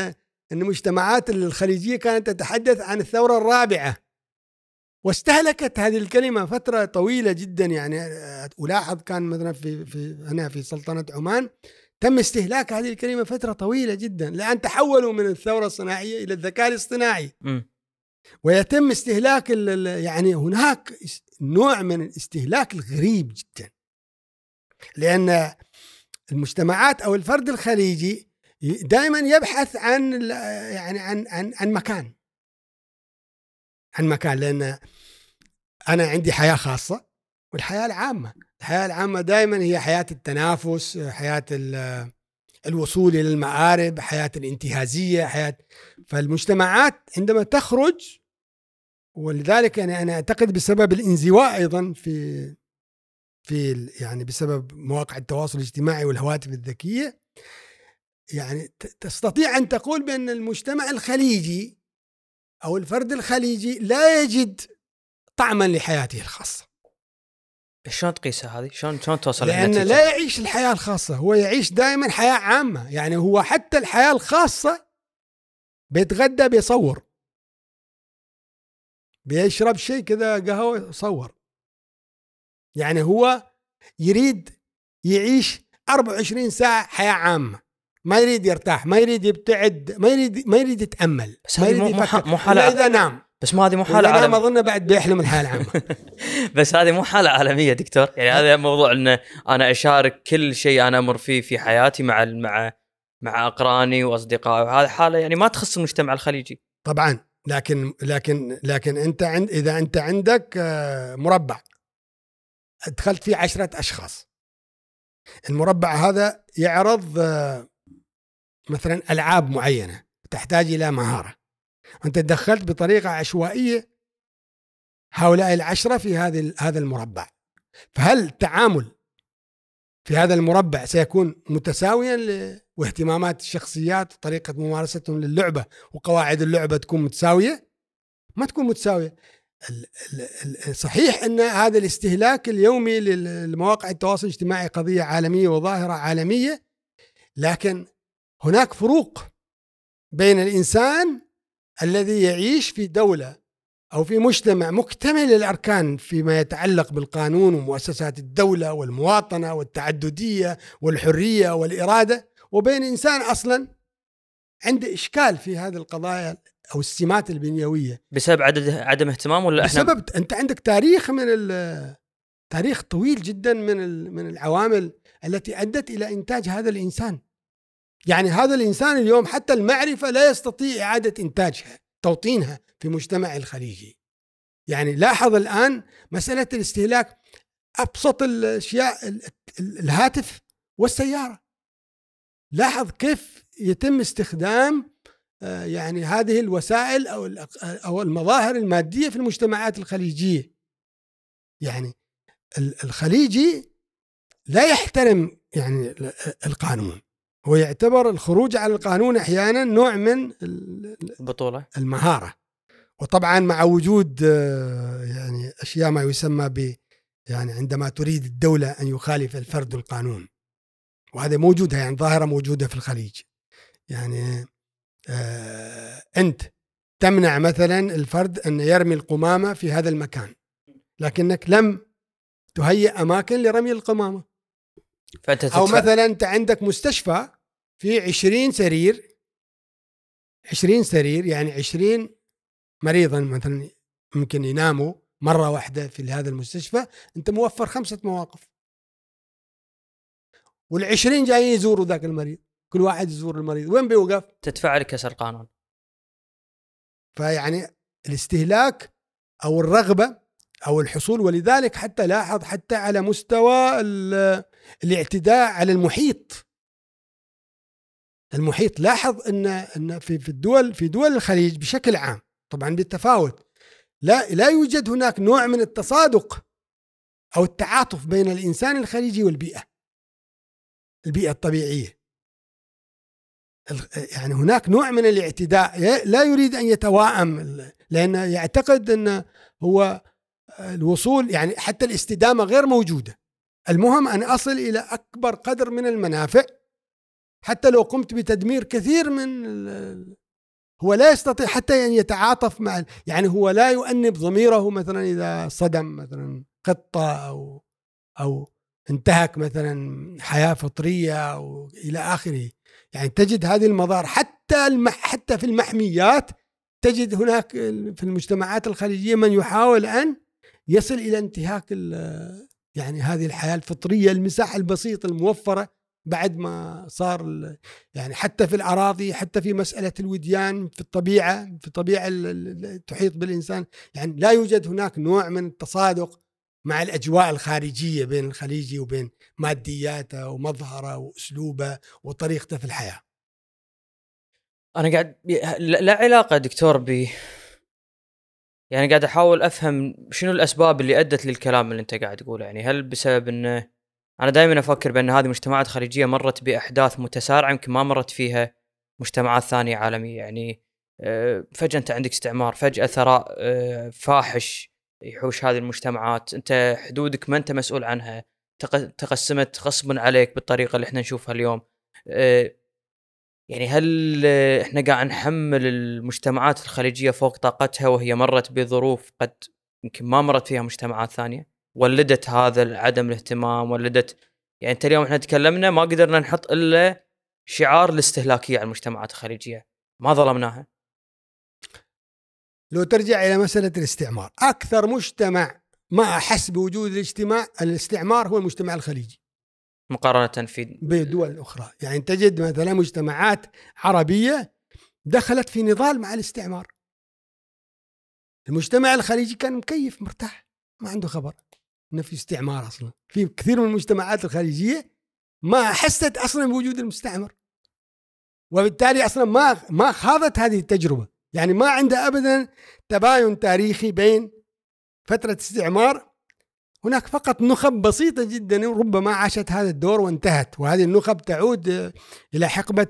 أن المجتمعات الخليجية كانت تتحدث عن الثورة الرابعة. واستهلكت هذه الكلمة فترة طويلة جدا. يعني ألاحظ كان مثلا في في هنا في سلطنة عمان تم استهلاك هذه الكلمة فترة طويلة جدا لأن تحولوا من الثورة الصناعية إلى الذكاء الاصطناعي. م. ويتم استهلاك يعني هناك نوع من الاستهلاك الغريب جدا. لأن المجتمعات أو الفرد الخليجي دائما يبحث عن يعني عن عن عن مكان. عن مكان لأن أنا عندي حياة خاصة والحياة العامة. الحياة العامة دائما هي حياة التنافس حياة الوصول إلى المآرب حياة الانتهازية حياة فالمجتمعات عندما تخرج ولذلك يعني أنا أعتقد بسبب الانزواء أيضا في في يعني بسبب مواقع التواصل الاجتماعي والهواتف الذكية يعني تستطيع أن تقول بأن المجتمع الخليجي أو الفرد الخليجي لا يجد طعما لحياته الخاصة. شلون تقيسها هذه؟ شلون شلون توصل لأن لا يعيش الحياة الخاصة هو يعيش دائما حياة عامة يعني هو حتى الحياة الخاصة بيتغدى بيصور. بيشرب شيء كذا قهوة يصور. يعني هو يريد يعيش 24 ساعة حياة عامة. ما يريد يرتاح ما يريد يبتعد ما يريد ما يريد يتأمل بس ما يريد يفكر. مو حالة إذا نام. بس ما هذه مو حالة أنا ما عالمية. أظن بعد بيحلم الحياة العامه بس هذه مو حالة عالمية دكتور. يعني هذا موضوع انه أنا أشارك كل شيء أنا أمر فيه في حياتي مع مع مع أقراني وأصدقائي. هذه حالة يعني ما تخص المجتمع الخليجي. طبعا. لكن لكن لكن أنت عند إذا أنت عندك آه، مربع. دخلت فيه عشرة أشخاص. المربع هذا يعرض آه، مثلا ألعاب معينة تحتاج إلى مهارة. أنت دخلت بطريقة عشوائية هؤلاء العشرة في هذه هذا المربع فهل التعامل في هذا المربع سيكون متساويا. واهتمامات الشخصيات وطريقة ممارستهم للعبة وقواعد اللعبة تكون متساوية ما تكون ال- صحيح أن هذا الاستهلاك اليومي لمواقع التواصل الاجتماعي قضية عالمية وظاهرة عالمية لكن هناك فروق بين الإنسان الذي يعيش في دولة أو في مجتمع مكتمل الأركان فيما يتعلق بالقانون ومؤسسات الدولة والمواطنة والتعددية والحرية والإرادة وبين إنسان أصلا عنده إشكال في هذه القضايا أو السمات البنيوية. بسبب عدد عدم اهتمام ولا إحنا بسبب أنت عندك تاريخ من ال- تاريخ طويل جدا من ال- من العوامل التي أدت إلى إنتاج هذا الإنسان. يعني هذا الإنسان اليوم حتى المعرفة لا يستطيع إعادة إنتاجها توطينها في مجتمع الخليجي. يعني لاحظ الآن مسألة الاستهلاك أبسط الأشياء ال- ال- الهاتف والسيارة. لاحظ كيف يتم استخدام آه، يعني هذه الوسائل الأق- أو المظاهر المادية في المجتمعات الخليجية. يعني ال- الخليجي لا يحترم يعني ال- القانون. هو يعتبر الخروج على القانون أحيانا نوع من ال- البطولة. المهارة. وطبعا مع وجود آه، يعني أشياء ما يسمى ب يعني عندما تريد الدولة أن يخالف الفرد القانون. وهذا موجوده يعني ظاهرة موجودة في الخليج. يعني آه أنت تمنع مثلا الفرد أن يرمي القمامة في هذا المكان. لكنك لم تهيئ أماكن لرمي القمامة. فانت أو تدفع مثلا أنت عندك مستشفى في 20 سرير 20 سرير يعني 20 مريضا مثلا ممكن يناموا مرة واحدة في هذا المستشفى أنت موفر خمسة مواقف. وال20 جايين يزوروا ذاك المريض كل واحد يزور المريض. وين بيوقف؟ تدفع لكسر القانون فيعني الاستهلاك أو الرغبة أو الحصول ولذلك حتى لاحظ حتى على مستوى ال- الاعتداء على المحيط. المحيط لاحظ إن إن في في الدول في دول الخليج بشكل عام طبعا بالتفاوت لا لا يوجد هناك نوع من التصادق أو التعاطف بين الإنسان الخليجي والبيئة البيئة الطبيعية. ال- يعني هناك نوع من الاعتداء لا يريد أن يتواءم ال- لأنه يعتقد إن هو الوصول يعني حتى الاستدامة غير موجودة. المهم أن أصل إلى أكبر قدر من المنافع حتى لو قمت بتدمير كثير من هو لا يستطيع حتى أن يتعاطف مع يعني هو لا يؤنب ضميره مثلا إذا صدم مثلا قطة أو أو انتهك مثلا حياة فطرية أو إلى آخره. يعني تجد هذه المظاهر حتى المح حتى في المحميات تجد هناك في المجتمعات الخليجية من يحاول أن يصل إلى انتهاك يعني هذه الحياة الفطرية المساحة البسيطة الموفرة بعد ما صار يعني حتى في الأراضي حتى في مسألة الوديان في الطبيعة في الطبيعه ال- ال- تحيط بالإنسان يعني لا يوجد هناك نوع من التصادق مع الأجواء الخارجية بين الخليجي وبين مادياته ومظهره وأسلوبه وطريقته في الحياة. أنا قاعد لا لا علاقة دكتور ب يعني قاعد أحاول أفهم شنو الأسباب اللي أدت للكلام اللي أنت قاعد تقوله. يعني هل بسبب إنه أنا دائما أفكر بأن هذه مجتمعات خليجية مرت بأحداث متسارعة يمكن ما مرت فيها مجتمعات ثانية عالمية. يعني آه، فجأة أنت عندك استعمار فجأة ثراء آه، فاحش يحوش هذه المجتمعات. أنت حدودك ما أنت مسؤول عنها. تق- تقسمت غصبا عليك بالطريقة اللي إحنا نشوفها اليوم. آه، يعني هل إحنا قاعد نحمل المجتمعات الخليجية فوق طاقتها وهي مرت بظروف قد يمكن ما مرت فيها مجتمعات ثانية؟ ولدت هذا عدم الاهتمام؟ ولدت يعني انت اليوم إحنا تكلمنا ما قدرنا نحط إلا شعار الاستهلاكية على المجتمعات الخليجية. ما ظلمناها. لو ترجع إلى مسألة الاستعمار أكثر مجتمع ما احس بوجود الاجتماع الاستعمار هو المجتمع الخليجي. مقارنة في بدول أخرى يعني تجد مثلا مجتمعات عربية دخلت في نضال مع الاستعمار. المجتمع الخليجي كان مكيف مرتاح ما عنده خبر إنه في استعمار أصلا. في كثير من المجتمعات الخليجية ما حست أصلا بوجود المستعمر. وبالتالي أصلا ما ما خاضت هذه التجربة. يعني ما عندها ابدا تباين تاريخي بين فترة استعمار هناك فقط نخب بسيطة جدا ربما عاشت هذا الدور وانتهت. وهذه النخب تعود إلى حقبة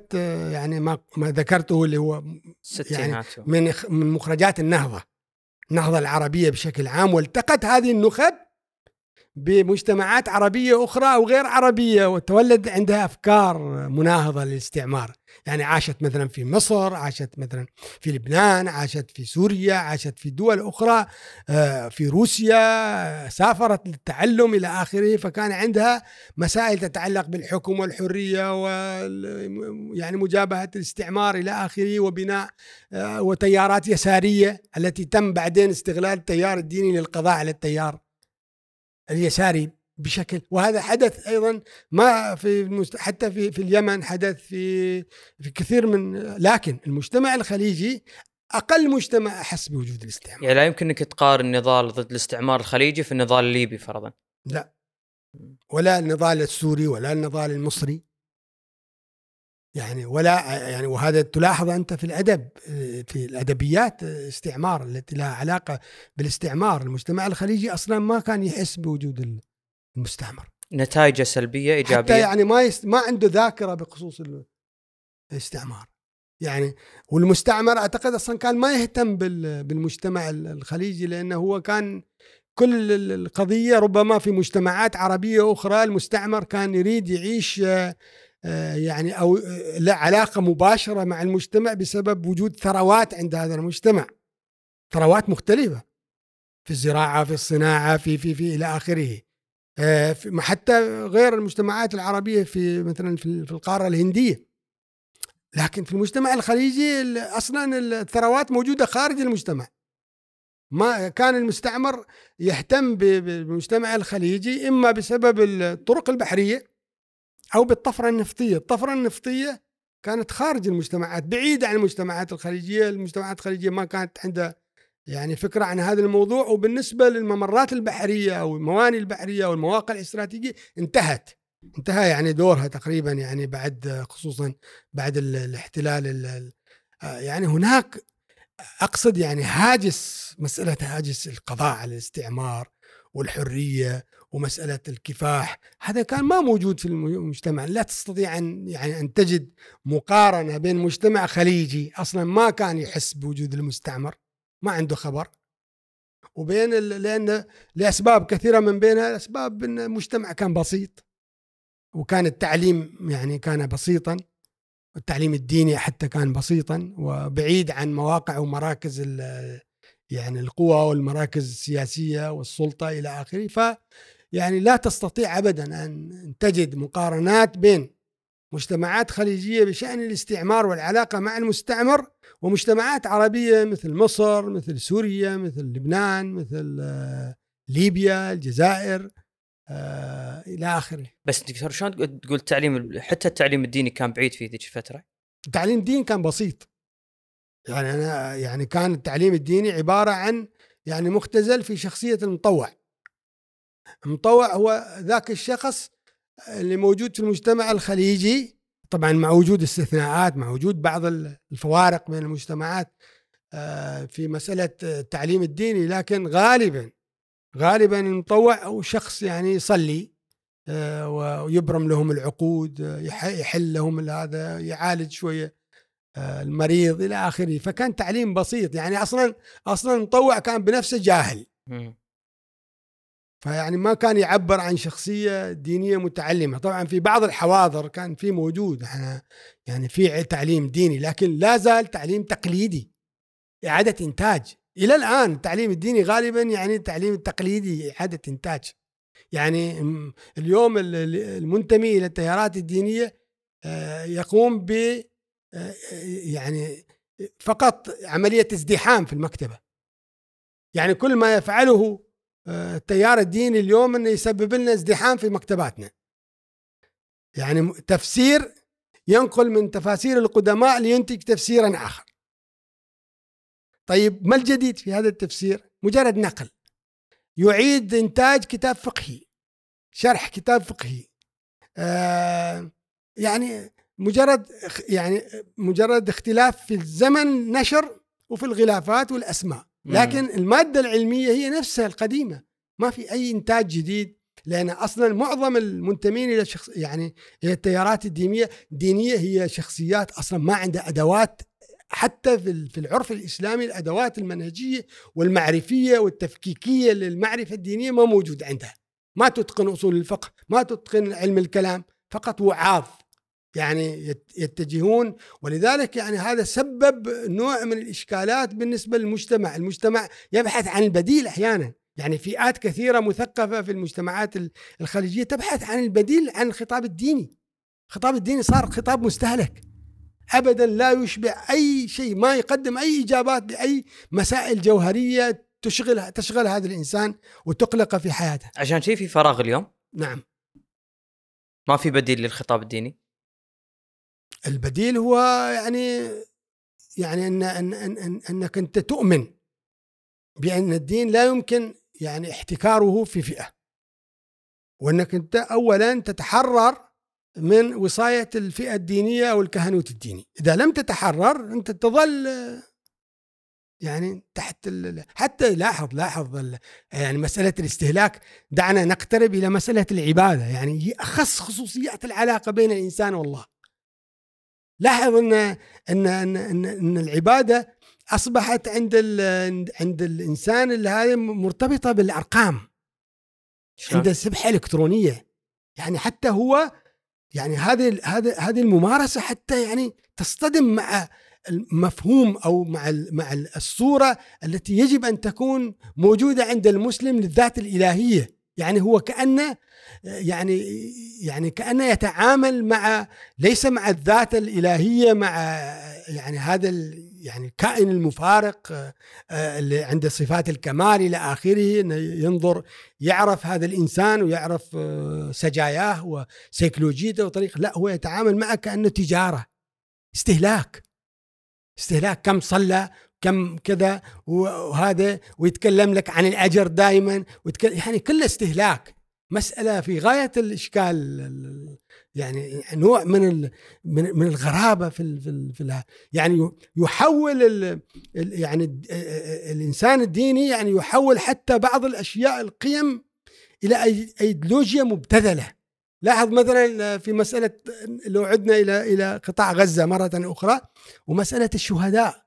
يعني ما ما ذكرته اللي هو يعني من من مخرجات النهضة النهضة العربية بشكل عام. والتقت هذه النخب بمجتمعات عربية أخرى أو غير عربية وتولد عندها أفكار مناهضة للاستعمار. يعني عاشت مثلا في مصر عاشت مثلا في لبنان عاشت في سوريا عاشت في دول أخرى آه، في روسيا سافرت للتعلم إلى آخره فكان عندها مسائل تتعلق بالحكم والحرية يعني مجابهة الاستعمار إلى آخره وبناء آه، وتيارات يسارية التي تم بعدين استغلال التيار الديني للقضاء على التيار. اليساري بشكل وهذا حدث أيضا ما في حتى في في اليمن حدث في في كثير من لكن المجتمع الخليجي أقل مجتمع أحس بوجود الاستعمار. يعني لا يمكن انك تقارن النضال ضد الاستعمار الخليجي في النضال الليبي فرضا. لا. ولا النضال السوري ولا النضال المصري. يعني ولا يعني وهذا تلاحظ أنت في الأدب في الأدبيات استعمار التي لها علاقة بالاستعمار. المجتمع الخليجي أصلا ما كان يحس بوجود المستعمر. نتائجه سلبية إيجابية. حتى يعني ما يست... ما عنده ذاكرة بخصوص الاستعمار. يعني والمستعمر أعتقد أصلا كان ما يهتم بال... بالمجتمع الخليجي لأنه هو كان كل القضية ربما في مجتمعات عربية أخرى المستعمر كان يريد يعيش آه، يعني أو آه، لا علاقة مباشرة مع المجتمع بسبب وجود ثروات عند هذا المجتمع. ثروات مختلفة. في الزراعة في الصناعة في في في إلى آخره. آه، حتى غير المجتمعات العربية في مثلا في القارة الهندية. لكن في المجتمع الخليجي أصلا الثروات موجودة خارج المجتمع. ما كان المستعمر يهتم بالمجتمع الخليجي إما بسبب الطرق البحرية أو بالطفرة النفطية، الطفرة النفطية كانت خارج المجتمعات بعيدة عن المجتمعات الخليجية، المجتمعات الخليجية ما كانت عندها يعني فكرة عن هذا الموضوع. وبالنسبة للممرات البحرية أو المواني البحرية أو المواقع الاستراتيجية انتهت. انتهى يعني دورها تقريبا يعني بعد خصوصا بعد الاحتلال يعني هناك أقصد يعني هاجس مسألة هاجس القضاء على الاستعمار والحرية ومسألة الكفاح هذا كان ما موجود في المجتمع. لا تستطيع أن يعني أن تجد مقارنة بين مجتمع خليجي أصلا ما كان يحس بوجود المستعمر ما عنده خبر. وبين لأن لأسباب كثيرة من بينها اسباب إن المجتمع كان بسيط. وكان التعليم يعني كان بسيطا. التعليم الديني حتى كان بسيطا وبعيد عن مواقع ومراكز يعني القوى والمراكز السياسية والسلطة إلى آخره. ف يعني لا تستطيع ابدا أن تجد مقارنات بين مجتمعات خليجية بشأن الاستعمار والعلاقة مع المستعمر ومجتمعات عربية مثل مصر مثل سوريا مثل لبنان مثل آه، ليبيا الجزائر. آه إلى آخره. بس دكتور شلون تقول التعليم حتى التعليم الديني كان بعيد في ذيك الفترة؟ التعليم الديني كان بسيط. يعني أنا يعني كان التعليم الديني عبارة عن يعني مختزل في شخصية المطوع. المطوع هو ذاك الشخص اللي موجود في المجتمع الخليجي طبعا مع وجود استثناءات مع وجود بعض الفوارق بين المجتمعات آه، في مسألة التعليم الديني لكن غالبا غالبا المطوع هو شخص يعني يصلي آه، ويبرم لهم العقود يحل لهم هذا يعالج شوية آه، المريض إلى آخره. فكان تعليم بسيط يعني أصلا أصلا المطوع كان بنفسه جاهل. فيعني ما كان يعبر عن شخصية دينية متعلمة. طبعا في بعض الحواضر كان في موجود إحنا يعني في تعليم ديني لكن لا زال تعليم تقليدي إعادة إنتاج. إلى الآن التعليم الديني غالبا يعني التعليم التقليدي اعاده انتاج يعني اليوم المنتمي إلى التيارات الدينية آه، يقوم ب آه، يعني فقط عملية ازدحام في المكتبة. يعني كل ما يفعله آه، التيار الديني اليوم إنه يسبب لنا ازدحام في مكتباتنا. يعني تفسير ينقل من تفاسير القدماء لينتج تفسيرا آخر. طيب ما الجديد في هذا التفسير؟ مجرد نقل. يعيد إنتاج كتاب فقهي شرح كتاب فقهي. آه يعني مجرد يعني مجرد اختلاف في الزمن نشر وفي الغلافات والأسماء. لكن المادة العلمية هي نفسها القديمة. ما في أي إنتاج جديد لأن أصلا معظم المنتمين إلى شخص يعني هي التيارات الدينية الدينيه هي شخصيات أصلا ما عندها أدوات حتى في ال- في العرف الإسلامي الأدوات المنهجية والمعرفية والتفكيكية للمعرفة الدينية ما موجود عندها ما تتقن أصول الفقه ما تتقن علم الكلام فقط وعاظ يعني يت- يتجهون ولذلك يعني هذا سبب نوع من الإشكالات بالنسبة للمجتمع، المجتمع يبحث عن البديل أحيانا، يعني فئات كثيرة مثقفة في المجتمعات ال- الخليجية تبحث عن البديل عن الخطاب الديني. الخطاب الديني صار خطاب مستهلك. ابدا لا يشبع أي شيء، ما يقدم أي إجابات لأي مسائل جوهرية تشغل تشغل هذا الإنسان وتقلقه في حياته. عشان شي في فراغ اليوم نعم. ما في بديل للخطاب الديني البديل هو يعني يعني أن أن أن أن أنك أنت تؤمن بأن الدين لا يمكن يعني احتكاره في فئة وأنك أنت اولا تتحرر من وصاية الفئة الدينية أو الكهنوت الديني، إذا لم تتحرر أنت تظل يعني تحت حتى لاحظ لاحظ يعني مسألة الاستهلاك. دعنا نقترب إلى مسألة العبادة. يعني هي أخص خصوصيات العلاقة بين الإنسان والله. لاحظ أن أن أن أن, إن العبادة أصبحت عند عند الإنسان اللي هذه مرتبطة بالأرقام. شلون؟ عنده سبحه الكترونيه يعني حتى هو يعني هذه هذه هذه الممارسة حتى يعني تصطدم مع المفهوم أو مع مع ال- الصورة التي يجب أن تكون موجودة عند المسلم للذات الإلهية. يعني هو كانه يعني يعني كانه يتعامل مع ليس مع الذات الإلهية مع يعني هذا يعني الكائن المفارق آه، اللي عنده صفات الكمال إلى آخره إنه ينظر يعرف هذا الإنسان ويعرف آه، سجاياه وسيكولوجيته وطريقة لا هو يتعامل معه كأنه تجارة استهلاك. استهلاك كم صلى كم كذا وهذا ويتكلم لك عن الأجر دائما ويتكلم يعني كله استهلاك. مسألة في غاية الإشكال ال- يعني نوع من من الغرابة في في, في يعني يحول ال ال يعني ال- الإنسان الديني يعني يحول حتى بعض الأشياء القيم إلى أيديولوجيا مبتذلة. لاحظ مثلا في مسألة لو عدنا إلى إلى قطاع غزة مرة أخرى ومسألة الشهداء.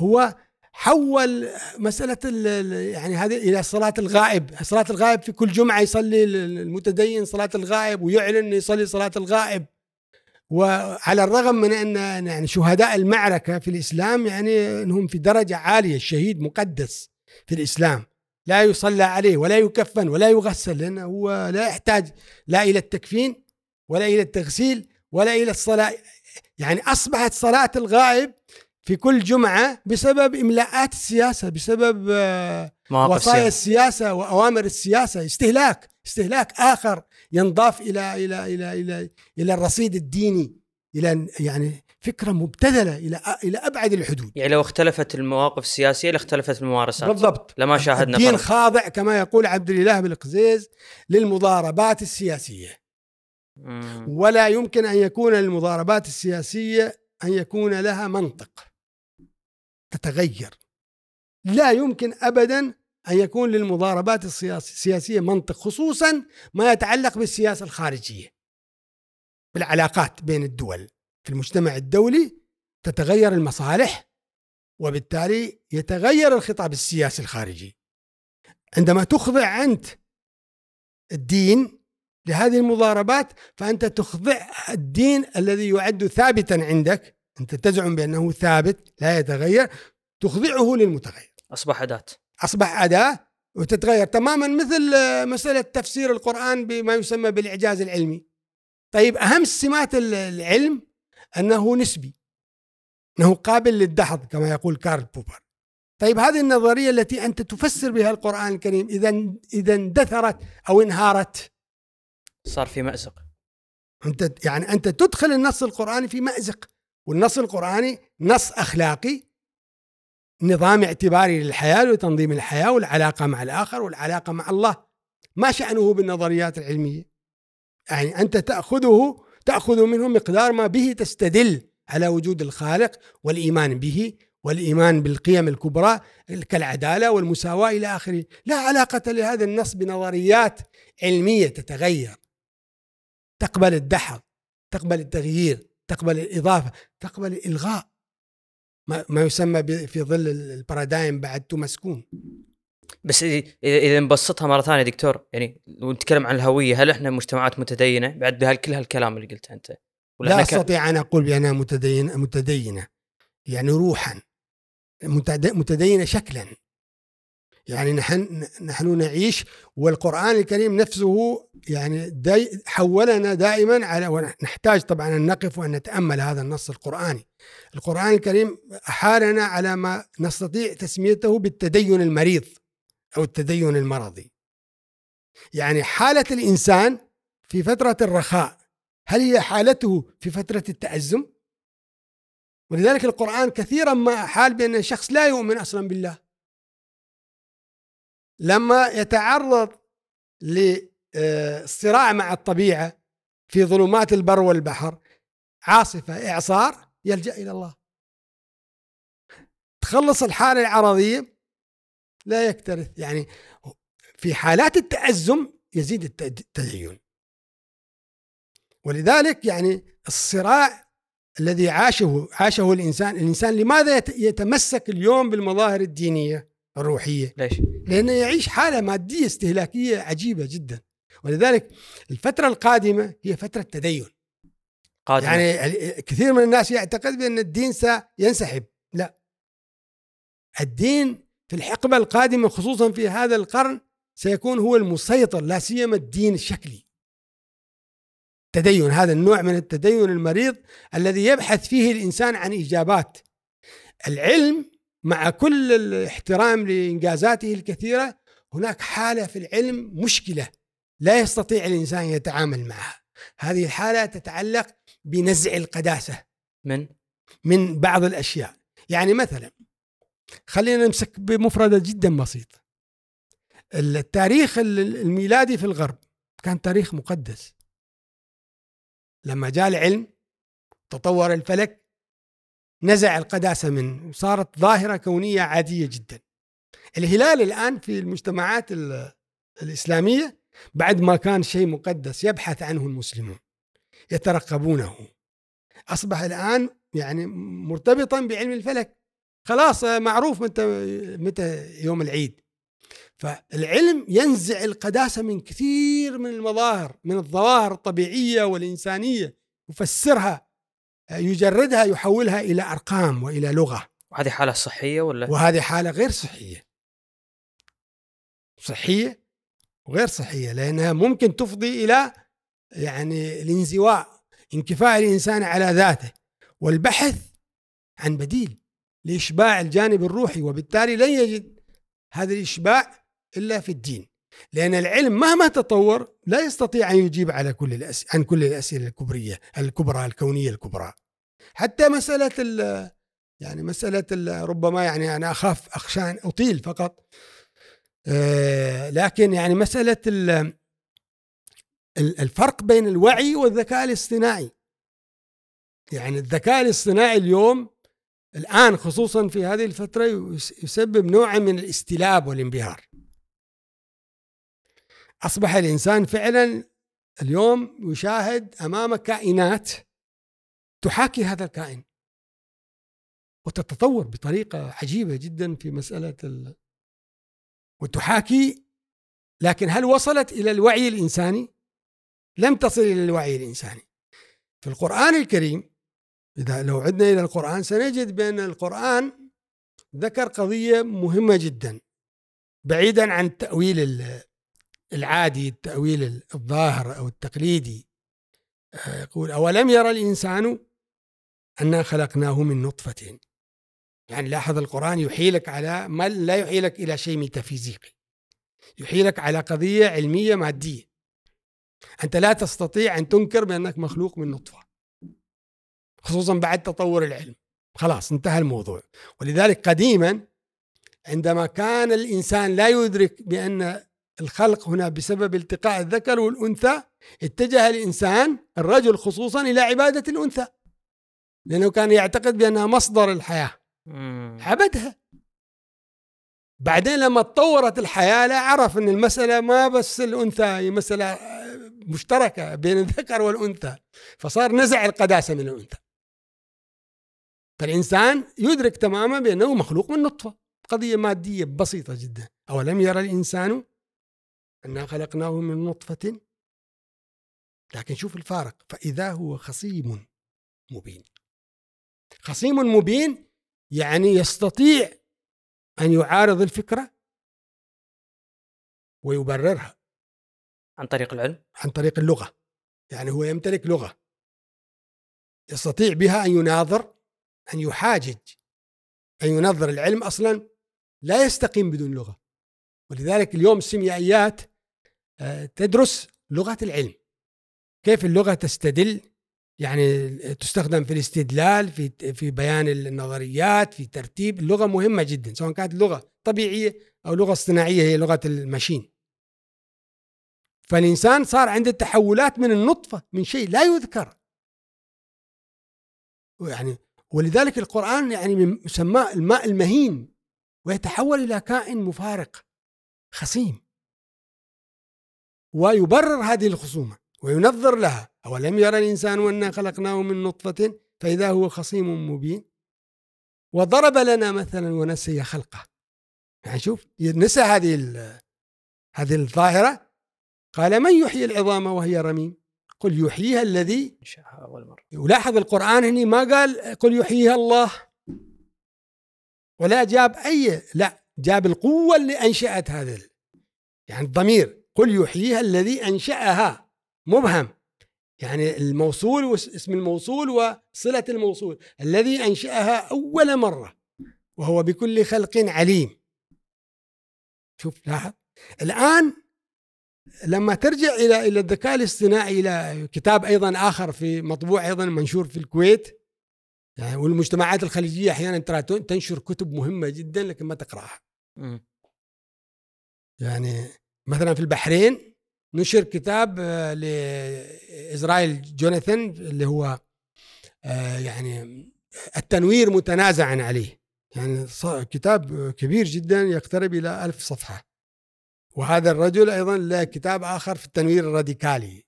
هو حول مسألة يعني هذه إلى صلاة الغائب. صلاة الغائب في كل جمعة يصلي ال- المتدين صلاة الغائب ويعلن أنه يصلي صلاة الغائب. وعلى الرغم من أن يعني شهداء المعركة في الإسلام يعني أنهم في درجة عالية الشهيد مقدس في الإسلام. لا يصلى عليه ولا يكفن ولا يغسل لأنه هو لا يحتاج لا إلى التكفين ولا إلى التغسيل ولا إلى الصلاة. يعني أصبحت صلاة الغائب في كل جمعة بسبب إملاءات السياسة بسبب آه، وصايا. السياسة وأوامر السياسة استهلاك استهلاك آخر ينضاف إلى إلى إلى إلى إلى الرصيد الديني إلى يعني فكرة مبتذلة إلى إلى أبعد الحدود يعني لو اختلفت المواقف السياسية لاختلفت الممارسات بالضبط لما شاهدنا الدين فرق. خاضع كما يقول عبد الإله بالقزيز للمضاربات السياسية مم. ولا يمكن أن يكون للمضاربات السياسية أن يكون لها منطق تتغير. لا يمكن أبدا أن يكون للمضاربات السياس- السياسية منطق خصوصا ما يتعلق بالسياسة الخارجية. بالعلاقات بين الدول. في المجتمع الدولي تتغير المصالح وبالتالي يتغير الخطاب السياسي الخارجي. عندما تخضع أنت الدين لهذه المضاربات فأنت تخضع الدين الذي يعد ثابتا عندك أنت تزعم بأنه ثابت لا يتغير تخضعه للمتغير. أصبح أداة. أصبح أداة وتتغير تماما مثل آه، مسألة تفسير القرآن بما يسمى بالإعجاز العلمي. طيب أهم سمات ال- العلم أنه نسبي أنه قابل للدحض كما يقول كارل بوبر. طيب هذه النظرية التي أنت تفسر بها القرآن الكريم إذا إذا اندثرت أو انهارت؟ صار في مأزق. أنت يعني أنت تدخل النص القرآني في مأزق. والنص القرآني نص أخلاقي نظام اعتباري للحياة وتنظيم الحياة والعلاقة مع الآخر والعلاقة مع الله. ما شأنه بالنظريات العلمية؟ يعني أنت تأخذه تأخذ منه مقدار ما به تستدل على وجود الخالق والإيمان به والإيمان بالقيم الكبرى كالعدالة والمساواة إلى آخره. لا علاقة لهذا النص بنظريات علمية تتغير. تقبل الدحر تقبل التغيير. تقبل الإضافة تقبل الإلغاء. ما يسمى في ظل البارادايم بعد مسكون. بس إذا نبسطها مرة ثانية دكتور يعني ونتكلم عن الهوية هل إحنا مجتمعات متدينة؟ بعد بهالكل هالكلام اللي قلته أنت؟ ولا لا أستطيع أن أقول بأنها متدينه متدينة. يعني روحا. متدينة شكلا. يعني نحن نحن نعيش والقرآن الكريم نفسه يعني داي حولنا دائما على ونحتاج طبعا أن نقف وأن نتأمل هذا النص القرآني. القرآن الكريم أحالنا على ما نستطيع تسميته بالتدين المريض أو التدين المرضي. يعني حالة الإنسان في فترة الرخاء هل هي حالته في فترة التأزم؟ ولذلك القرآن كثيرا ما حال بأن الشخص لا يؤمن أصلا بالله لما يتعرض للصراع مع الطبيعة في ظلمات البر والبحر عاصفة إعصار يلجأ إلى الله. تخلص الحالة العرضية لا يكترث. يعني في حالات التأزم يزيد التدين. ولذلك يعني الصراع الذي عاشه عاشه الإنسان، الإنسان لماذا يتمسك اليوم بالمظاهر الدينية؟ الروحية؟ ليش؟ لأنه يعيش حالة مادية استهلاكية عجيبة جدا ولذلك الفترة القادمة هي فترة تدين قادمة. يعني كثير من الناس يعتقد بأن الدين سينسحب لا الدين في الحقبة القادمة خصوصا في هذا القرن سيكون هو المسيطر لا سيما الدين الشكلي التدين هذا النوع من التدين المريض الذي يبحث فيه الإنسان عن إجابات العلم مع كل الاحترام لإنجازاته الكثيرة هناك حالة في العلم مشكلة لا يستطيع الإنسان يتعامل معها. هذه الحالة تتعلق بنزع القداسة من؟ من بعض الأشياء. يعني مثلا خلينا نمسك بمفردة جدا بسيطة. التاريخ الميلادي في الغرب كان تاريخ مقدس. لما جاء العلم تطور الفلك نزع القداسة منه. وصارت ظاهرة كونية عادية جدا. الهلال الآن في المجتمعات الإسلامية بعد ما كان شيء مقدس يبحث عنه المسلمون يترقبونه. أصبح الآن يعني مرتبطا بعلم الفلك. خلاص معروف متى متى يوم العيد. فالعلم ينزع القداسة من كثير من المظاهر من الظواهر الطبيعية والإنسانية يفسرها. يجردها يحولها إلى أرقام وإلى لغة. وهذه حالة صحية ولا؟ وهذه حالة غير صحية. صحية وغير صحية لأنها ممكن تفضي إلى يعني الانزواء انكفاء الإنسان على ذاته والبحث عن بديل لإشباع الجانب الروحي وبالتالي لن يجد هذا الإشباع إلا في الدين. لأن العلم مهما تطور لا يستطيع أن يجيب على كل الأس... عن كل الأسئلة الكبرية الكبرى الكونية الكبرى. حتى مسألة ال... يعني مسألة ال... ربما يعني أنا أخاف أخشى أن أطيل فقط. آه لكن يعني مسألة ال... الفرق بين الوعي والذكاء الاصطناعي. يعني الذكاء الاصطناعي اليوم الآن خصوصا في هذه الفترة يسبب نوع من الاستلاب والانبهار. أصبح الإنسان فعلا اليوم يشاهد امامه كائنات تحاكي هذا الكائن وتتطور بطريقة عجيبة جدا في مسألة ال... وتحاكي لكن هل وصلت إلى الوعي الإنساني؟ لم تصل إلى الوعي الإنساني. في القرآن الكريم إذا لو عدنا إلى القرآن سنجد بأن القرآن ذكر قضية مهمة جدا بعيدا عن تأويل العادي التأويل الظاهر أو التقليدي آه، يقول أولم يرى الإنسان أنا خلقناه من نطفة. يعني لاحظ القرآن يحيلك على ما لا يحيلك إلى شيء ميتافيزيقي. يحيلك على قضية علمية مادية. أنت لا تستطيع أن تنكر بأنك مخلوق من نطفة. خصوصا بعد تطور العلم. خلاص انتهى الموضوع. ولذلك قديما عندما كان الإنسان لا يدرك بأن الخلق هنا بسبب التقاء الذكر والأنثى اتجه الإنسان الرجل خصوصا إلى عبادة الأنثى. لأنه كان يعتقد بأنها مصدر الحياة. عبدها. بعدين لما تطورت الحياة لا عرف أن المسألة ما بس الأنثى هي مسألة مشتركة بين الذكر والأنثى. فصار نزع القداسة من الأنثى. فالإنسان يدرك تماما بأنه مخلوق من نطفة. قضية مادية بسيطة جدا. أولم يرى الإنسان أنا خلقناه من نطفة؟ لكن شوف الفارق. فإذا هو خصيم مبين. خصيم مبين يعني يستطيع أن يعارض الفكرة ويبررها عن طريق العلم؟ عن طريق اللغة. يعني هو يمتلك لغة يستطيع بها أن يناظر أن يحاجج أن ينظر. العلم أصلا لا يستقيم بدون لغة. ولذلك اليوم السيميائيات آه، تدرس لغة العلم. كيف اللغة تستدل يعني تستخدم في الاستدلال في في بيان النظريات في ترتيب. اللغة مهمة جدا سواء كانت لغة طبيعية أو لغة اصطناعية هي لغة الماشين. فالإنسان صار عنده تحولات من النطفة من شيء لا يذكر. يعني ولذلك القرآن يعني مسماه الماء المهين ويتحول إلى كائن مفارق خصيم. ويبرر هذه الخصومة وينظر لها. أولم يرى الإنسان أنا خلقناه من نطفة فإذا هو خصيم مبين؟ وضرب لنا مثلا ونسي خلقه. يعني شوف نسى هذه هذه الظاهرة؟ قال من يحيي العظام وهي رميم؟ قل يحييها الذي أول مرة ولاحظ القرآن هنا ما قال قل يحييها الله. ولا جاب أي لا جاب القوة اللي أنشأت هذا يعني الضمير قل يحييها الذي أنشأها. مبهم. يعني الموصول واسم الموصول وصلة الموصول الذي أنشأها أول مرة وهو بكل خلق عليم. شوف لاحظ. الآن لما ترجع إلى إلى الذكاء الاصطناعي إلى كتاب أيضا آخر في مطبوع أيضا منشور في الكويت يعني والمجتمعات الخليجية أحيانا ترى تنشر كتب مهمة جدا لكن ما تقرأها. يعني مثلا في البحرين نشر كتاب آه، لإسرائيل جوناثان اللي هو آه، يعني التنوير متنازعا عليه. يعني كتاب كبير جدا يقترب إلى ألف صفحة. وهذا الرجل أيضا له كتاب آخر في التنوير الراديكالي.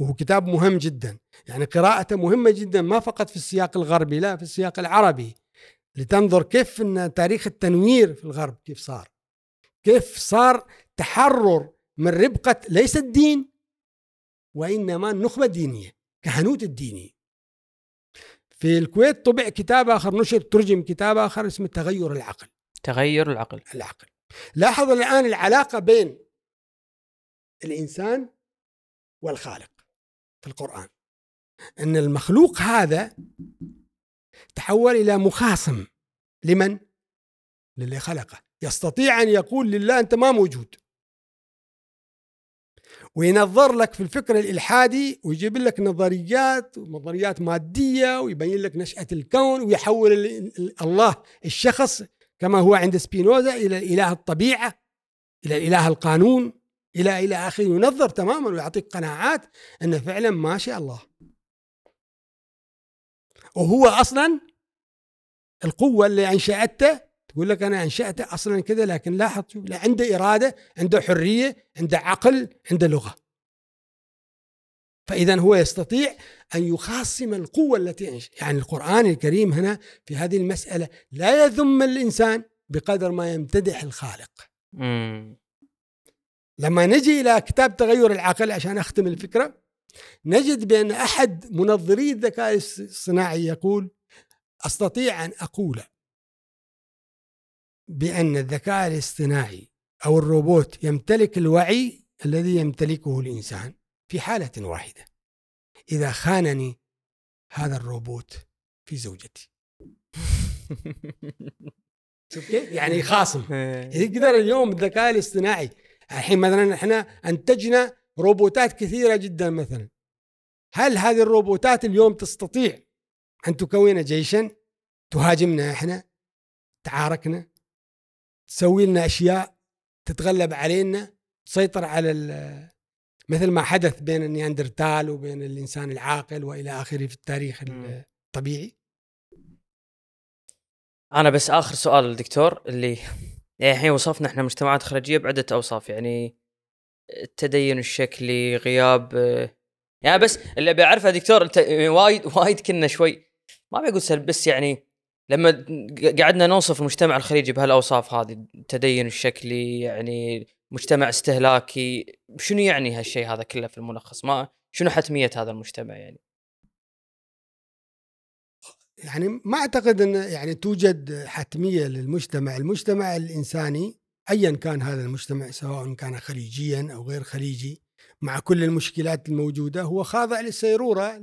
وهو كتاب مهم جدا. يعني قراءته مهمة جدا ما فقط في السياق الغربي لا في السياق العربي. لتنظر كيف أن تاريخ التنوير في الغرب كيف صار. كيف صار تحرر من ربقة ليس الدين وإنما النخبة الدينية كهنوت الديني. في الكويت طبع كتاب آخر نشر ترجم كتاب آخر اسمه تغير العقل. تغير العقل. العقل. لاحظ الآن العلاقة بين الإنسان والخالق في القرآن. أن المخلوق هذا تحول إلى مخاصم. لمن؟ للي خلقه. يستطيع أن يقول لله أنت ما موجود. وينظر لك في الفكر الإلحادي ويجيب لك نظريات ونظريات مادية ويبين لك نشأة الكون ويحول الله الشخص كما هو عند سبينوزا إلى إله الطبيعة إلى إله القانون إلى إلى آخره. ينظر تماما ويعطيك قناعات أنه فعلا ما شاء الله. وهو أصلا القوة اللي أنشأته تقول لك أنا انشاته أصلا كذا لكن لاحظ شوف عنده إرادة عنده حرية عنده عقل عنده لغة فاذا هو يستطيع أن يخاصم القوة التي. يعني القرآن الكريم هنا في هذه المسألة لا يذم الإنسان بقدر ما يمتدح الخالق مم. لما نجي إلى كتاب تغير العقل عشان أختم الفكرة نجد بأن أحد منظري الذكاء الصناعي يقول أستطيع أن أقول بأن الذكاء الاصطناعي أو الروبوت يمتلك الوعي الذي يمتلكه الإنسان في حالة واحدة. إذا خانني هذا الروبوت في زوجتي. شوف كيف؟ يعني يخاصم إيه. يقدر اليوم الذكاء الاصطناعي الحين مثلا إحنا أنتجنا روبوتات كثيرة جدا مثلا. هل هذه الروبوتات اليوم تستطيع أن تكون جيشا؟ تهاجمنا إحنا؟ تعاركنا؟ تسوي لنا أشياء تتغلب علينا تسيطر على ال- مثل ما حدث بين النياندرتال وبين الإنسان العاقل وإلى آخره في التاريخ. الطبيعي أنا بس آخر سؤال للدكتور اللي يعني الحين وصفنا إحنا مجتمعات خارجية بعدة أوصاف يعني التدين الشكلي غياب يعني بس اللي أبي أعرفه دكتور أنت وايد وايد كنا شوي ما بقول سلب بس يعني لما قعدنا نوصف المجتمع الخليجي بهالأوصاف هذه التدين الشكلي يعني مجتمع استهلاكي شنو يعني هالشيء هذا كله في الملخص؟ ما شنو حتمية هذا المجتمع يعني؟ يعني ما أعتقد أن يعني توجد حتمية للمجتمع، المجتمع الإنساني ايا كان هذا المجتمع سواء كان خليجيا أو غير خليجي مع كل المشكلات الموجودة هو خاضع للسيرورة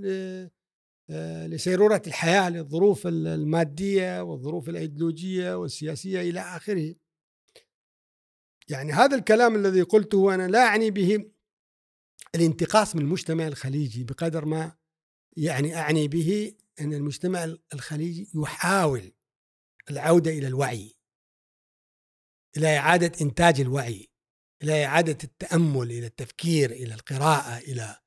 آه، لسيروره الحياة للظروف ال- المادية والظروف الإيديولوجية والسياسية إلى آخره. يعني هذا الكلام الذي قلته أنا لا أعني به الانتقاص من المجتمع الخليجي بقدر ما يعني أعني به أن المجتمع الخليجي يحاول العودة إلى الوعي إلى إعادة إنتاج الوعي إلى إعادة التأمل إلى التفكير إلى القراءة إلى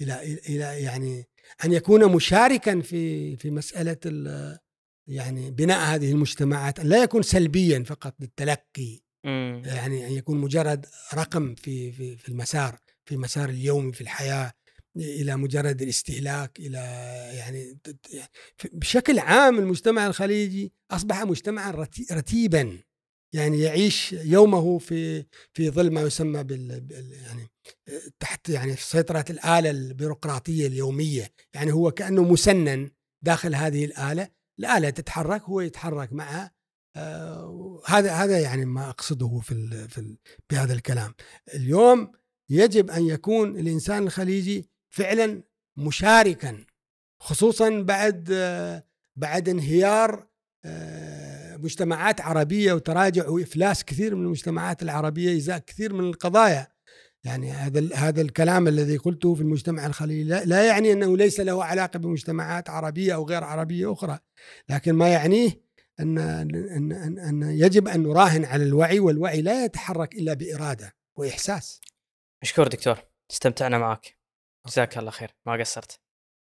إلى إلى يعني أن يكون مشاركا في في مسألة ال- يعني بناء هذه المجتمعات أن لا يكون سلبيا فقط للتلقي إمم. يعني أن يكون مجرد رقم في في في المسار في مسار اليومي في الحياة إلى مجرد الاستهلاك إلى يعني يعني بشكل عام المجتمع الخليجي أصبح مجتمعا رتي- رتيبا. يعني يعيش يومه في في ظل ما يسمى بال يعني تحت يعني سيطرة الآلة البيروقراطية اليومية. يعني هو كأنه مسنن داخل هذه الآلة. الآلة تتحرك هو يتحرك معها. آه، هذا هذا يعني ما أقصده في ال في ال بهذا الكلام. اليوم يجب أن يكون الإنسان الخليجي فعلا مشاركا خصوصا بعد آه، بعد انهيار آه، مجتمعات عربية وتراجع وإفلاس كثير من المجتمعات العربية إزاء كثير من القضايا. يعني هذا هذا الكلام الذي قلته في المجتمع الخليجي لا يعني أنه ليس له علاقة بمجتمعات عربية أو غير عربية أخرى. لكن ما يعنيه أن أن أن, أن يجب أن نراهن على الوعي والوعي لا يتحرك إلا بإرادة وإحساس. مشكور دكتور استمتعنا معك. جزاك الله خير. ما قصرت.